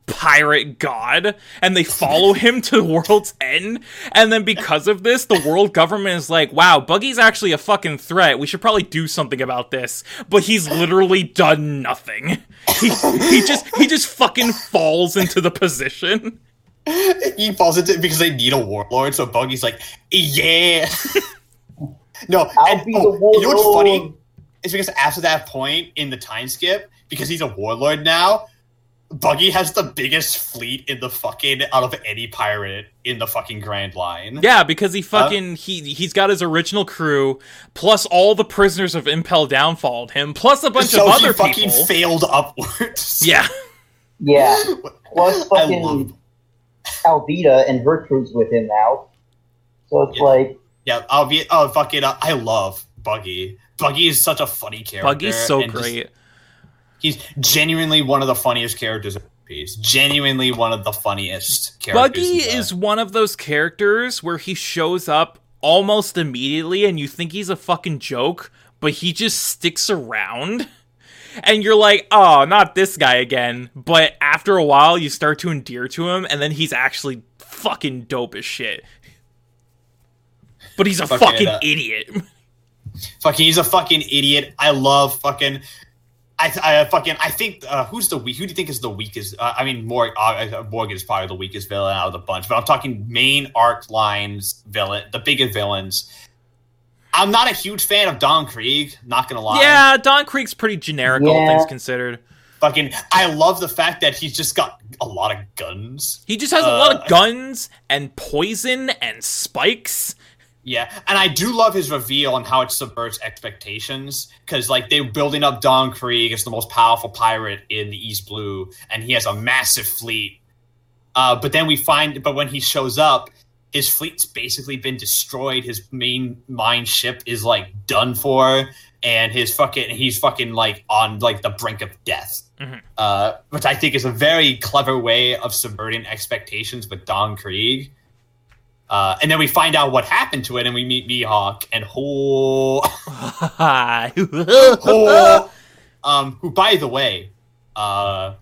pirate god, and they follow him to the World's End. And then because of this, the world government is like, wow, Buggy's actually a fucking threat. We should probably do something about this. But he's literally done nothing. He, he just he just fucking falls into the position. He falls into it because they need a warlord. So Buggy's like, yeah. no, I'll and, be oh, the you know what's funny? It's because after that point in the time skip, because he's a warlord now, Buggy has the biggest fleet in the fucking out of any pirate in the fucking Grand Line. Yeah, because he uh, fucking he he's got his original crew, plus all the prisoners of Impel Down followed him, plus a bunch so of he other fucking people. failed upwards. yeah, Yeah. Plus, I fucking love. Alvida and her crew's with him now. So it's Yeah. like, Yeah, I'll be. Oh, fucking! Uh, I love Buggy. Buggy is such a funny character. Buggy's so and just- great. he's genuinely one of the funniest characters in the piece. Genuinely one of the funniest characters. Buggy is one of those characters where he shows up almost immediately and you think he's a fucking joke, but he just sticks around. And you're like, oh, not this guy again. But after a while, you start to endear to him, and then he's actually fucking dope as shit. But he's a Fucking, fucking uh, idiot. fucking. He's a fucking idiot. I love fucking. I, I fucking I think uh, who's the weak? Who do you think is the weakest? Uh, I mean, Morg, uh, Morgan is probably the weakest villain out of the bunch, but I'm talking main arc lines villain, the biggest villains. I'm not a huge fan of Don Krieg. Not gonna lie. Yeah, Don Krieg's pretty generic, all things considered. Fucking. I love the fact that he's just got a lot of guns. He just has a lot Uh, of guns and poison and spikes. Yeah, and I do love his reveal and how it subverts expectations because, like, they're building up Don Krieg as the most powerful pirate in the East Blue, and he has a massive fleet. Uh, but then we find, but when he shows up, his fleet's basically been destroyed. His main mine ship is like done for, and his fucking he's fucking like on like the brink of death. Mhm. Uh, which I think is a very clever way of subverting expectations with Don Krieg. Uh, and then we find out what happened to it, and we meet Mihawk and Ho, Ho um, who, by the way, uh,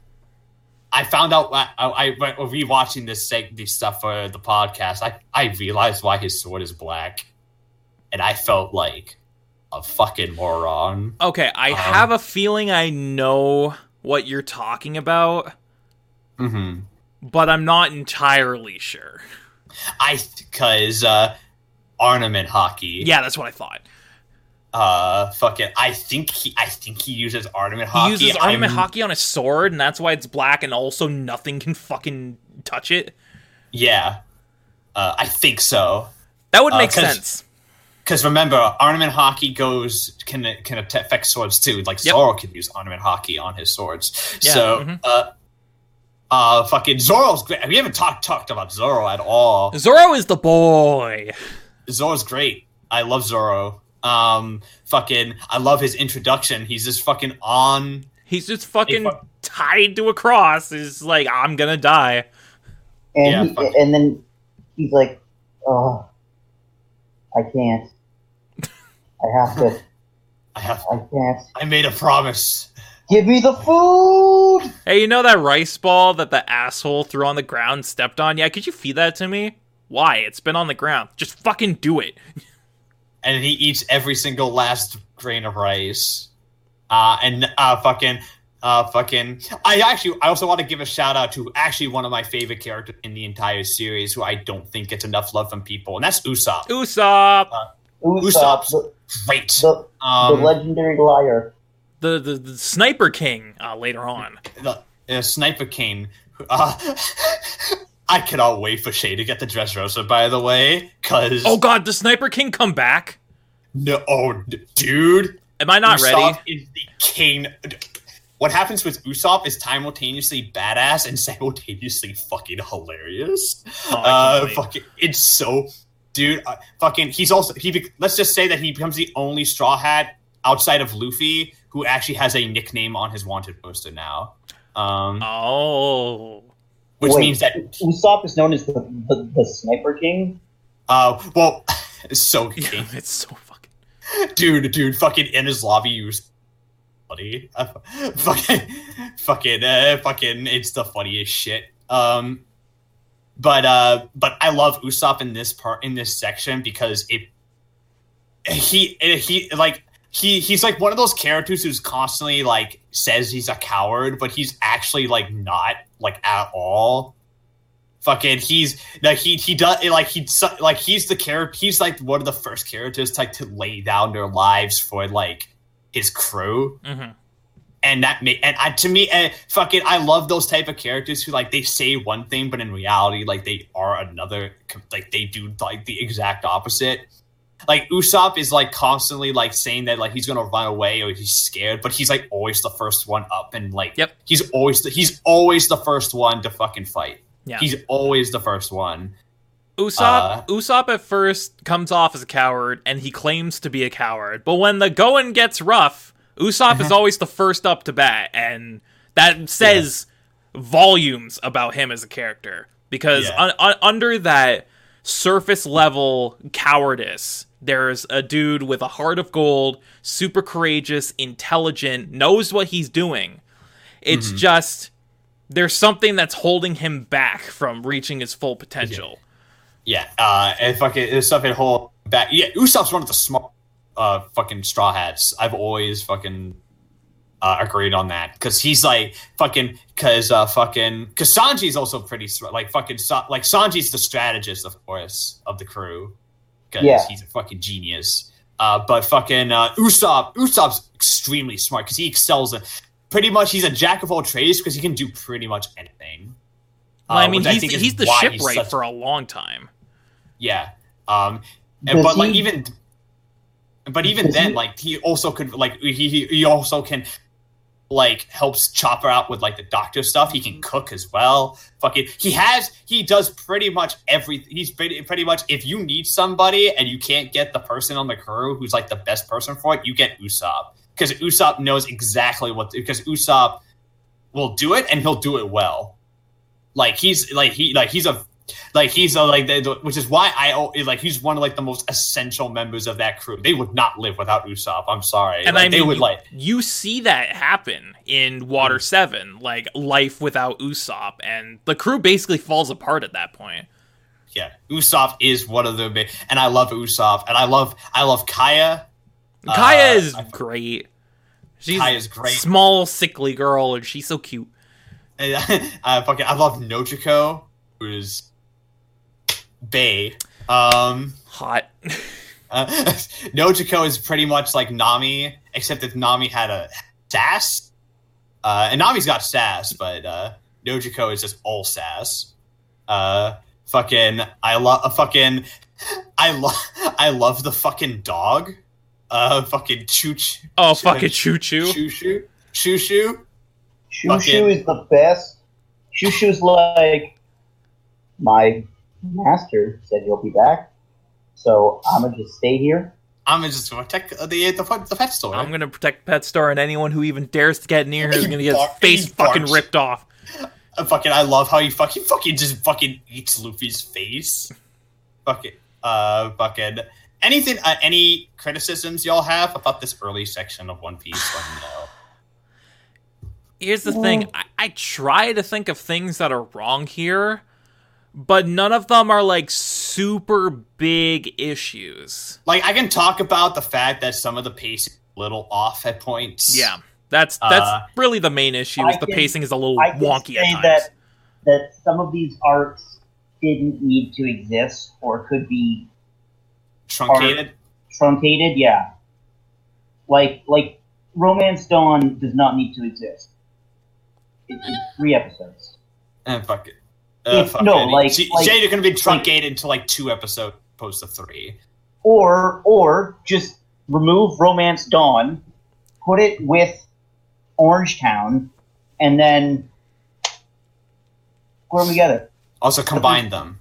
I found out I, I, rewatching this seg- this stuff for the podcast. I I realized why his sword is black, and I felt like a fucking moron. Okay, I Um, have a feeling I know what you're talking about, Mm-hmm. but I'm not entirely sure. I because uh, armament haki. Yeah, that's what I thought. Uh, fucking. I think he. I think he uses ornament He uses ornament I'm- hockey on his sword, and that's why it's black, and also nothing can fucking touch it. Yeah. Uh, I think so. That would Uh, make 'cause- sense. Because remember, armament haki goes can can affect swords too. Like Yep. Zoro can use armament haki on his swords. Yeah, so, mhm. uh, uh, fucking Zoro's great. We haven't talked talked about Zoro at all. Zoro is the boy. Zoro's great. I love Zoro. Um, fucking, I love his introduction. He's just fucking on. He's just fucking fuck- tied to a cross. He's like, I'm gonna die. and Yeah, he, fuck. and then he's like, "Oh, I can't. I have to. I have. I can't. I made a promise. Give me the food." Hey, you know that rice ball that the asshole threw on the ground and stepped on? Yeah, could you feed that to me? Why? It's been on the ground. Just fucking do it. and he eats every single last grain of rice. Uh, and uh, fucking, uh, fucking. I actually, I also want to give a shout out to actually one of my favorite characters in the entire series, who I don't think gets enough love from people, and that's Usopp. Usopp, Usopp, Usopp's the, Great. the, Um, the legendary liar. the, the the sniper king. Uh, later on. the, uh, Sniper King. I cannot wait for Shane to get the Dressrosa. By the way, because Oh god, the sniper king come back? no, oh, dude, Am I not Usopp ready? is the king. What happens with Usopp is simultaneously badass and simultaneously fucking hilarious. Oh, uh, fucking, it's so, dude. Uh, fucking, he's also he. Let's just say that he becomes the only Straw Hat outside of Luffy who actually has a nickname on his wanted poster now. Um, Oh. Which Wait, means that Usopp is known as the, the, the Sniper King. uh, well, it's so king. it's so fucking. dude, dude, fucking in his lobby use funny. Uh, fucking, fucking, uh, fucking, it's the funniest shit. Um, but uh, but I love Usopp in this part in this section because it he he like he he's like one of those characters who's constantly like says he's a coward, but he's actually like not like at all. Fucking, he's like he he does like he like he's the character. He's like one of the first characters to, like to lay down their lives for like his crew, hmm and that ma- and I, to me, and fucking, I love those type of characters who like they say one thing, but in reality, like they are another. Like they do like the exact opposite. Like Usopp is like constantly like saying that like he's gonna run away or he's scared, but he's like always the first one up and like Yep. he's always the, he's always the first one to fucking fight. Yeah. He's always the first one. Usopp Uh, Usopp at first comes off as a coward and he claims to be a coward. But when the going gets rough, Usopp Uh-huh. is always the first up to bat and that says volumes about him as a character because Yeah. un- un- under that surface level cowardice there's a dude with a heart of gold, super courageous, intelligent, knows what he's doing. It's Mm-hmm. just there's something that's holding him back from reaching his full potential. Yeah, uh, and fucking there's something whole back. Yeah, Usopp's one of the smart, uh, fucking straw hats. I've always fucking uh, agreed on that because he's like fucking because uh, fucking because Sanji's also pretty smart. Like fucking like Sanji's the strategist, of course, of the crew because Yeah. he's a fucking genius. Uh, but fucking uh, Usopp, Usopp's extremely smart because he excels in pretty much. He's a jack of all trades because he can do pretty much anything. Well, I Uh, mean, he's, think is he's the why shipwright such- for a long time. yeah. Um, and, Does but like even, but even Does then, he- like he also could like he he, he also can like helps Chopper out with like the doctor stuff. He can mm-hmm. cook as well. Fucking, he has he does pretty much everything. He's pretty pretty much if you need somebody and you can't get the person on the crew who's like the best person for it, you get Usopp because Usopp knows exactly what because Usopp will do it and he'll do it well. Like he's like he like he's a like he's a, like the, the- which is why I like he's one of like the most essential members of that crew. They would not live without Usopp. I'm sorry. And Like, I mean, they would you, like you see that happen in Water 7, like life without Usopp, and the crew basically falls apart at that point. yeah. Usopp is one of the big, and I love Usopp, and I love I love Kaya. Uh, Kaya is I- great. She's Kaya's great. small, sickly girl, and she's so cute. And I fucking I love Nojiko, who's Bay. Um, Hot. uh, Nojiko is pretty much like Nami, except that Nami had a sass, uh, and Nami's got sass, but uh, Nojiko is just all sass. Uh, fucking, I love uh, fucking, I love, I love the fucking dog. Uh, fucking chooch, oh, fucking choo choo. choo choo, choo choo. Shoo Fucking- Shoo is the best. Shoo Shoo's like my master said he'll be back, so I'm gonna just stay here. I'm gonna just protect the the the, the pet store. I'm gonna protect Pet Store, and anyone who even dares to get near her is gonna get bark- his face fucking barks. ripped off. Uh, fucking, I love how he fucking fucking just fucking eats Luffy's face. fucking, uh, fucking. Anything, uh, any criticisms y'all have about this early section of One Piece? Let me know. Here's the thing I, I try to think of things that are wrong here, but none of them are like super big issues. Like, I can talk about the fact that some of the pace is a little off at points. Yeah. That's that's Uh, really the main issue. Is I the can- pacing is a little I can wonky say at times. that that some of these arcs didn't need to exist or could be truncated. truncated. Yeah, like like Romance Dawn does not need to exist. It, it's three episodes. And fuck it. Uh, no, it. like- J- like- Jade are gonna be truncated to like two episodes opposed to three. or or just remove Romance Dawn, put it with Orange Town, and then put them together. Also, combine them.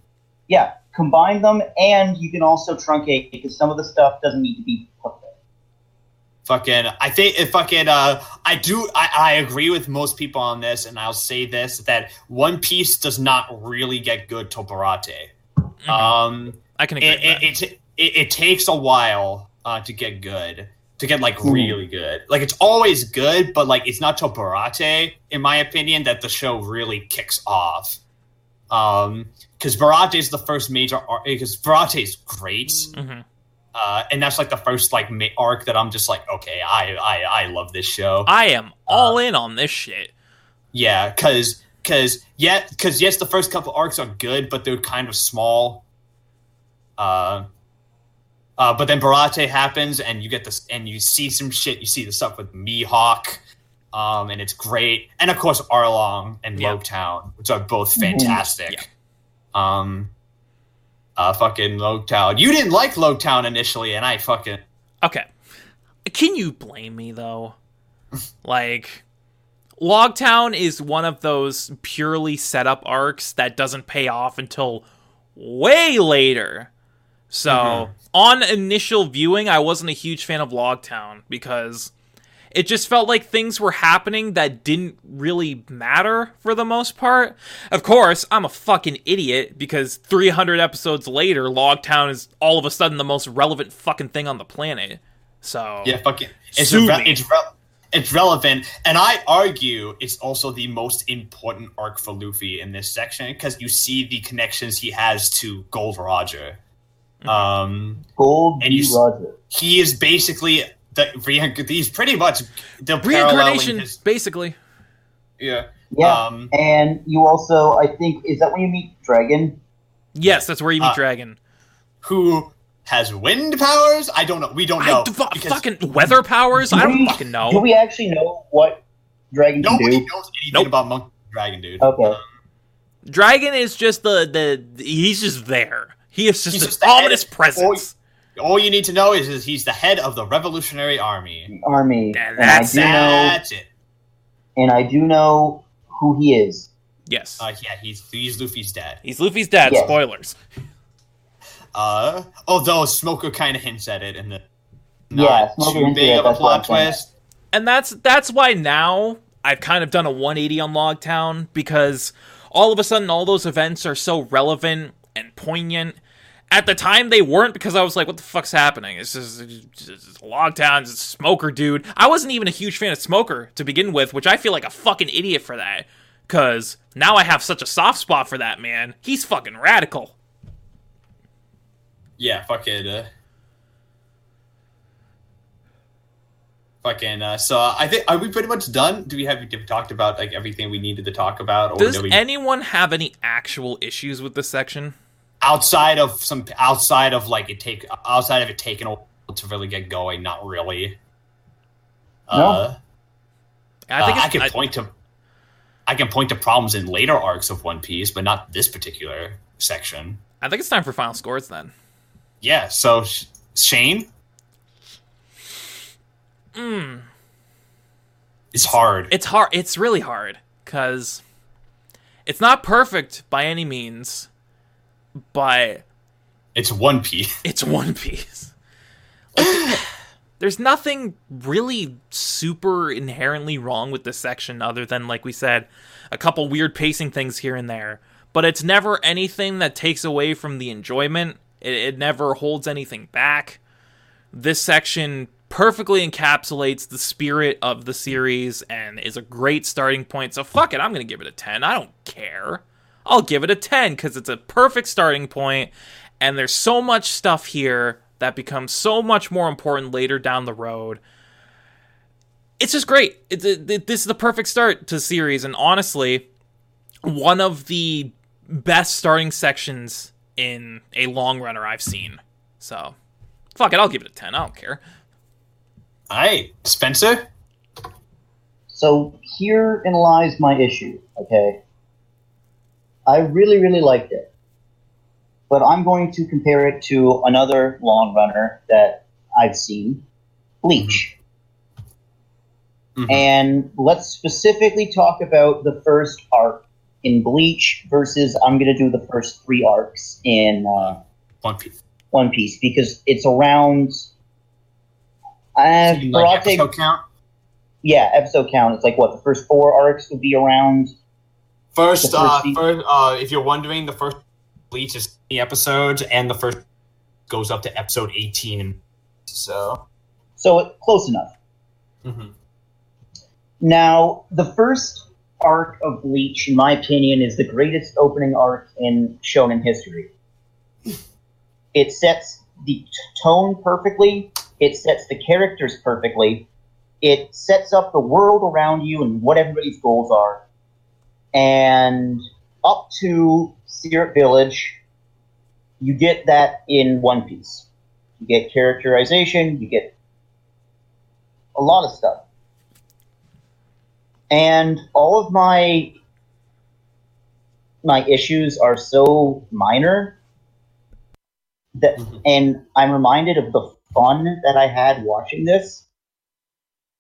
Yeah, combine them, and you can also truncate because some of the stuff doesn't need to be. Fucking I think if fucking uh I do I, I agree with most people on this and I'll say this that One Piece does not really get good till Baratie. Mhm. Um I can agree. it with that. it, it, it, it takes a while uh to get good. To get like Mhm. really good. Like it's always good, but like it's not till Baratie, in my opinion, that the show really kicks off. Um because Baratie is the first major arc because Baratie is great. Mhm. Uh, and that's like the first like arc that I'm just like, okay, I I, I love this show. I am all in on this shit. yeah, because because yeah, because yes, the first couple arcs are good, but they're kind of small. Uh, uh, but then Baratie happens, and you get this, and you see some shit. You see the stuff with Mihawk, um, and it's great, and of course Arlong and Yeah. Loguetown, which are both Mhm. fantastic. Um, uh, fucking Loguetown. You didn't like Loguetown initially, and I fucking Okay. Can you blame me though? like Loguetown is one of those purely setup arcs that doesn't pay off until way later. So, Mhm. on initial viewing, I wasn't a huge fan of Loguetown because it just felt like things were happening that didn't really matter for the most part. Of course, I'm a fucking idiot because 300 episodes later, Loguetown is all of a sudden the most relevant fucking thing on the planet. So, Yeah, fucking. It's re- it's re- it's relevant, and I argue it's also the most important arc for Luffy in this section because you see the connections he has to Gold Roger. Mhm. Um, Gold And you Roger. he is basically the reinc- He's pretty much the reincarnation, paralleling his- basically. yeah. Yeah, Um, and you also, I think, is that when you meet Dragon? Yes, that's where you meet Uh, Dragon. who has wind powers? I don't know. We don't know. I, fucking weather powers? I don't we- fucking know. Do we actually know what Dragon can nobody do? knows anything Nope. about Monkey Dragon, dude. Okay. Dragon is just the the he's just there. He is just He's an just head- ominous presence. All you need to know is, is he's the head of the Revolutionary Army. Army, And and I that's do know, That's it. and I do know who he is. Yes, Uh, yeah, he's he's Luffy's dad. he's Luffy's dad. Yeah. Spoilers. Uh, although Smoker kind of hints at it in the Yeah, not Smoker too big at of a that's what I'm plot twist. and that's that's why now I've kind of done a 180 on Loguetown because all of a sudden all those events are so relevant and poignant. At the time they weren't because I was like, "What the fuck's happening?" It's just, it's just Loguetown, it's Smoker dude. I wasn't even a huge fan of Smoker to begin with, which I feel like a fucking idiot for that. Cause now I have such a soft spot for that man. He's fucking radical. Yeah, fucking. Uh, fucking. Uh, so I think are we pretty much done? Do we have, have we talked about like everything we needed to talk about? Or Does do we, anyone have any actual issues with this section? Outside of some outside of like it take outside of it taking a while to really get going? Not really. Uh, I I, think uh, I can I- point to I can point to problems in later arcs of One Piece, but not this particular section. I think it's time for final scores then. Yeah, so Sh- Shane, Mm, it's hard. it's hard. It's really hard because it's not perfect by any means, but It's One Piece. it's One Piece. Like, there's nothing really super inherently wrong with this section other than, like we said, a couple weird pacing things here and there. But it's never anything that takes away from the enjoyment. It, it never holds anything back. This section perfectly encapsulates the spirit of the series and is a great starting point. So fuck it, I'm gonna give it a 10. I don't care. I'll give it a 10 because it's a perfect starting point, and there's so much stuff here that becomes so much more important later down the road. It's just great. It's it, it- this is the perfect start to the series, and honestly, one of the best starting sections in a long runner I've seen. So, fuck it, I'll give it a 10. I don't care. All right, Spencer. So herein lies my issue, okay? I really, really liked it. But I'm going to compare it to another long runner that I've seen, Bleach. Mhm. And let's specifically talk about the first arc in Bleach versus I'm going to do the first three arcs in uh, One Piece. One Piece because it's around. And like Karate, episode count. yeah, episode count. It's like what the first four arcs would be around. First, uh, first, uh, if you're wondering, the first Bleach is the episodes, and the first goes up to episode 18. So, So close enough. mhm. Now, the first arc of Bleach, in my opinion, is the greatest opening arc in shonen history. It sets the tone perfectly, it sets the characters perfectly, it sets up the world around you and what everybody's goals are. And up to Syrup Village, you get that in One Piece. You get characterization, you get a lot of stuff and all of my my issues are so minor that Mhm. and I'm reminded of the fun that I had watching this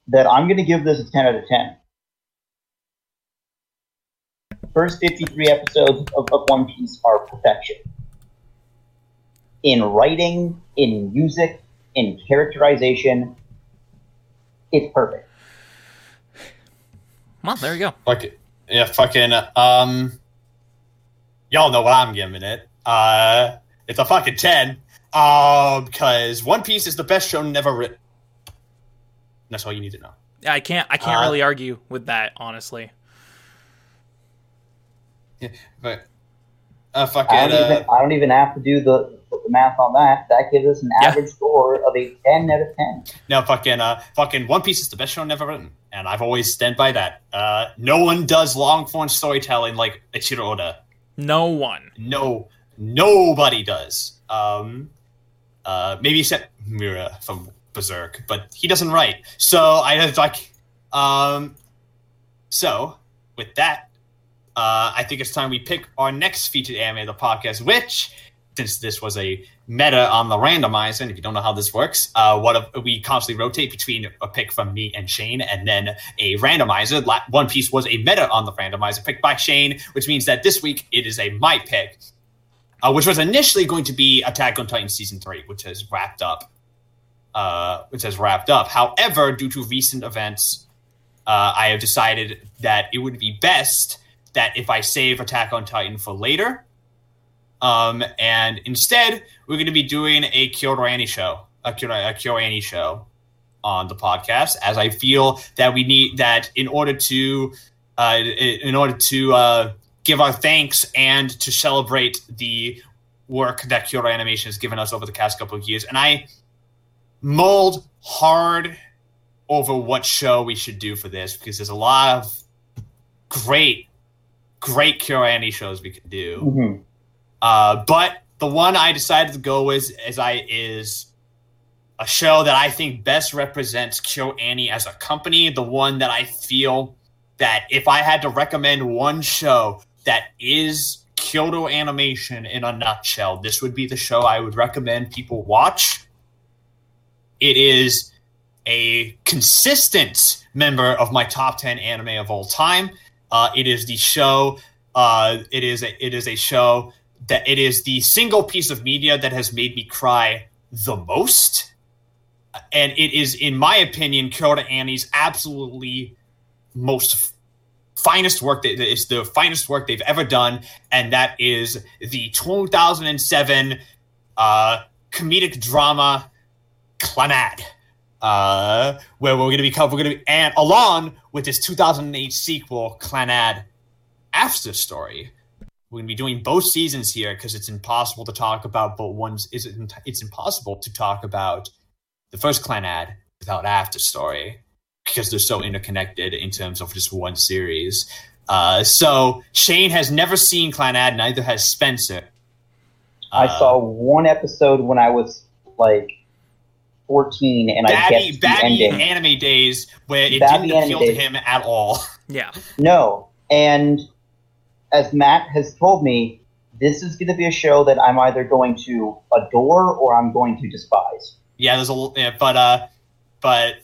that I'm going to give this a 10 out of 10. First 53 episodes of, of One Piece are perfection. In writing, in music, in characterization, it's perfect. Well, there you go. Fuck it. Yeah, fucking, um, y'all know what I'm giving it. Uh, it's a fucking 10. Um, because One Piece is the best show never written. That's all you need to know. Yeah, I can't. I can't Uh, really argue with that, honestly. But, uh, fucking, I don't, uh, even, I don't even have to do the, the math on that. That gives us an Yeah. average score of a 10 out of 10. No, fucking, uh, fucking One Piece is the best show never written, and I've always stand by that. Uh, no one does long form storytelling like Eiichiro Oda. No one. No, nobody does. Um, uh, maybe except Miura from Berserk, but he doesn't write. So I have like, um, so with that, uh, I think it's time we pick our next featured anime of the podcast, which, since this was a meta on the randomizer, and if you don't know how this works, uh, what we constantly rotate between a pick from me and Shane, and then a randomizer. One Piece was a meta on the randomizer picked by Shane, which means that this week it is a my pick, uh, which was initially going to be Attack on Titan season three, which has wrapped up. Uh, which has wrapped up. However, due to recent events, uh, I have decided that it would be best that if I save Attack on Titan for later, um, and instead we're going to be doing a Kyoto show, a Kyoto, show on the podcast, as I feel that we need that in order to, uh, in order to uh, give our thanks and to celebrate the work that Kyoto Animation has given us over the past couple of years, and I mulled hard over what show we should do for this because there's a lot of great, great Kyoto Annie shows we could do. Mhm. Uh, but the one I decided to go with is I is a show that I think best represents KyoAni as a company. The one that I feel that if I had to recommend one show that is Kyoto Animation in a nutshell, this would be the show I would recommend people watch. It is a consistent member of my top 10 anime of all time. Uh, it is the show. Uh, it is a, it is a show that it is the single piece of media that has made me cry the most, and it is, in my opinion, Kyoto Annie's absolutely most finest work that is the finest work they've ever done, and that is the 2007 uh, comedic drama Clannad uh, where we're going to be we're going to be and along with this 2008 sequel, Clannad After Story. We're going to be doing both seasons here because it's impossible to talk about both ones. Is it's impossible to talk about the first Clannad without After Story because they're so interconnected in terms of just one series. Uh, so Shane has never seen Clannad, neither has Spencer. I Uh, saw one episode when I was like 14 and I Babby, the ending. anime days where it Babby didn't appeal to days. him at all. Yeah. No. And as Matt has told me, this is going to be a show that I'm either going to adore or I'm going to despise. Yeah, there's a l- yeah, but uh, but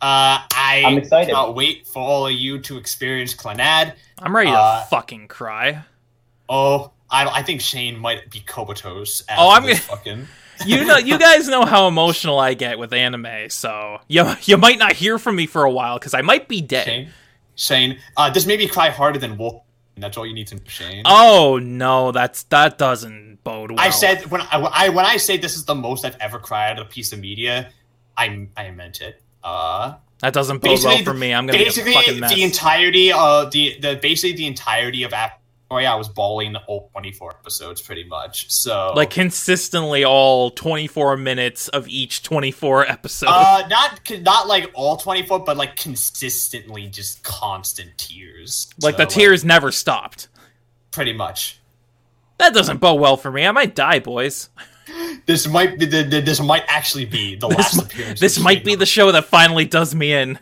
uh, I I'm excited. cannot wait for all of you to experience Clannad. I'm ready to Uh, fucking cry. Oh, I I think Shane might be comatose. Oh, I'm gonna- fucking. You know, you guys know how emotional I get with anime, so you you might not hear from me for a while because I might be dead. Shane, Shane, uh, this made me cry harder than Wolf. That's all you need to Shane. Oh no, that's that doesn't bode well. I said when I, I when I say this is the most I've ever cried at a piece of media, I I meant it. Uh, that doesn't bode well for me. I'm gonna basically get a fucking mess. the entirety of the the basically the entirety of Act. Oh yeah, I was bawling all 24 episodes pretty much. So like consistently all 24 minutes of each 24 episode. uh, not not like all 24, but like consistently just constant tears. like So, the tears never stopped. pretty much. That doesn't bode well for me. I might die, boys. This might be the, the this might actually be the This, last mi- appearance. this might Shane. be the show that finally does me in.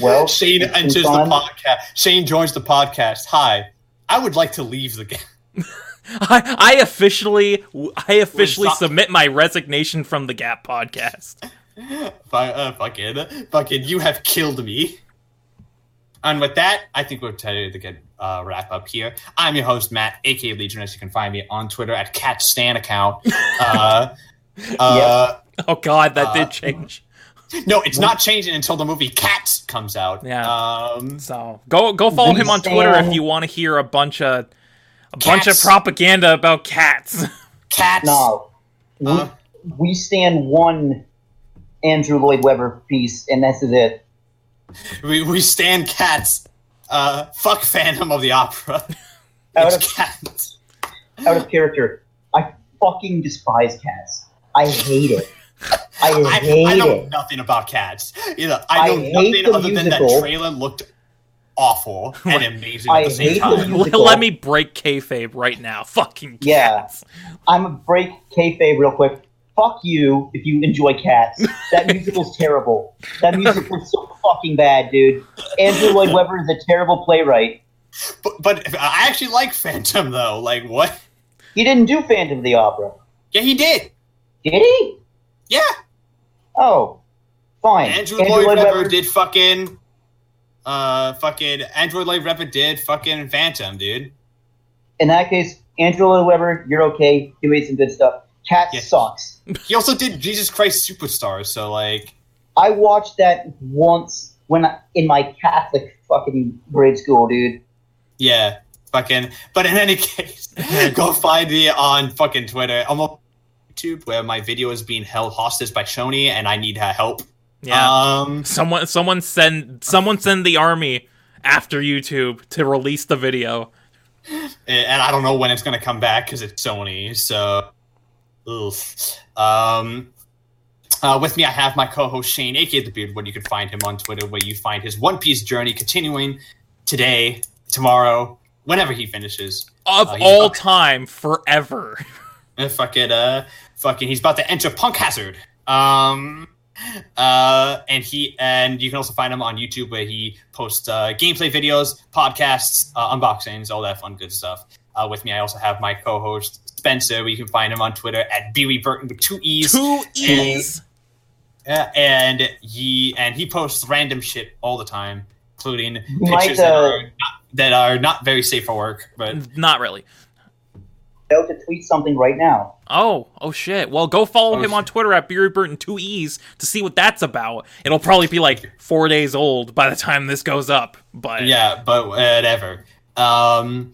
Well, Shane it's enters the podcast. Shane joins the podcast. Hi, I would like to leave the game. I, I officially, I officially Stop. submit my resignation from the Gap podcast. Uh, fucking, fucking, you have killed me. And with that, I think we're ready to get uh, wrap up here. I'm your host Matt, aka Legion. As you can find me on Twitter at CatStan account. Uh, uh, Oh God, that Uh, did change. No, it's not changing until the movie Cats comes out. Yeah. Um, So go go follow him on Twitter if you want to hear a bunch of a bunch of propaganda about cats. Cats. No, we, Uh. we stand one Andrew Lloyd Webber piece, and this is it. We we stand Cats. Uh, fuck Phantom of the Opera. Out It's of Cats. out of character. I fucking despise cats. I hate it. I I, hate I know it. nothing about cats. You know, I know I nothing the other than that trailer looked awful and amazing at the same hate the time. Let me break kayfabe right now. Fucking Yeah. I'm a break kayfabe real quick. Fuck you if you enjoy cats. That musical's terrible. That musical's so fucking bad, dude. Andrew Lloyd Webber is a terrible playwright. But, but I actually like Phantom though. Like what? He didn't do Phantom of the Opera. Yeah, he did. Did he? Yeah, Oh, fine. Andrew Lloyd Webber did fucking. Uh, fucking Andrew Lloyd Webber did fucking Phantom, dude. In that case, Andrew Lloyd Webber, you're okay. He made some good stuff. Cat Yeah. sucks. He also did Jesus Christ Superstar. So like, I watched that once when I, in my Catholic fucking grade school, dude. yeah, fucking. But in any case, go find me on fucking Twitter. I'm on YouTube where my video is being held hostage by Shoney, and I need her help. Yeah. Um, someone someone send someone send the army after YouTube to release the video. and I don't know when it's gonna come back because it's Sony. So, oof. Um, uh, with me, I have my co-host Shane, aka the Beard. When you can find him on Twitter, where you find his One Piece journey continuing today, tomorrow, whenever he finishes. Of Uh, all time, forever. Uh, fucking, uh, fucking, he's about to enter Punk Hazard. Um, uh, and he and you can also find him on YouTube where he posts uh, gameplay videos, podcasts, uh, unboxings, all that fun good stuff. Uh, with me, I also have my co-host Spencer. Where you can find him on Twitter at Beery Burton with two e's. Two E's. Yeah, and he and he posts random shit all the time, including pictures that, uh, are not, that are not very safe for work. But Not really. About to tweet something right now. Oh, oh shit. Well, go follow Oh, him on. Twitter at Beery Burton two E's to see what that's about. It'll probably be like four days old by the time this goes up. But yeah, but whatever. Um,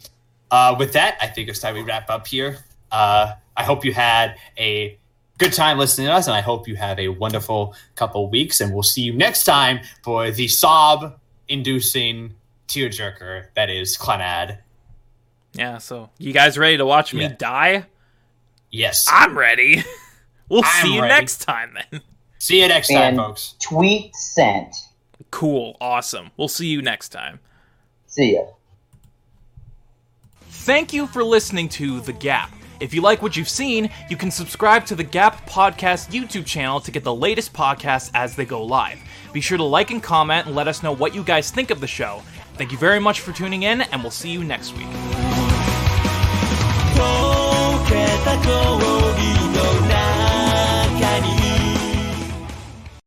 uh, with that, I think it's time we wrap up here. Uh, I hope you had a good time listening to us, and I hope you have a wonderful couple weeks. And we'll see you next time for the sob-inducing tearjerker that is Clannad. Yeah. So you guys ready to watch me Yeah. die? Yes. I'm ready. we'll I'm see you ready. next time then. see you next time, folks. Tweet sent. Cool. Awesome. We'll see you next time. See ya. Thank you for listening to The Gap. If you like what you've seen, you can subscribe to the Gap Podcast YouTube channel to get the latest podcasts as they go live. Be sure to like and comment and let us know what you guys think of the show. Thank you very much for tuning in, and we'll see you next week. espetáculo.